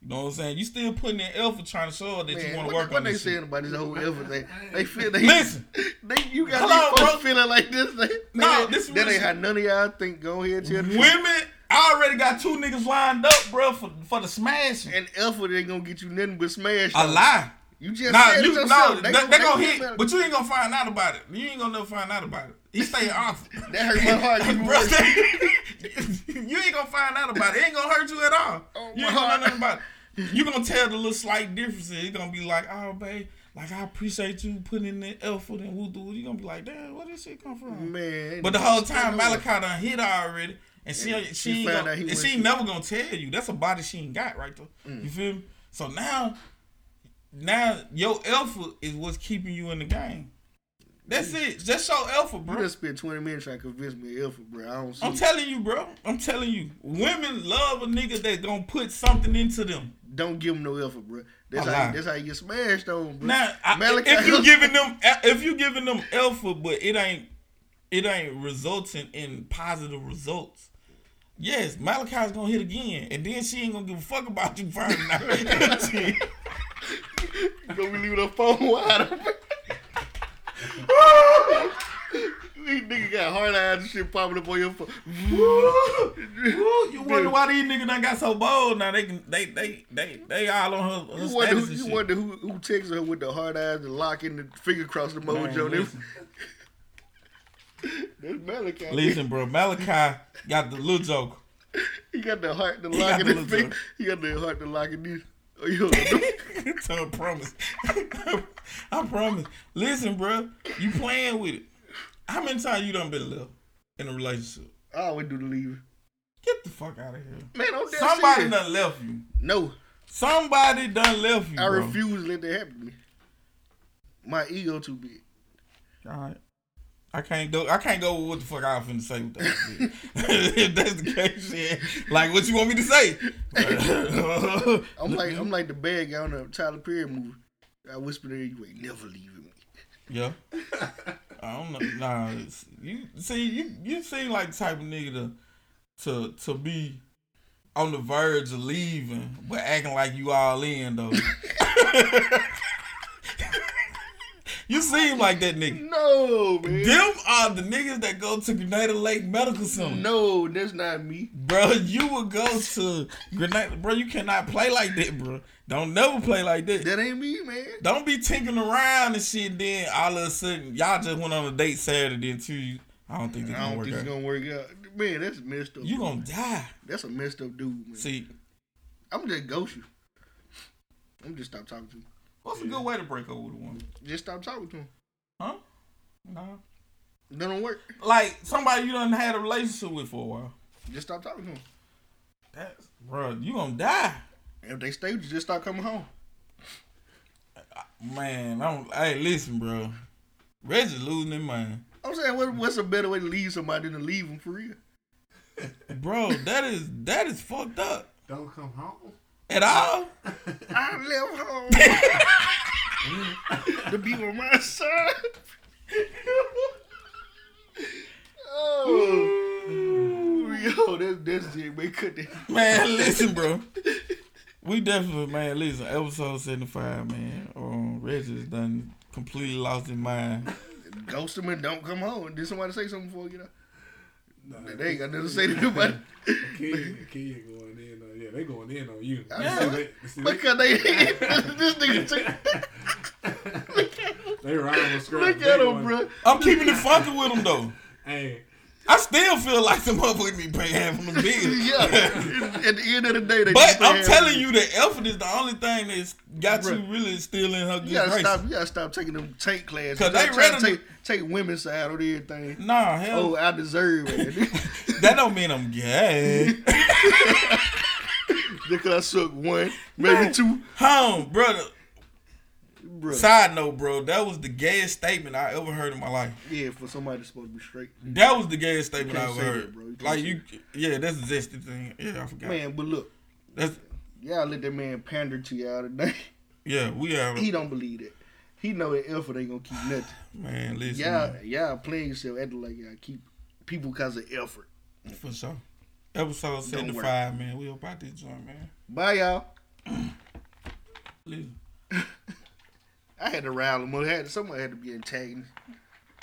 You know what I'm saying? You still putting in effort trying to show her that you want to work what on they this saying shit. about this whole effort thing? They feel they Listen. They you got Hold these on, folks bro. feeling like this. They, No, they, this that ain't how none of y'all think. Go ahead, and tell the. Women, I already got two niggas lined up, bro, for for the smashing. And effort ain't gonna get you nothing but smash. A lie. You just Nah, said it you yourself. no, they, they, gon- gonna hit, but you ain't gonna find out about it. You ain't gonna never find out about it. He stay off. that hurt my heart. even Bro, you ain't gonna find out about it. It ain't gonna hurt you at all. Oh, you ain't gonna know nothing about it. You gonna tell the little slight differences. It's gonna be like, oh, babe, like I appreciate you putting in the effort and who do. You gonna be like, damn, where this shit come from? Man, But the whole time Malachi done hit her already, and she she, she ain't gonna, and she never gonna tell you. That's a body she ain't got right there. Mm. You feel me? So now, now your alpha is what's keeping you in the game. That's it. Just show You bro. just spent 20 minutes trying to convince me effort, bro. I don't see I'm it. telling you, bro. I'm telling you. Women love a nigga that gonna put something into them. Don't give them no alpha, bro. That's how, that's how you get smashed on, bro. Now, I, if you giving them, if you giving them alpha, but it ain't, it ain't resulting in positive results. Yes, Malachi's gonna hit again, and then she ain't gonna give a fuck about you finding out. you gonna be leaving the phone wide open. These niggas got hard eyes and shit popping up on your phone. you wonder why these niggas done got so bold now? They can, they, they, they, they all on her, her You wonder, status who, you shit. wonder who, who texted her with the hard eyes and locking the finger across the Man, mojo. Listen. That's Malachi. Listen, bro, Malachi got the little joke. He got the heart to lock in the his finger. He got the heart to lock in this. Oh, don't so I promise. I promise. Listen, bro, you playing with it. How many times you done been left in a relationship? I always do the leaving. Get the fuck out of here. Man, I'm dead Somebody serious. done left you. No, Somebody done left you. I bro. refuse to let that happen to me. My ego too big. All right. I can't go. I can't go with what the fuck I was finna say with that. if that's the case, shit. Like, what you want me to say? I'm like I'm like the bad guy on the Tyler Perry movie. I whisper to you, ain't never leaving me. Yeah. I don't know. Nah, it's- you see, you you seem like the type of nigga to to to be on the verge of leaving, but acting like you all in though. you seem like that nigga. No, man. Them are the niggas that go to Grenada Lake Medical Center. No, that's not me. Bro, you would go to Grenada. Bro, you cannot play like that, bro. Don't never play like that. That ain't me, man. Don't be tinkering around and shit. Then all of a sudden, y'all just went on a date Saturday and two. I don't think it's I gonna don't work think it's out. gonna work out. Man, that's messed up. You gonna die. That's a messed up dude, man. See, I'm just ghost you. I'm just stop talking to him. What's a good way to break up with a woman? Just stop talking to him. Huh? Nah. That don't work. Like somebody you done had a relationship with for a while. Just stop talking to him. That's bro, you gonna die. If they stay you, just stop coming home. Uh, man, I don't. Hey, listen, bro. Reggie's losing his mind. I'm saying, what, what's a better way to leave somebody than to leave them for real? Bro, that is that is fucked up. Don't come home. At all? I left home to be with my son. oh, yo, that's that's it. Man, cut that. Man, listen, bro. We definitely, man, listen, episode 75, man. Um, Reggie's done completely lost his mind. Ghost them and don't come home. Did somebody say something before you get out? Nah, They ain't got nothing to say to nobody. kid, the kid going in on yeah, they going in on you. Yeah. See, they, see, they, Because they this nigga took, they riding with scrap. look They at him, going- bro. I'm keeping it fucking with them though. Hey, I still feel like the motherfucker be paying half of the bill. Yeah. At the end of the day, they But just I'm telling you, the effort is the only thing that's got you really still in her good You gotta graces. stop. You gotta stop taking them tank classes. 'Cause You gotta they try to ready to- take take women's side on everything. Nah, hell, Oh, I deserve it. that don't mean I'm gay. Just cause I suck one, maybe two. Home, brother. Bro. Side note, bro, that was the gayest statement I ever heard in my life. Yeah, for somebody that's supposed to be straight. That was the gayest statement I ever heard. that, bro. You like you, yeah, that's the zesty thing. Yeah, I forgot. Man, but look, That's y'all let that man pander to y'all today. yeah, we have he don't believe that. He know that effort ain't gonna keep nothing. man. Listen, Y'all, man, y'all playing yourself acting like y'all keep people because of effort. for sure. Episode 75, man. We about this joint, man. Bye, y'all. Listen. I had to rile them up. Had somebody had to be antagonist.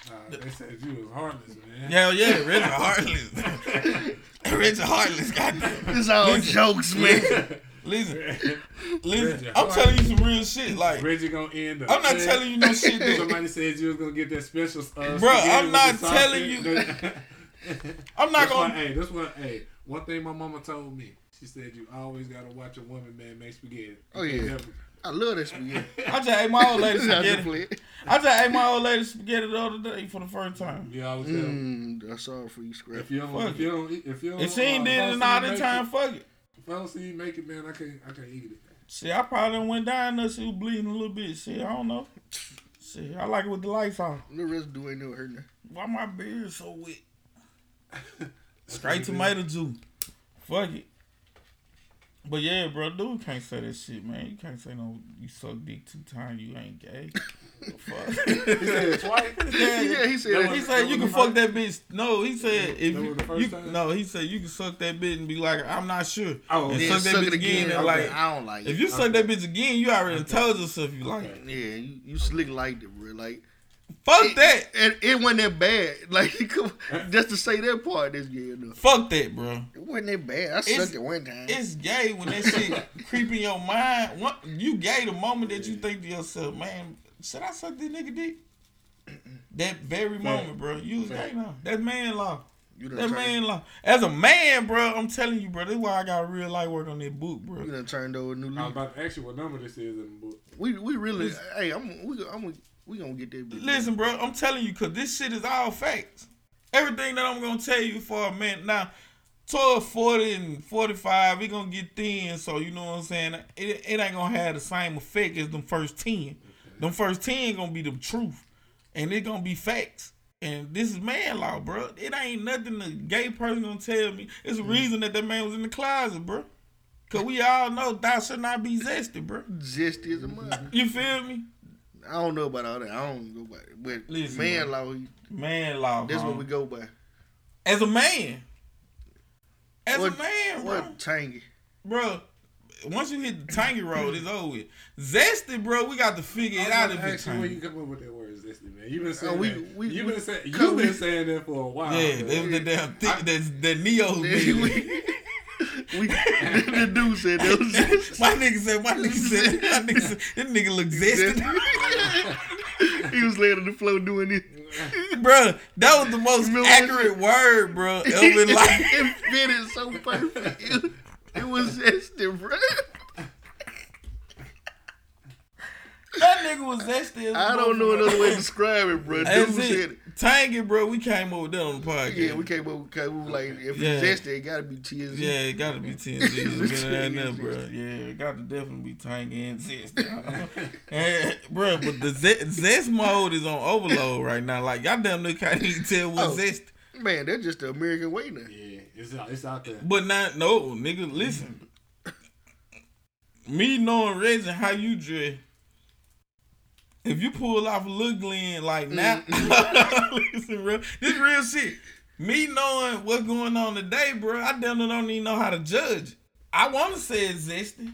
nah, they said you was heartless, man. Yeah, yeah, Richard Heartless. Richard Heartless, goddamn. It's all Listen. jokes, man. listen, Reggie, listen. I'm telling you some real shit. Like, Reggie gonna end up. I'm not telling you no shit that- Somebody said you was gonna get that special. Uh, Bruh, spaghetti I'm not the telling sausage. you- I'm not That's gonna. why, hey, that's what. Hey, one thing my mama told me. She said you always gotta watch a woman man make spaghetti. Oh, yeah. help. I love that spaghetti. I just ate my old lady spaghetti. I just ate my old lady spaghetti the other day for the first time. You always tell them. Mm, I'm sorry for you, scrap. If you don't, Fuck if you don't, if you don't, If she ain't uh, did if I it in all you that make time, it- fuck it. If I don't see you make it, man, I can't, I can't eat it. Shit, I probably went down there. She was bleeding a little bit. Shit, I don't know. Shit, I like it with the lights on. No residue ain't never hurt nothing. Why my beard so wet? Straight tomato juice. Fuck it. But yeah, bro, dude can't say that shit, man. You can't say no. You suck dick two times, you ain't gay. The fuck. He said it twice. Yeah, he said He that. said you can was fuck that bitch. No, he said if That you, the first you time? no, he said you can suck that bitch and be like, I'm not sure. Oh, and then suck that suck bitch again. again. and Okay, like, I don't like it. if it. you suck that bitch again, you already told yourself you like it. Yeah, you, you slick like it, bro. Like Fuck that. it, it wasn't that bad. Like come- just to say that part, this year, though. Fuck that, bro. It wasn't that bad. I sucked it one time. It's gay when that shit creep in your mind. What, you gay the moment that you think to yourself, man, should I suck this nigga dick? That very moment, bro. You was gay now. That's man law. You done, That's turned, man law. As a man, bro, I'm telling you, bro. This is why I got real light work on that book, bro. you done turned over a new I was about to ask you what number this is in the book. We we really. Hey, I'm we I'm we gonna get that. bitch. Listen, bro, I'm telling you, cause this shit is all facts. Everything that I'm gonna tell you for a minute now, toward 40 and 45, we gonna get thin. So you know what I'm saying? It, it ain't gonna have the same effect as them first 10. Them first 10 gonna be the truth. And it gonna be facts. And this is man law, bro. It ain't nothing a gay person gonna tell me. It's a mm. reason that that man was in the closet, bro. Cause we all know thou should not be zesty, bro. Zesty as a mother. You feel me? I don't know about all that. I don't go by it. But Listen, man bro. law, Man law. that's what homie. we go by. As a man. As What- a man, bro. What tangy? Bro, once you hit the tangy road, it's over with. Zesty, bro, we got to figure it out if it's Actually, where you tangy. come up with that word, zesty, man? You've been oh, saying Oh, we- that. we- you've we- been saying you've been saying that for a while. Yeah, man. that was the damn thick, I- that's the Neo. we, the dude said that was zesty. My nigga said, my nigga said, my nigga said, this nigga look zesty. he was laying on the floor doing this. bro, that was the most Remember accurate word, bro, ever in life. it fitted so perfect. It, it was zesty, bro. That nigga was zesty. I don't know another way to describe it, bro. Dude said it. it. Tangy, bro, we came up with that on the podcast. Yeah, we came up because we were like, if Yeah. it's zesty, it gotta be TNZ. Yeah, it gotta be TNT. It's been in there, bro. Yeah, it got to definitely be tangy and zest. and, eh, bro, but the zest, zest mode is on overload right now. Like y'all damn near can't even tell what Oh. zest. Man, that's just the American way now. Yeah, it's out, it's out there. But not no nigga. Listen, me knowing Reggie how you dress. If you pull off a little Glenn like mm-hmm. now, listen, bro, this real shit. Me knowing what's going on today, bro, I near don't even know how to judge. I want to say it's zesty.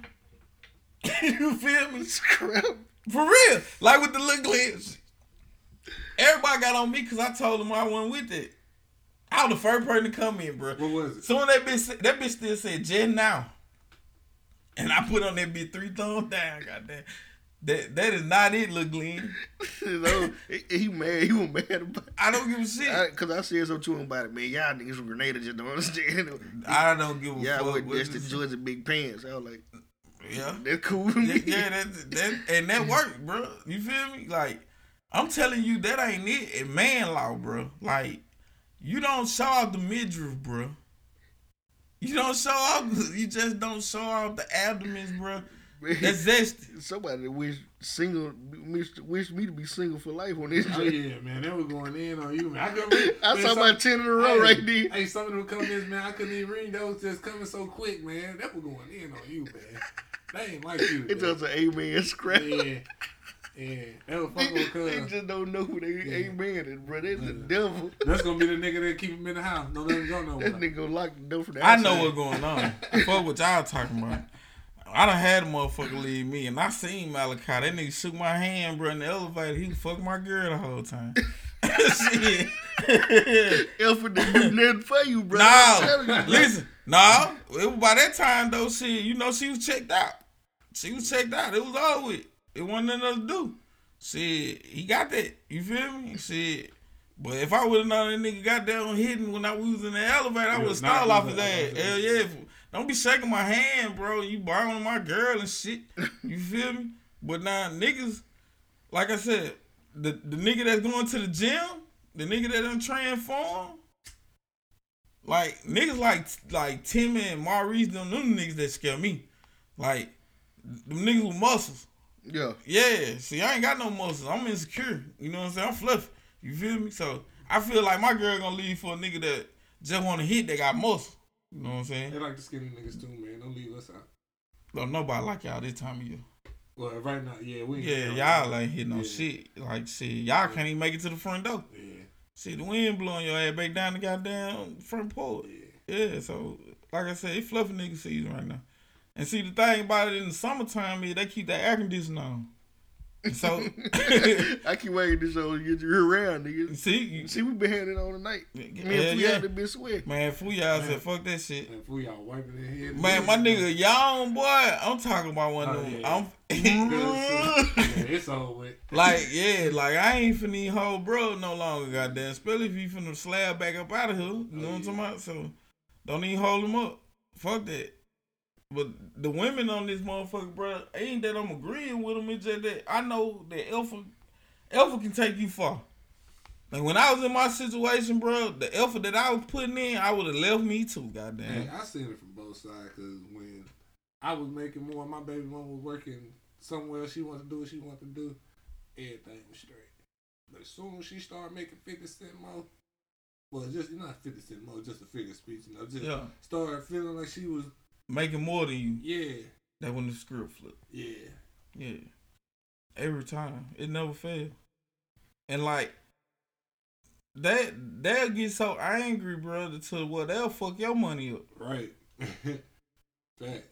you feel me? Scrap. For real. Like with the little glitch. Everybody got on me because I told them I wasn't with it. I was the first person to come in, bro. What was it? Soon that bitch, that bitch still said just now. And I put on that bitch three thumbs down, goddamn. That that is not it, little Glenn. You know, he, he mad. He was mad about it. I don't give a shit. I, Because I, said something to him about it, man. Y'all niggas from Grenada just don't understand. I don't give a Y'all fuck. with what just the big pants. I was like, yeah. that's cool yeah, yeah, that, that and that worked, bro. You feel me? Like I'm telling you, that ain't it. And man law, bro. Like you don't show off the midriff, bro. You don't show off. You just don't show off the abdomens, bro. That's zesty. Somebody wish single wish, wish me to be single for life on this. Oh joint. yeah, man, they was going in on you, man. I couldn't read. I man, saw some- my ten in a row hey, right there. Hey, some of them comments, man, I couldn't even read. Those just coming so quick, man. That was going in on you, man. They ain't like you. It's man. just an amen scrap. Yeah, yeah. That was fucking with they just don't know who they amen is, bro. That's the devil. That's gonna be the nigga that keep him in the house. Don't let him go nowhere. That nigga gonna lock the door from the I know what's going on. Fuck what y'all talking about. I done had a motherfucker leave me, and I seen Malachi. That nigga shook my hand, bro, in the elevator. He fucked my girl the whole time. Shit. Alpha didn't do nothing for you, bro. I'm telling No, you, bro. listen, no. It was by that time though, shit, you know she was checked out. She was checked out. It was over with. It wasn't nothing to do. Shit, he got that. You feel me? Shit. But if I would have known that nigga got down hidden when I was in the elevator, I would have knock stalled off his his ass. ass. Hell yeah. Don't be shaking my hand, bro. You borrowing my girl and shit. You feel me? But now niggas, like I said, the, the nigga that's going to the gym, the nigga that done transform, like niggas like like Timmy and Maurice, them, them niggas that scare me. Like them niggas with muscles. Yeah. Yeah, see, I ain't got no muscles. I'm insecure. You know what I'm saying? I'm fluffy. You feel me? So I feel like my girl gonna leave for a nigga that just want to hit that got muscle. You know what I'm saying? They like the skinny niggas too, man. Don't leave us out. Don't nobody like y'all this time of year. Well, right now, yeah, we. Yeah, y'all ain't hitting no Yeah. shit. Like shit, y'all can't even make it to the front door. Yeah, See the wind blowing your ass back down the goddamn front porch. Yeah, so like I said, it's fluffy nigga season right now. And see the thing about it in the summertime is they keep that air conditioner on. So I keep waiting to show you get you around, nigga. see, you, See, we been having it all tonight. Me Yeah, and Fee yeah. out there been sweating. man, fool y'all said fuck that shit. and fool y'all wiping their head. Man, my nigga young boy, I'm talking about one of Oh, them. yeah. I'm yeah, it's all with. like, yeah, like I ain't finna even hold bro no longer, goddamn. Especially if you finna slab back up out of here. You know what I'm oh, talking about? So don't even hold him up. Fuck that. But the women on this motherfucker, bro, ain't that I'm agreeing with them. It's just that I know that Alpha, Alpha can take you far. Like when I was in my situation, bro, the effort that I was putting in, I would have left me too, goddamn. Hey, I seen it from both sides because when I was making more, my baby mama was working somewhere she wanted to do what she wanted to do. Everything was straight. But as soon as she started making fifty cent more, well, just not fifty cent more, just a figure of speech, you know, just Yeah. started feeling like she was, Making more than you. yeah, That when the script flipped. yeah, Yeah. Every time. It never failed. And like that they'll get so angry, brother, to what they'll fuck your money up. right. Fact,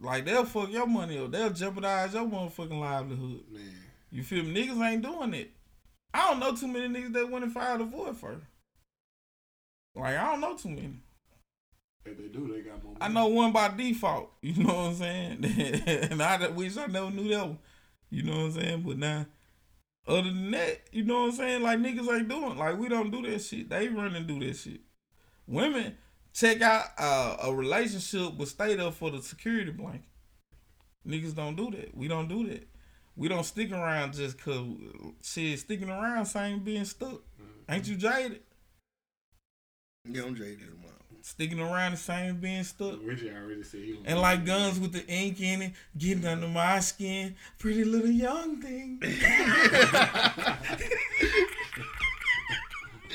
Like they'll fuck your money up. They'll jeopardize your motherfucking livelihood. man. You feel me? Niggas ain't doing it. I don't know too many niggas that went and filed a void for. Like I don't know too many. If they do, they got more. I know one by default. You know what I'm saying? and I wish I never knew that one. You know what I'm saying? But now, other than that, you know what I'm saying? Like niggas ain't doing. Like we don't do that shit. They run and do that shit. Women check out uh, a relationship but stay there for the security blanket. Niggas don't do that. We don't do that. We don't stick around just cause shit sticking around same being stuck. Ain't you jaded? Yeah, I'm jaded tomorrow. Sticking around the same being stuck. Richie already said he And like guns with the ink in it, getting under my skin. Pretty little young thing.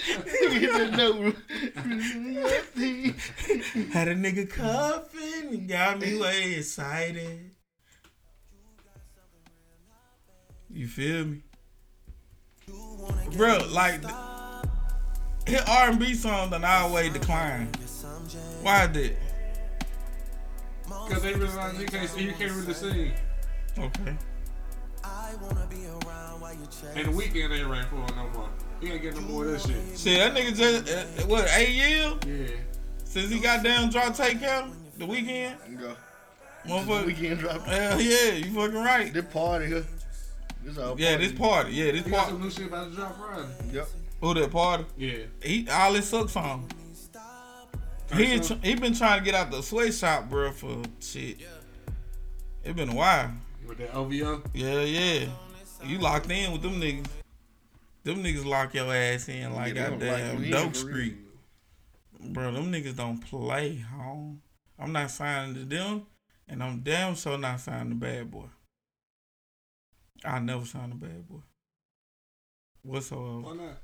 Get that note. Had a nigga cuffing and got me way excited. You feel me? Bro, like his R&B songs song done always decline. Why did? Because they realize you can't, you can't really sing. Okay. And the Weeknd ain't right for him no more. He ain't getting no more of that shit. Shit, that nigga just uh, what eight years Yeah. since he got down drop take care the Weeknd. Go. Motherfucker. Weeknd drop. Hell yeah, you fucking right. This party here. This all Yeah, party. this party. Yeah, this He got party. some new shit about to drop Friday. Yep. Who that party? Yeah. He all his sucks on. He ain't tr- he been trying to get out the sweatshop, bro, for shit. It been a while. With that OVO. Yeah, yeah. You locked in with them niggas. Them niggas lock your ass in like Yeah, they goddamn you in Dope. Street. Bro, them niggas don't play, home. I'm not signing to them, and I'm damn sure not signing to Bad Boy. I never sign a Bad Boy. Whatsoever. Why not?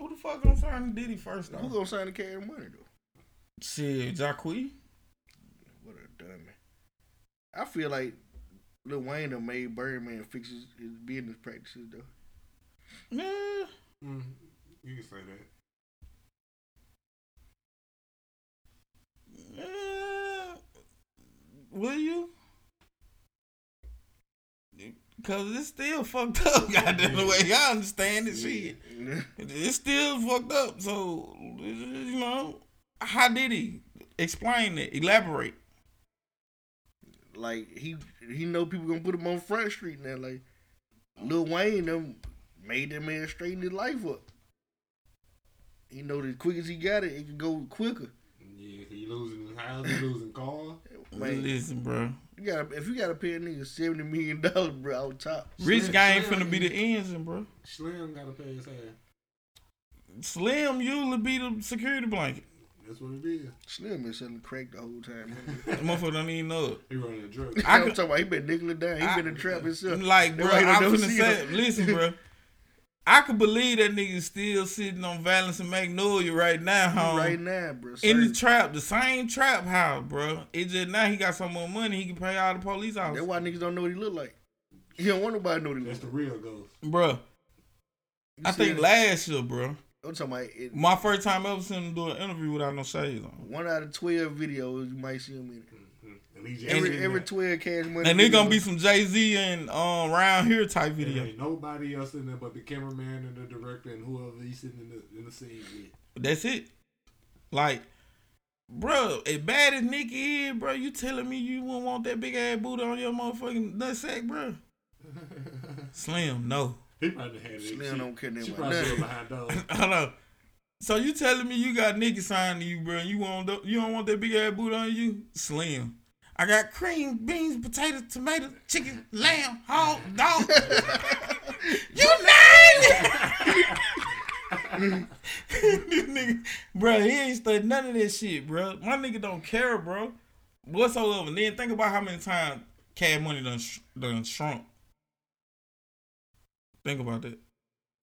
Who the fuck gonna sign the Diddy first though? Who though? gonna sign the cash money though? Shit, Jacquees. What a dummy. I feel like Lil Wayne done made Birdman fix his, his business practices though. Yeah. Mm, you can say that. Yeah. Will you? Cause it's still fucked up. Goddamn the way I understand it, shit. It's still fucked up. So you know, how did he explain it? Elaborate. like he he know people gonna put him on Front Street now. Like Lil Wayne them made that man straighten his life up. He know the quick as he got it, it can go quicker. Yeah, he losing house, he losing car. Man, Listen, bro. You gotta if you gotta pay a nigga seventy million dollars, bro, out top. Rich Slim- guy ain't Slim- finna be the engine, bro. Slim gotta pay his ass. Slim usually be the security blanket. That's what it is. Slim been selling crack the whole time. That motherfucker don't even know it. He running a drug. I I'm could- talking about he been nickel it down. He I- been in trap himself. Like, bro, That's why he I'm don't finna say, listen, bro. I could believe that nigga still sitting on Valence and Magnolia right now, home. right now, bro. in the trap, the same trap house, bro. It just now he got some more money, he can pay all the police That's officers. why niggas don't know what he look like. He don't want nobody to know what he That's look the real ghost. Bro, I think it? last year, bro. I'm talking about it, My first time ever seeing him do an interview without no shades on. one out of twelve videos you might see him in it. And he Every every there. twelve cash money. And there gonna be some Jay Z and um round here type There video. ain't nobody else in there but the cameraman and the director and whoever he's sitting in the in the scene with. That's it. Like, bro, as bad as Nicki is, bro, you telling me you wouldn't want that big ass booty on your motherfucking nutsack, bro? Slim, no. He probably had it. Slim don't care nothing She probably still behind dogs. Hold on. So you telling me you got Nicki signed to you, bro? and You want the- you don't want that big ass boot on you? Slim. I got cream, beans, potatoes, tomatoes, chicken, lamb, hog, dog. you name it. this nigga, bro, he ain't studied none of this shit, bro. My nigga don't care, bro. Whatsoever. And then think about how many times Cash Money done, sh- done shrunk. Think about that.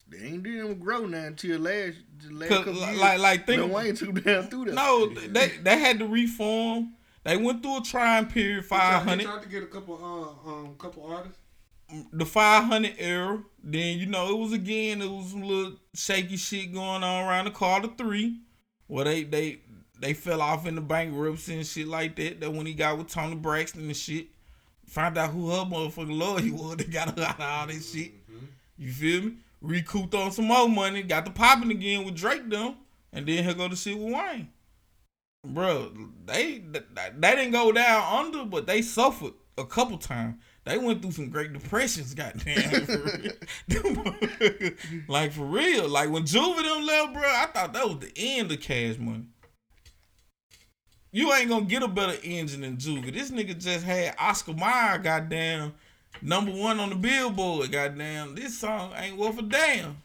They ain't did him grow now until last the last 'Cause, couple li- years. like, like, think Lil about- Wayne took down through that. No, they they had to reform. They went through a trying period, five hundred. tried, he to get a couple uh um couple artists. the five hundred era. Then you know it was again, it was some little shaky shit going on around the Carter three, where they they they fell off in the bankruptcy and shit like that. That when he got with Toni Braxton and shit, found out who her motherfucking lawyer was. They got her out of all this shit. You feel me? Recouped on some more money, got the popping again with Drake them, and then he'll go to shit with Wayne. Bro, they they didn't go down under, but they suffered a couple times. They went through some great depressions, goddamn. like for real. Like when Juvie them left, bro, I thought that was the end of Cash Money. You ain't gonna get a better engine than Juve. This nigga just had Oscar Mayer, goddamn, number one on the Billboard. Goddamn, this song ain't worth a damn.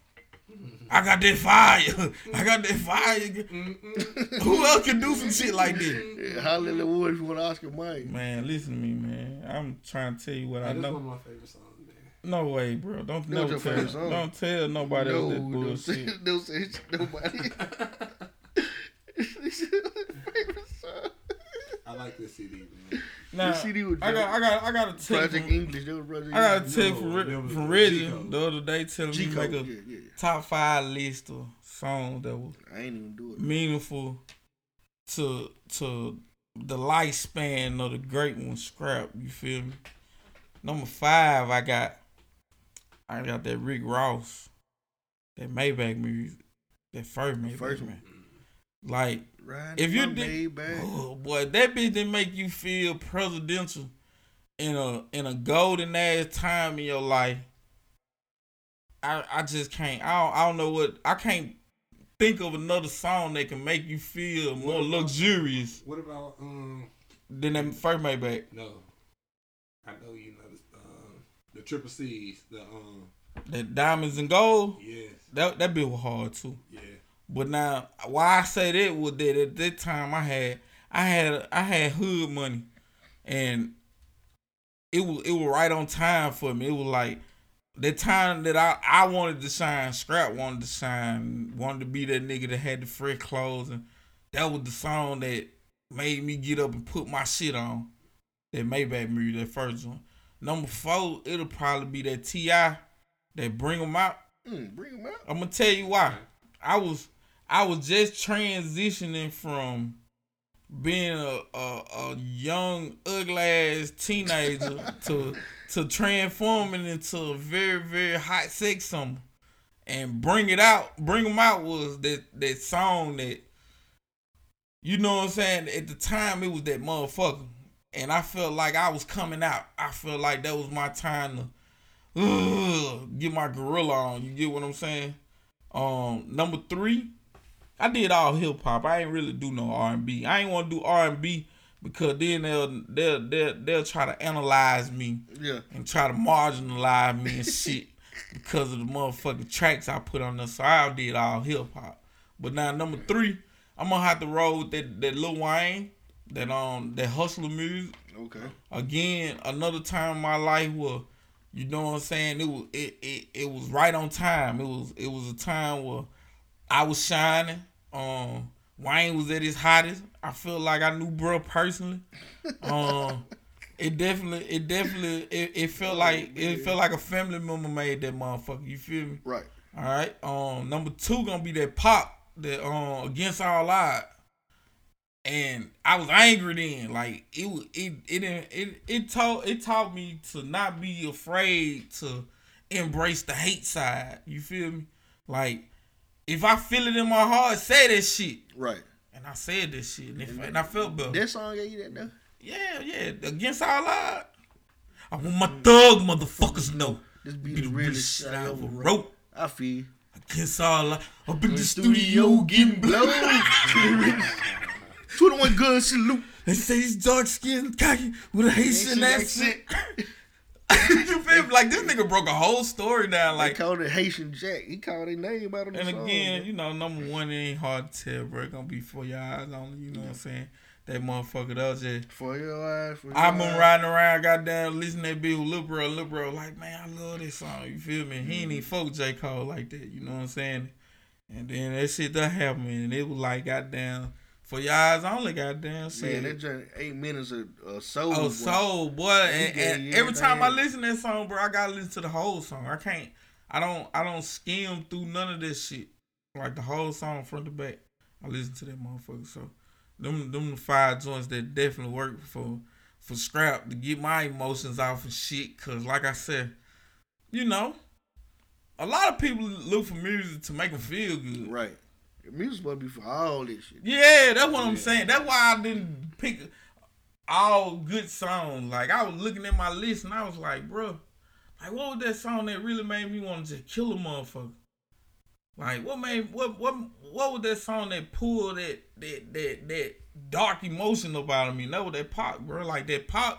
I got that fire. I got that fire. Who else can do some shit like this? Yeah, Hallelujah Wood for Oscar Mike. Man, listen to me, man. I'm trying to tell you what I That's one know. of my favorite songs, man. No way, bro. Don't That never tell. song. Don't tell nobody no, else that don't say, bullshit. don't say nobody. favorite song. I like this CD, man. Nah, CD was I got, I got, I got to tell you. Project From, English. That was Project I got English. to tell No, from, that Re- was from G Reggie the other day telling me G-Code. make a Yeah, yeah. top five list of songs that was I ain't even do it. meaningful to to the lifespan of the great one. Scrap, you feel me? Number five, I got, I got that Rick Ross, that Maybach music, that first Maybach. first man. Like, Riding if you did, oh boy, that bitch didn't make you feel presidential in a in a golden ass time in your life. I I just can't. I don't, I don't know what I can't think of another song that can make you feel more What about- luxurious What about um? than that first Maybach. No, I know you know this. Um, the Triple C's. The um. That diamonds and gold. Yes. That that bit was hard too. Yeah. But now, why I say that was that at that time I had I had I had hood money, and it was it was right on time for me. It was like the time that I I wanted to sign, Scrap wanted to sign, Wanted to be that nigga that had the fresh clothes, and that was the song that made me get up and put my shit on. That Maybach music, that first one. Number four, it'll probably be that T.I., that Bring 'Em Out. Mm, bring them out. I'm gonna tell you why. I was I was just transitioning from being a, a, a young ugly ass teenager to to transform it into a very very hot sex summer and bring it out bring them out was that that song that you know what i'm saying? At the time it was that motherfucker. And i felt like i was coming out. I felt like that was my time to ugh, get my gorilla on you get what i'm saying? Um number three i did all hip-hop i ain't really do no r&b i ain't want to do r&b because then they'll they'll they'll, they'll try to analyze me Yeah. and try to marginalize me and shit because of the motherfucking tracks I put on there. So I did all hip hop. But now number three, I'm gonna have to roll with that that Lil Wayne, that um that hustler music. Okay. Again, another time in my life where you know what I'm saying, it was it, it, it was right on time. It was it was a time where I was shining. Um Wayne was at his hottest. I feel like I knew bro personally. Um it definitely it definitely it, it felt like it felt like a family member made that motherfucker. You feel me? Right. All right. Um, number two gonna be that Pac that um against all odds. And I was angry then. Like it was it it didn't it it taught it taught me to not be afraid to embrace the hate side. You feel me? Like if I feel it in my heart, say this shit. Right. And I said this shit, and, if, and I felt better. That song gave you that though. Yeah, yeah. Against all odds. I want my thug motherfuckers know. This Be beat the realest shit I ever wrote. I feel. Against all odds. Up in the studio getting blown. Twenty one gun salute. They say he's dark skinned, cocky, with a Haitian Haitian accent. you feel me? Like this nigga broke a whole story down. Like Like, called it Haitian Jack. He called their name out on the and song. again, man. you know, number one, it ain't hard to tell, bro. It gonna be for your eyes only. You know what I'm saying? That motherfucker, was just. for your eyes. For your I've been riding around, goddamn, listening to that bitch with Lil Bro, Bro, like, man, I love this song. You feel me? He ain't even mm-hmm. fuck J. Cole like that. You know what I'm saying? And then that shit that happened, and it was like, goddamn, for your eyes only, goddamn. Shit. Man, that joint eight minutes of uh, soul. Oh, boy. soul boy, and, and every time I listen to that song, bro, I gotta listen to the whole song. I can't, I don't, I don't skim through none of this shit. Like the whole song front to back, I listen to that motherfucker. So, them, them the five joints that definitely work for, for scrap to get my emotions off and shit. Cause like I said, you know, a lot of people look for music to make them feel good. Right. The music's supposed to be for all this shit. Yeah, that's what I'm saying. That's why I didn't pick all good songs. Like I was looking at my list and I was like, bro, like what was that song that really made me want to just kill a motherfucker? Like what made what what what was that song that pulled that that that that dark emotion up out of me? That was that Pac, bro. Like that Pac.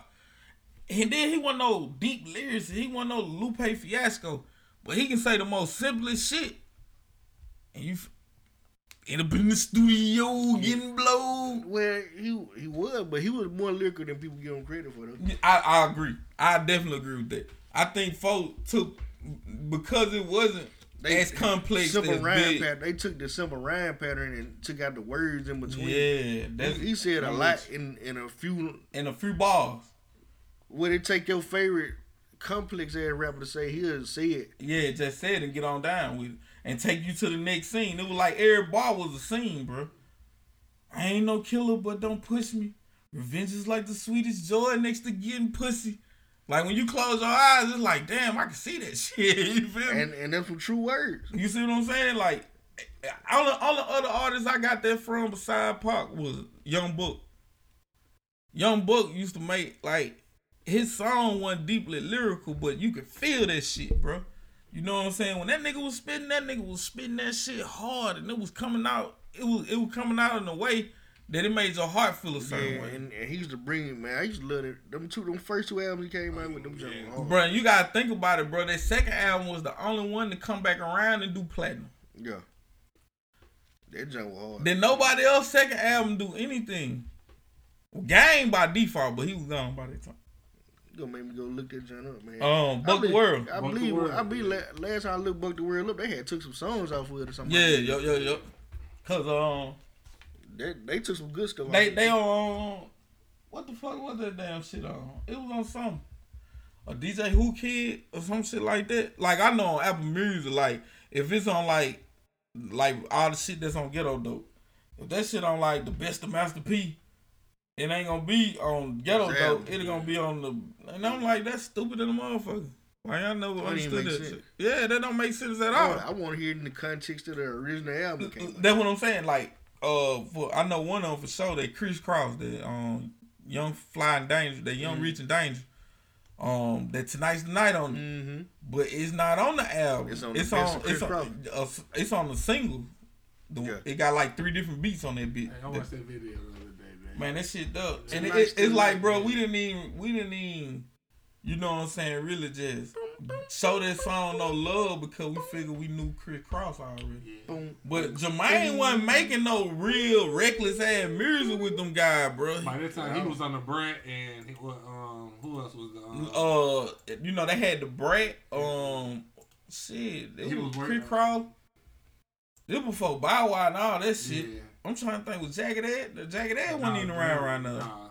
And then he wasn't no deep lyrics. He wasn't no Lupe Fiasco. But he can say the most simplest shit. And you f- end up in the studio getting blown. Well, he he was, but he was more lyrical than people give him credit for. Though. I, I agree. I definitely agree with that. I think folk took because it wasn't as complex simple as rhyme big. pattern. They took the simple rhyme pattern and took out the words in between. Yeah, that's he, he said a lot in in a few. in a few bars. Would it take your favorite complex ass rapper to say he'll say it? Yeah, just say it and get on down with it and take you to the next scene. It was like every bar was a scene, bro. I ain't no killer, but don't push me. Revenge is like the sweetest joy next to getting pussy. Like when you close your eyes, it's like, damn, I can see that shit. you feel me? And and that's some true words. You see what I'm saying? Like, all the, all the other artists I got that from beside Pac was Young Buck. Young Buck used to make like his song wasn't deeply lyrical, but you could feel that shit, bro. You know what I'm saying? When that nigga was spitting, that nigga was spitting that shit hard, and it was coming out. It was it was coming out in a way that it made your heart feel a certain Yeah, way. and, and he used to bring it, man. I used to love it. Them two, them first two albums he came out with, them yeah. hard. Bro, you gotta think about it, bro. That second album was the only one to come back around and do platinum. Yeah. That jump was hard. Then nobody else second album do anything. Game by default, but he was gone by that time. You gonna make me go look that joint up, man. Um, Buck I the World. I Buck the believe. World, I believe. La- last time I looked Buck the World up, they had took some songs off with it or something. Yeah, like yo, yo, yo. Cause um. They, they took some good stuff. they off they on what the fuck was that damn shit on? It was on some a DJ Whoo Kid or some shit like that. Like I know on Apple Music, like if it's on like like all the shit that's on Ghetto Dope, if that shit on like the best of Master P, it ain't gonna be on ghetto His dope. album. It's gonna be on the. And I'm like, that's stupid in the motherfucker. Like I never Don't even understood that. sense. Yeah, that don't make sense at all. want, I want to hear it in the context of the original album. Came out. That's what I'm saying. Like, uh, for I know one of them for sure. They Kris Kross that um, young flying danger. That young Mm-hmm. reaching danger. Um, that tonight's the night on it, Mm-hmm. but it's not on the album. It's on it's on it's Chris on, uh, it's on the single. The, Yeah. It got like three different beats on that beat. Hey, I watched that video the other day, man. Man, that shit dope. And it, Tonight's it, it's like, bro, we didn't even, we didn't even, you know what I'm saying, really just show that song no love because we figured we knew Kris Kross already. Boom. But Jermaine wasn't making no real reckless ass music with them guys, bro. By that time, he was on the Brent, and he was, um, who else was the? Um, Uh, you know they had the Brat. Um, shit, it He was was Kris Kross. This before Bow Wow and all that shit. yeah. I'm trying to think, was Jagged Edge? The Jagged Edge wasn't even around right now. Nah.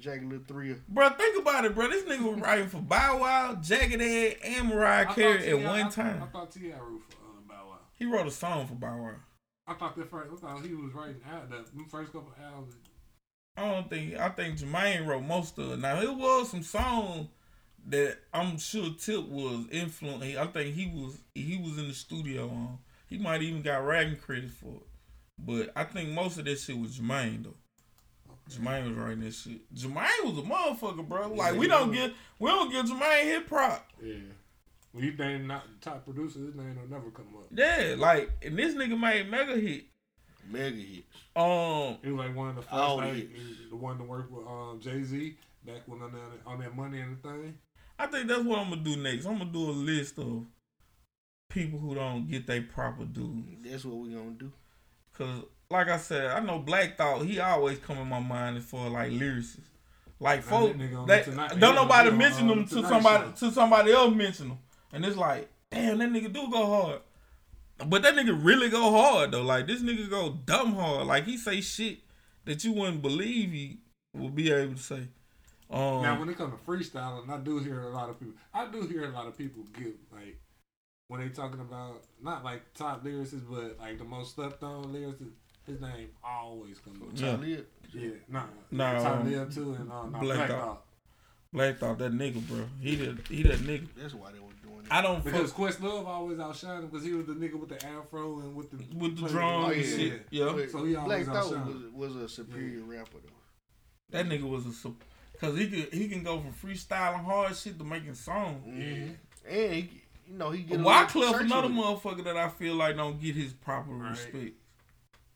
Jagged Little Three. Bro, think about it, bro. This nigga was writing for Bow Wow, Jagged Edge, and Mariah Carey at one I, time. I thought T.I. wrote for uh, Bow Wow. He wrote a song for Bow Wow. I thought that first. I thought he was writing out the first couple of albums. I don't think I think Jermaine wrote most of it. Now it was some songs that I'm sure Tip was influenced. I think he was he was in the studio on. He might even got writing credit for it. But I think most of that shit was Jermaine though. Jermaine was writing this shit. Jermaine was a motherfucker, bro. Like we don't get we don't give Jermaine hip prop. Yeah. When you name not the top producer, his name will never come up. Yeah, like and this nigga made mega hit. Mega hits. Um, He was like one of the first, Oh, like, the one to work with um, Jay Z back when on that on that money and the thing. I think that's what I'm gonna do next. I'm gonna do a list of people who don't get their proper due. That's what we gonna do. Cause like I said, I know Black Thought. He always come in my mind as for like lyricists. Like folk, that nigga they, Tonight- don't nobody on, mention uh, them the to somebody Show. to somebody else mention them, and it's like, damn, that nigga do go hard. But that nigga really go hard though. Like this nigga go dumb hard. Like he say shit that you wouldn't believe he would be able to say. Um, now, when it comes to freestyling, I do hear a lot of people. I do hear a lot of people give like when they talking about not like top lyricists, but like the most slept on lyricists. His name always comes up. Yeah. Talib. Yeah, nah, Nah, Top um, Lil too, and uh, nah, Black Black, Thought. Thought. Black Thought that nigga, bro. He that he that nigga. That's why they were doing it. I don't Because fuck Questlove always outshined him because he was the nigga with the afro and with the with the drums Oh, and yeah. shit. Yeah. But So he always Black Thought outshined. was, was a superior rapper though. That nigga was a sup- cause he could he can go from freestyling hard shit to making songs. Mm-hmm. And he, you know he get a Wyclef another with motherfucker that I feel like don't get his proper Right. respect.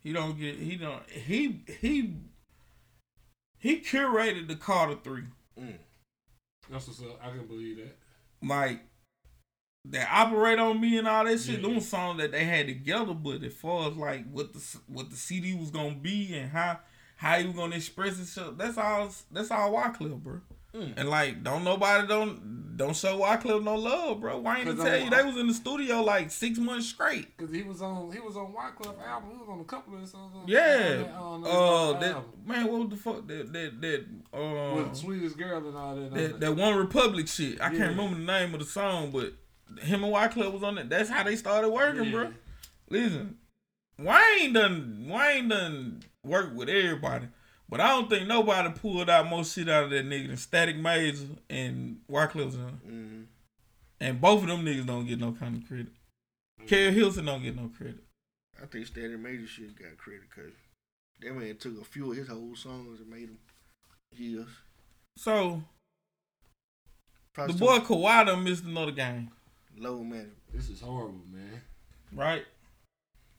He don't get he don't he he he curated the Carter Three. Mm. That's what's up. I can believe that. Like that operate on me and all that shit. Yeah. Them songs that they had together, but as far as like what the what the CD was gonna be and how how he was gonna express himself, that's all. That's all Wyclef, bro. Mm. And like, don't nobody don't don't show Wyclef no love, bro. Why ain't he tell you they was in the studio like six months straight? Cause he was on he was on Wyclef album. He was on a couple of his songs. Yeah. that, Uh, on that man, what the fuck? That that that um, with sweetest girl and all that. that, that One Republic shit. I Yeah. can't remember the name of the song, but him and Wyclef was on it. That's how they started working, Yeah. bro. Listen, Wayne done Wayne done work with everybody. But I don't think nobody pulled out more shit out of that nigga than Static Major and Wyclef Jean. Mm-hmm. And both of them niggas don't get no kind of credit. Keri Hilson don't get no credit. I think Static Major shit got credit because that man took a few of his whole songs and made them his. So Probably the boy Kawhi missed another game, low man. This is horrible, man. right?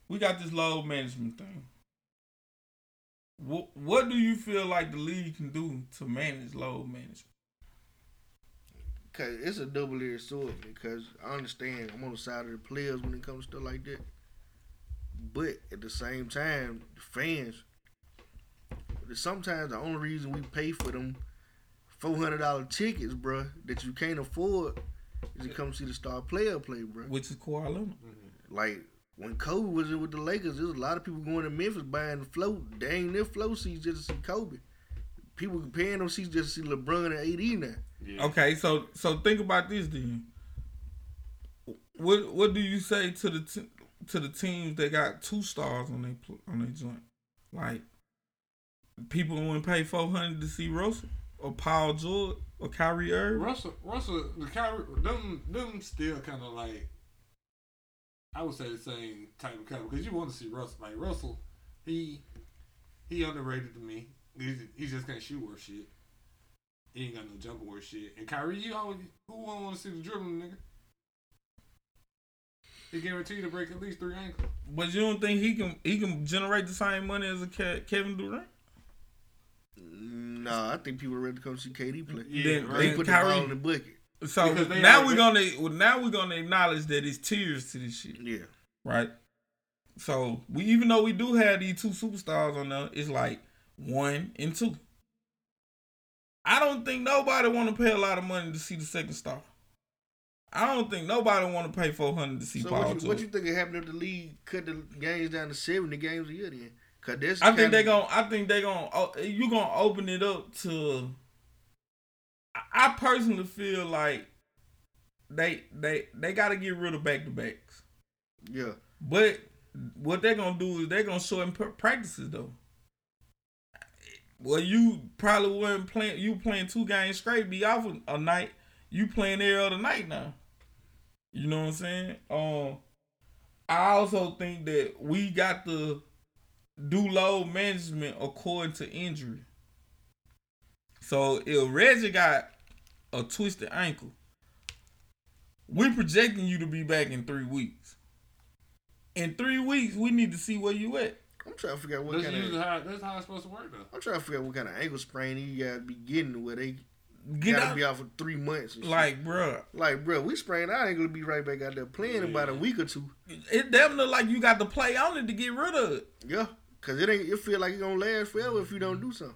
We got this load management thing. What what do you feel like the league can do to manage load management? Cause it's a double edged sword. Because I understand I'm on the side of the players when it comes to stuff like that. But at the same time, the fans. Sometimes the only reason we pay for them four hundred dollar tickets, bruh, that you can't afford, is to come see the star player play, bruh. Which is Kawhi Leonard. Mm-hmm. Like when Kobe was in with the Lakers, there was a lot of people going to Memphis buying the float. They ain't their float seats just to see Kobe. People paying them seats just to see LeBron and AD now. Yeah. Okay, so so think about this then. What what do you say to the t- to the teams that got two stars on their on their joint? Like people wouldn't pay four hundred to see Russell or Paul George or Kyrie Irving. Russell, Russell, the Kyrie, them, them still kind of like, I would say the same type of caliber because you want to see Russell. Like Russell, he he underrated to me. He, he just can't shoot worth shit. He ain't got no jumper worth shit. And Kyrie, you always who won't want to see the dribbling nigga? He guaranteed to break at least three ankles. But you don't think he can he can generate the same money as a Kevin Durant? Nah, I think people are ready to come see KD play. Yeah, Then- right. They then put the Kyrie- ball in the bucket. So now we're gonna well, now we're gonna acknowledge that it's tiers to this shit, Yeah. right? So we even though we do have these two superstars on there, it's like one and two. I don't think nobody want to pay a lot of money to see the second star. I don't think nobody want to pay four hundred to see So Paul what you, what you think will happen if the league cut the games down to seventy games a year then? Cause that's I think kinda- they gonna. I think they're gonna. oh, You gonna open it up to. I- personally feel like they they they got to get rid of back to backs. Yeah. But what they're gonna do is they're gonna shorten pr- practices though. Well, you probably weren't playing. You playing two games straight, be off a, a night. You playing every other night now. You know what I'm saying? Um, I also think that we got to do load management according to injury. So if Reggie got a twisted ankle, we're projecting you to be back in three weeks. In three weeks, we need to see where you at. I'm trying to figure out what That's kind usually of how that's how it's supposed to work though. I'm trying to figure out what kind of ankle sprain you gotta be getting where they Get gotta out, be out for three months. And shit. like, bruh. like, bro, we sprained our ankle to be right back out there playing in about a week or two. It definitely look like you got to play on it to get rid of it. Yeah, cause it ain't. It feel like it gonna last forever if you don't do something.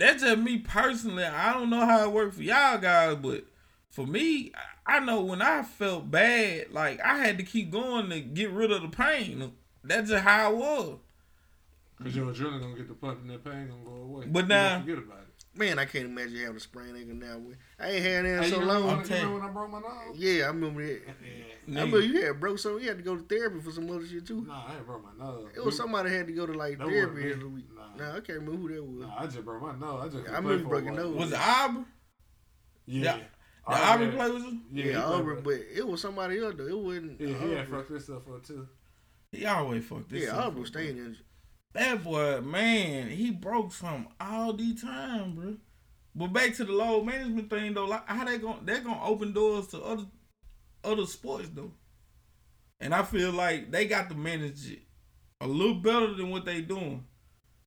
That's just me personally. I don't know how it worked for y'all guys, but for me, I I know when I felt bad, like I had to keep going to get rid of the pain. That's just how it was. Cause your adrenaline gonna get the pump and that pain gonna go away. But now- gonna forget about it. Man, I can't imagine having a sprained ankle now. I ain't had that in Hey, so you remember, long. you telling remember when I broke my nose? Yeah, I remember that. I remember you had broke something. You had to go to therapy for some other shit too. Nah, I ain't broke my nose. It was somebody had to go to like That therapy every week. Nah. Nah, I can't remember who that was. Nah, I just broke my nose. I just I remember play for broke nose. Was it Aubrey? Yeah. Yeah. I Did Aubrey play with you? Yeah, Yeah, he Aubrey, but it was somebody else though. It wasn't. Yeah, he Aubrey. had fucked himself up too. He always fucked this. Yeah, up, Aubrey bro. stayed injured. That boy, man, he broke some all the time, bro. But back to the load management thing though, like how they going they're gonna open doors to other other sports though. And I feel like they got to manage it a little better than what they doing.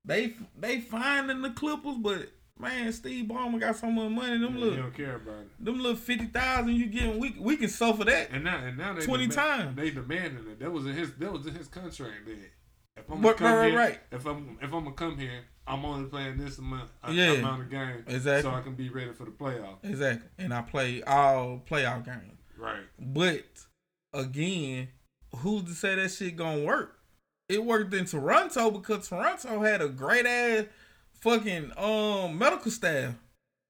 They they finding the Clippers, but man, Steve Ballmer got so much money. Them Yeah, little don't care about it. them little fifty thousand you getting, we we can suffer that. And now, and now they 20 demand- times. They demanding it. That was in his. That was in his contract. Then, if I'm gonna come right, here, right. if I'm if I'm gonna come here, I'm only playing this amount, a, Yeah. amount of game, Exactly. so I can be ready for the playoff. Exactly. And I play all playoff games. Right. But again, who's to say that shit gonna work? It worked in Toronto because Toronto had a great ass fucking um medical staff.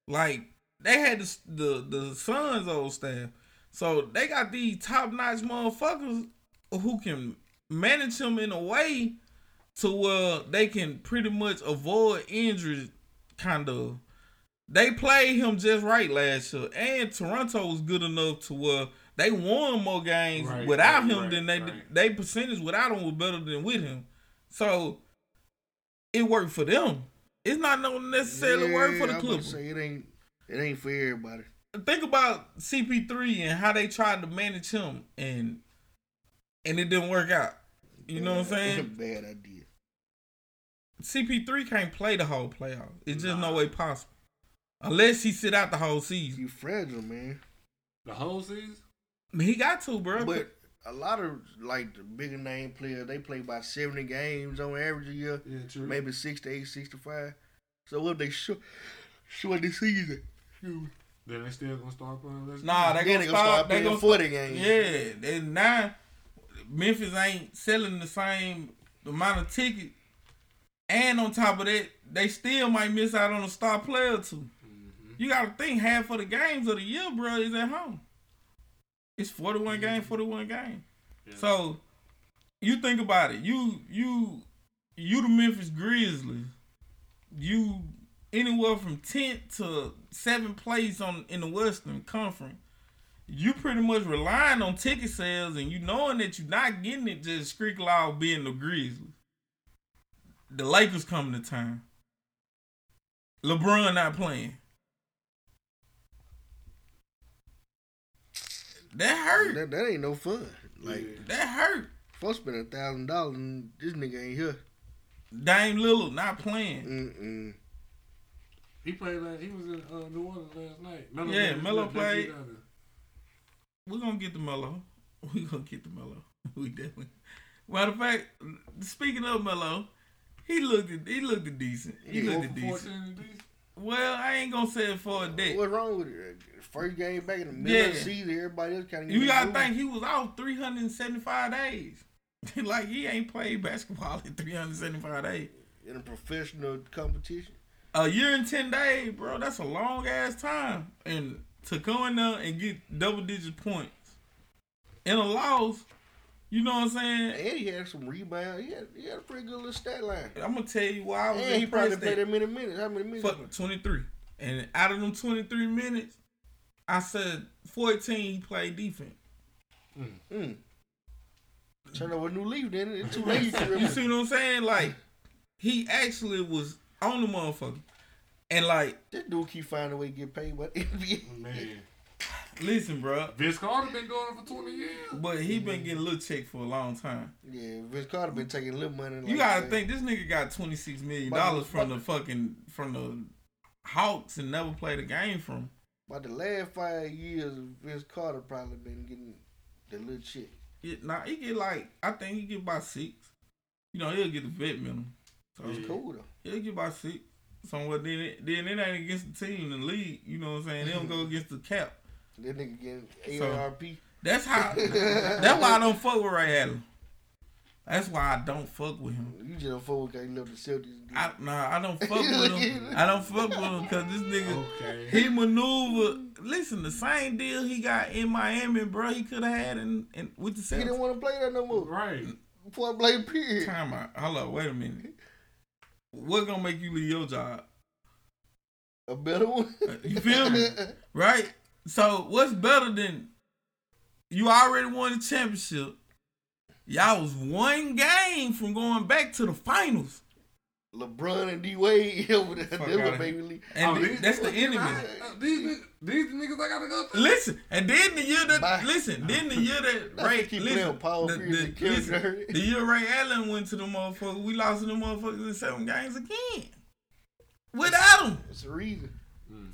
Like they had the the, the old staff. So they got these top notch motherfuckers who can manage him in a way to where they can pretty much avoid injuries kind of they played him just right last year, and Toronto was good enough to where they won more games Right, without right, him right, than they right. they percentage without him was better than with him. So it worked for them. It's not no necessarily work for the Yeah, I was about to Clippers. Say it ain't. It ain't for everybody. Think about CP3 and how they tried to manage him, and and it didn't work out. You know what I'm saying? Bad idea. CP3 can't play the whole playoff. It's just no way possible. Unless he sit out the whole season. You fragile, man. The whole season. I mean, he got to, bro. But a lot of like the bigger name players, they play about seventy games on average a year, Yeah, true. maybe 68, 65. So what if they short short the season? Then they still gonna start playing less. Nah, games. they Then gonna they gonna start They playing gonna 40 games. Yeah, they now Memphis ain't selling the same amount of tickets, and on top of that, they still might miss out on a star player too. Mm-hmm. You got to think half of the games of the year, bro, is at home. It's forty-one mm-hmm. games, forty-one games. So you think about it. You you you the Memphis Grizzlies. you anywhere from 10th to 7th place on in the Western Conference, you pretty much relying on ticket sales and you knowing that you're not getting it just streak loud being the Grizzlies. The Lakers coming to town. LeBron not playing. That hurt. That, that ain't no fun. Like, That hurt. folks spend a thousand dollars and this nigga ain't here. Dame Lillard not playing. Mm-mm. He played like he was in uh, New Orleans last night. Melo Yeah, played- Melo they played. We're gonna get the Melo. We gonna get the Melo. We definitely. Matter of fact, speaking of Melo, he looked he looked decent. He Yeah, looked at decent. For 14 decent. Well, I ain't gonna say it for a day. What's wrong with it? First game back in the middle of the season, everybody else kind of. You gotta think he was out 375 days. like he ain't played basketball in 375 days. in a professional competition. A year and 10 days, bro. That's a long ass time. And to go in there and get double digit points in a loss, you know what I'm saying? And he had some rebound. He had, he had a pretty good little stat line. I'm gonna tell you why I was And he probably impressed played that that many minutes. How many minutes? fuck 23. And out of them 23 minutes, I said 14 he played defense. Mm. Turn over a new leaf, then it's too late. You see what I'm saying? Like he actually was on the motherfucker. And like, This dude keep finding a way to get paid, but NBA. Man, listen, bro. Vince Carter been doing it for 20 years. But he been getting a little check for a long time. Yeah, Vince Carter been taking a little money. Like You gotta that. think this nigga got twenty six million dollars from the fucking from the Hawks and never played a game from. About the last five years, Vince Carter probably been getting the little shit. It, nah, he get like I think he get about six. You know he'll get the vet minimum. So It's cool though. he'll get about six. Somewhere then it, then it ain't against the team in the league. You know what I'm saying? They don't go against the cap. That nigga getting So- ARP. That's how. that's why I don't fuck with Ray Allen. That's why I don't fuck with him. You just don't fuck with guy left the Celtics. I nah, I don't fuck with him. I don't fuck with him because this nigga Okay. he maneuver. Listen, the same deal he got in Miami, bro. He could have had in, in with the Celtics. he didn't want to play that no more. Right. Before I played period. Time out. Hold up. Wait a minute. What's gonna make you leave your job? A better one. Uh, You feel me? Right. So what's better than you already won the championship? Y'all was one game from going back to the finals, LeBron and D Wade over there. Fuck They were outta baby league. and Oh, these that's the enemy. These, these niggas I gotta go through. Listen, and then the year that Bye. listen, then the year that Ray keep listen, with Paul the, Pierce the- and listen, the year Ray Allen went to the motherfucker, we lost to the motherfuckers in seven games again. Without him, That's the reason.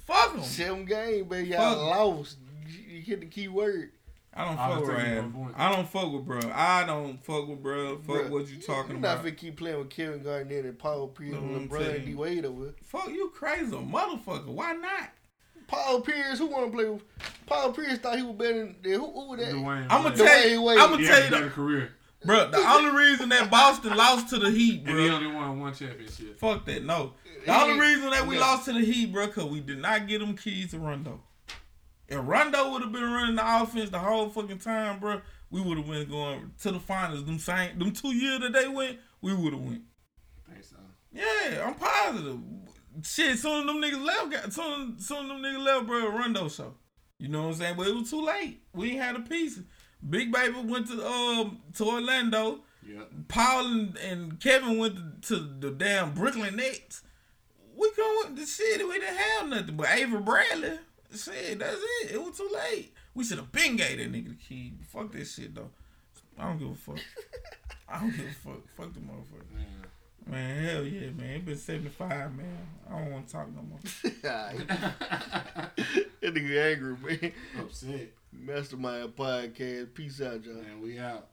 Fuck him. Seven games, baby. Y'all Fuck. lost. You you hit the key word. I don't I fuck with Ray taking Allen. my point. I don't fuck with bro. I don't fuck with bro. Fuck Bruh, what you talking You're about. not finna keep playing with Kevin Garnett and Paul Pierce No, and LeBron and D. Wade over. Fuck you, crazy motherfucker. Why not? Paul Pierce, who want to play with? Paul Pierce thought he was better than who, who was that? Dwayne I'm gonna tell you. I'm gonna He tell you, the, career. bro. The only reason that Boston lost to the Heat, And he only won one championship. Fuck that. No. The only reason that we Yeah. lost to the Heat, bro, cause we did not get them keys to Rondo. If Rondo would have been running the offense the whole fucking time, bro, we would have went going to the finals. Them same, them two years that they went, we would have went. I think so. Yeah, I'm positive. Shit, soon as them niggas left, got, soon, soon them niggas left, bro, Rondo show. You know what I'm saying? But it was too late. We ain't had a piece. Big Baby went to um to Orlando. Yep. Paul and, and Kevin went to, to the damn Brooklyn Nets. We going to the shit. We didn't have nothing. But Avery Bradley, shit, that's it. It was too late. We should have been gave that nigga the key. Fuck that shit though. I don't give a fuck. I don't give a fuck. Fuck the motherfucker. Yeah. Man, hell yeah, man. It been 75, man. I don't want to talk no more. that nigga angry, man. Upset. Mastermind podcast. Peace out, y'all. And we out.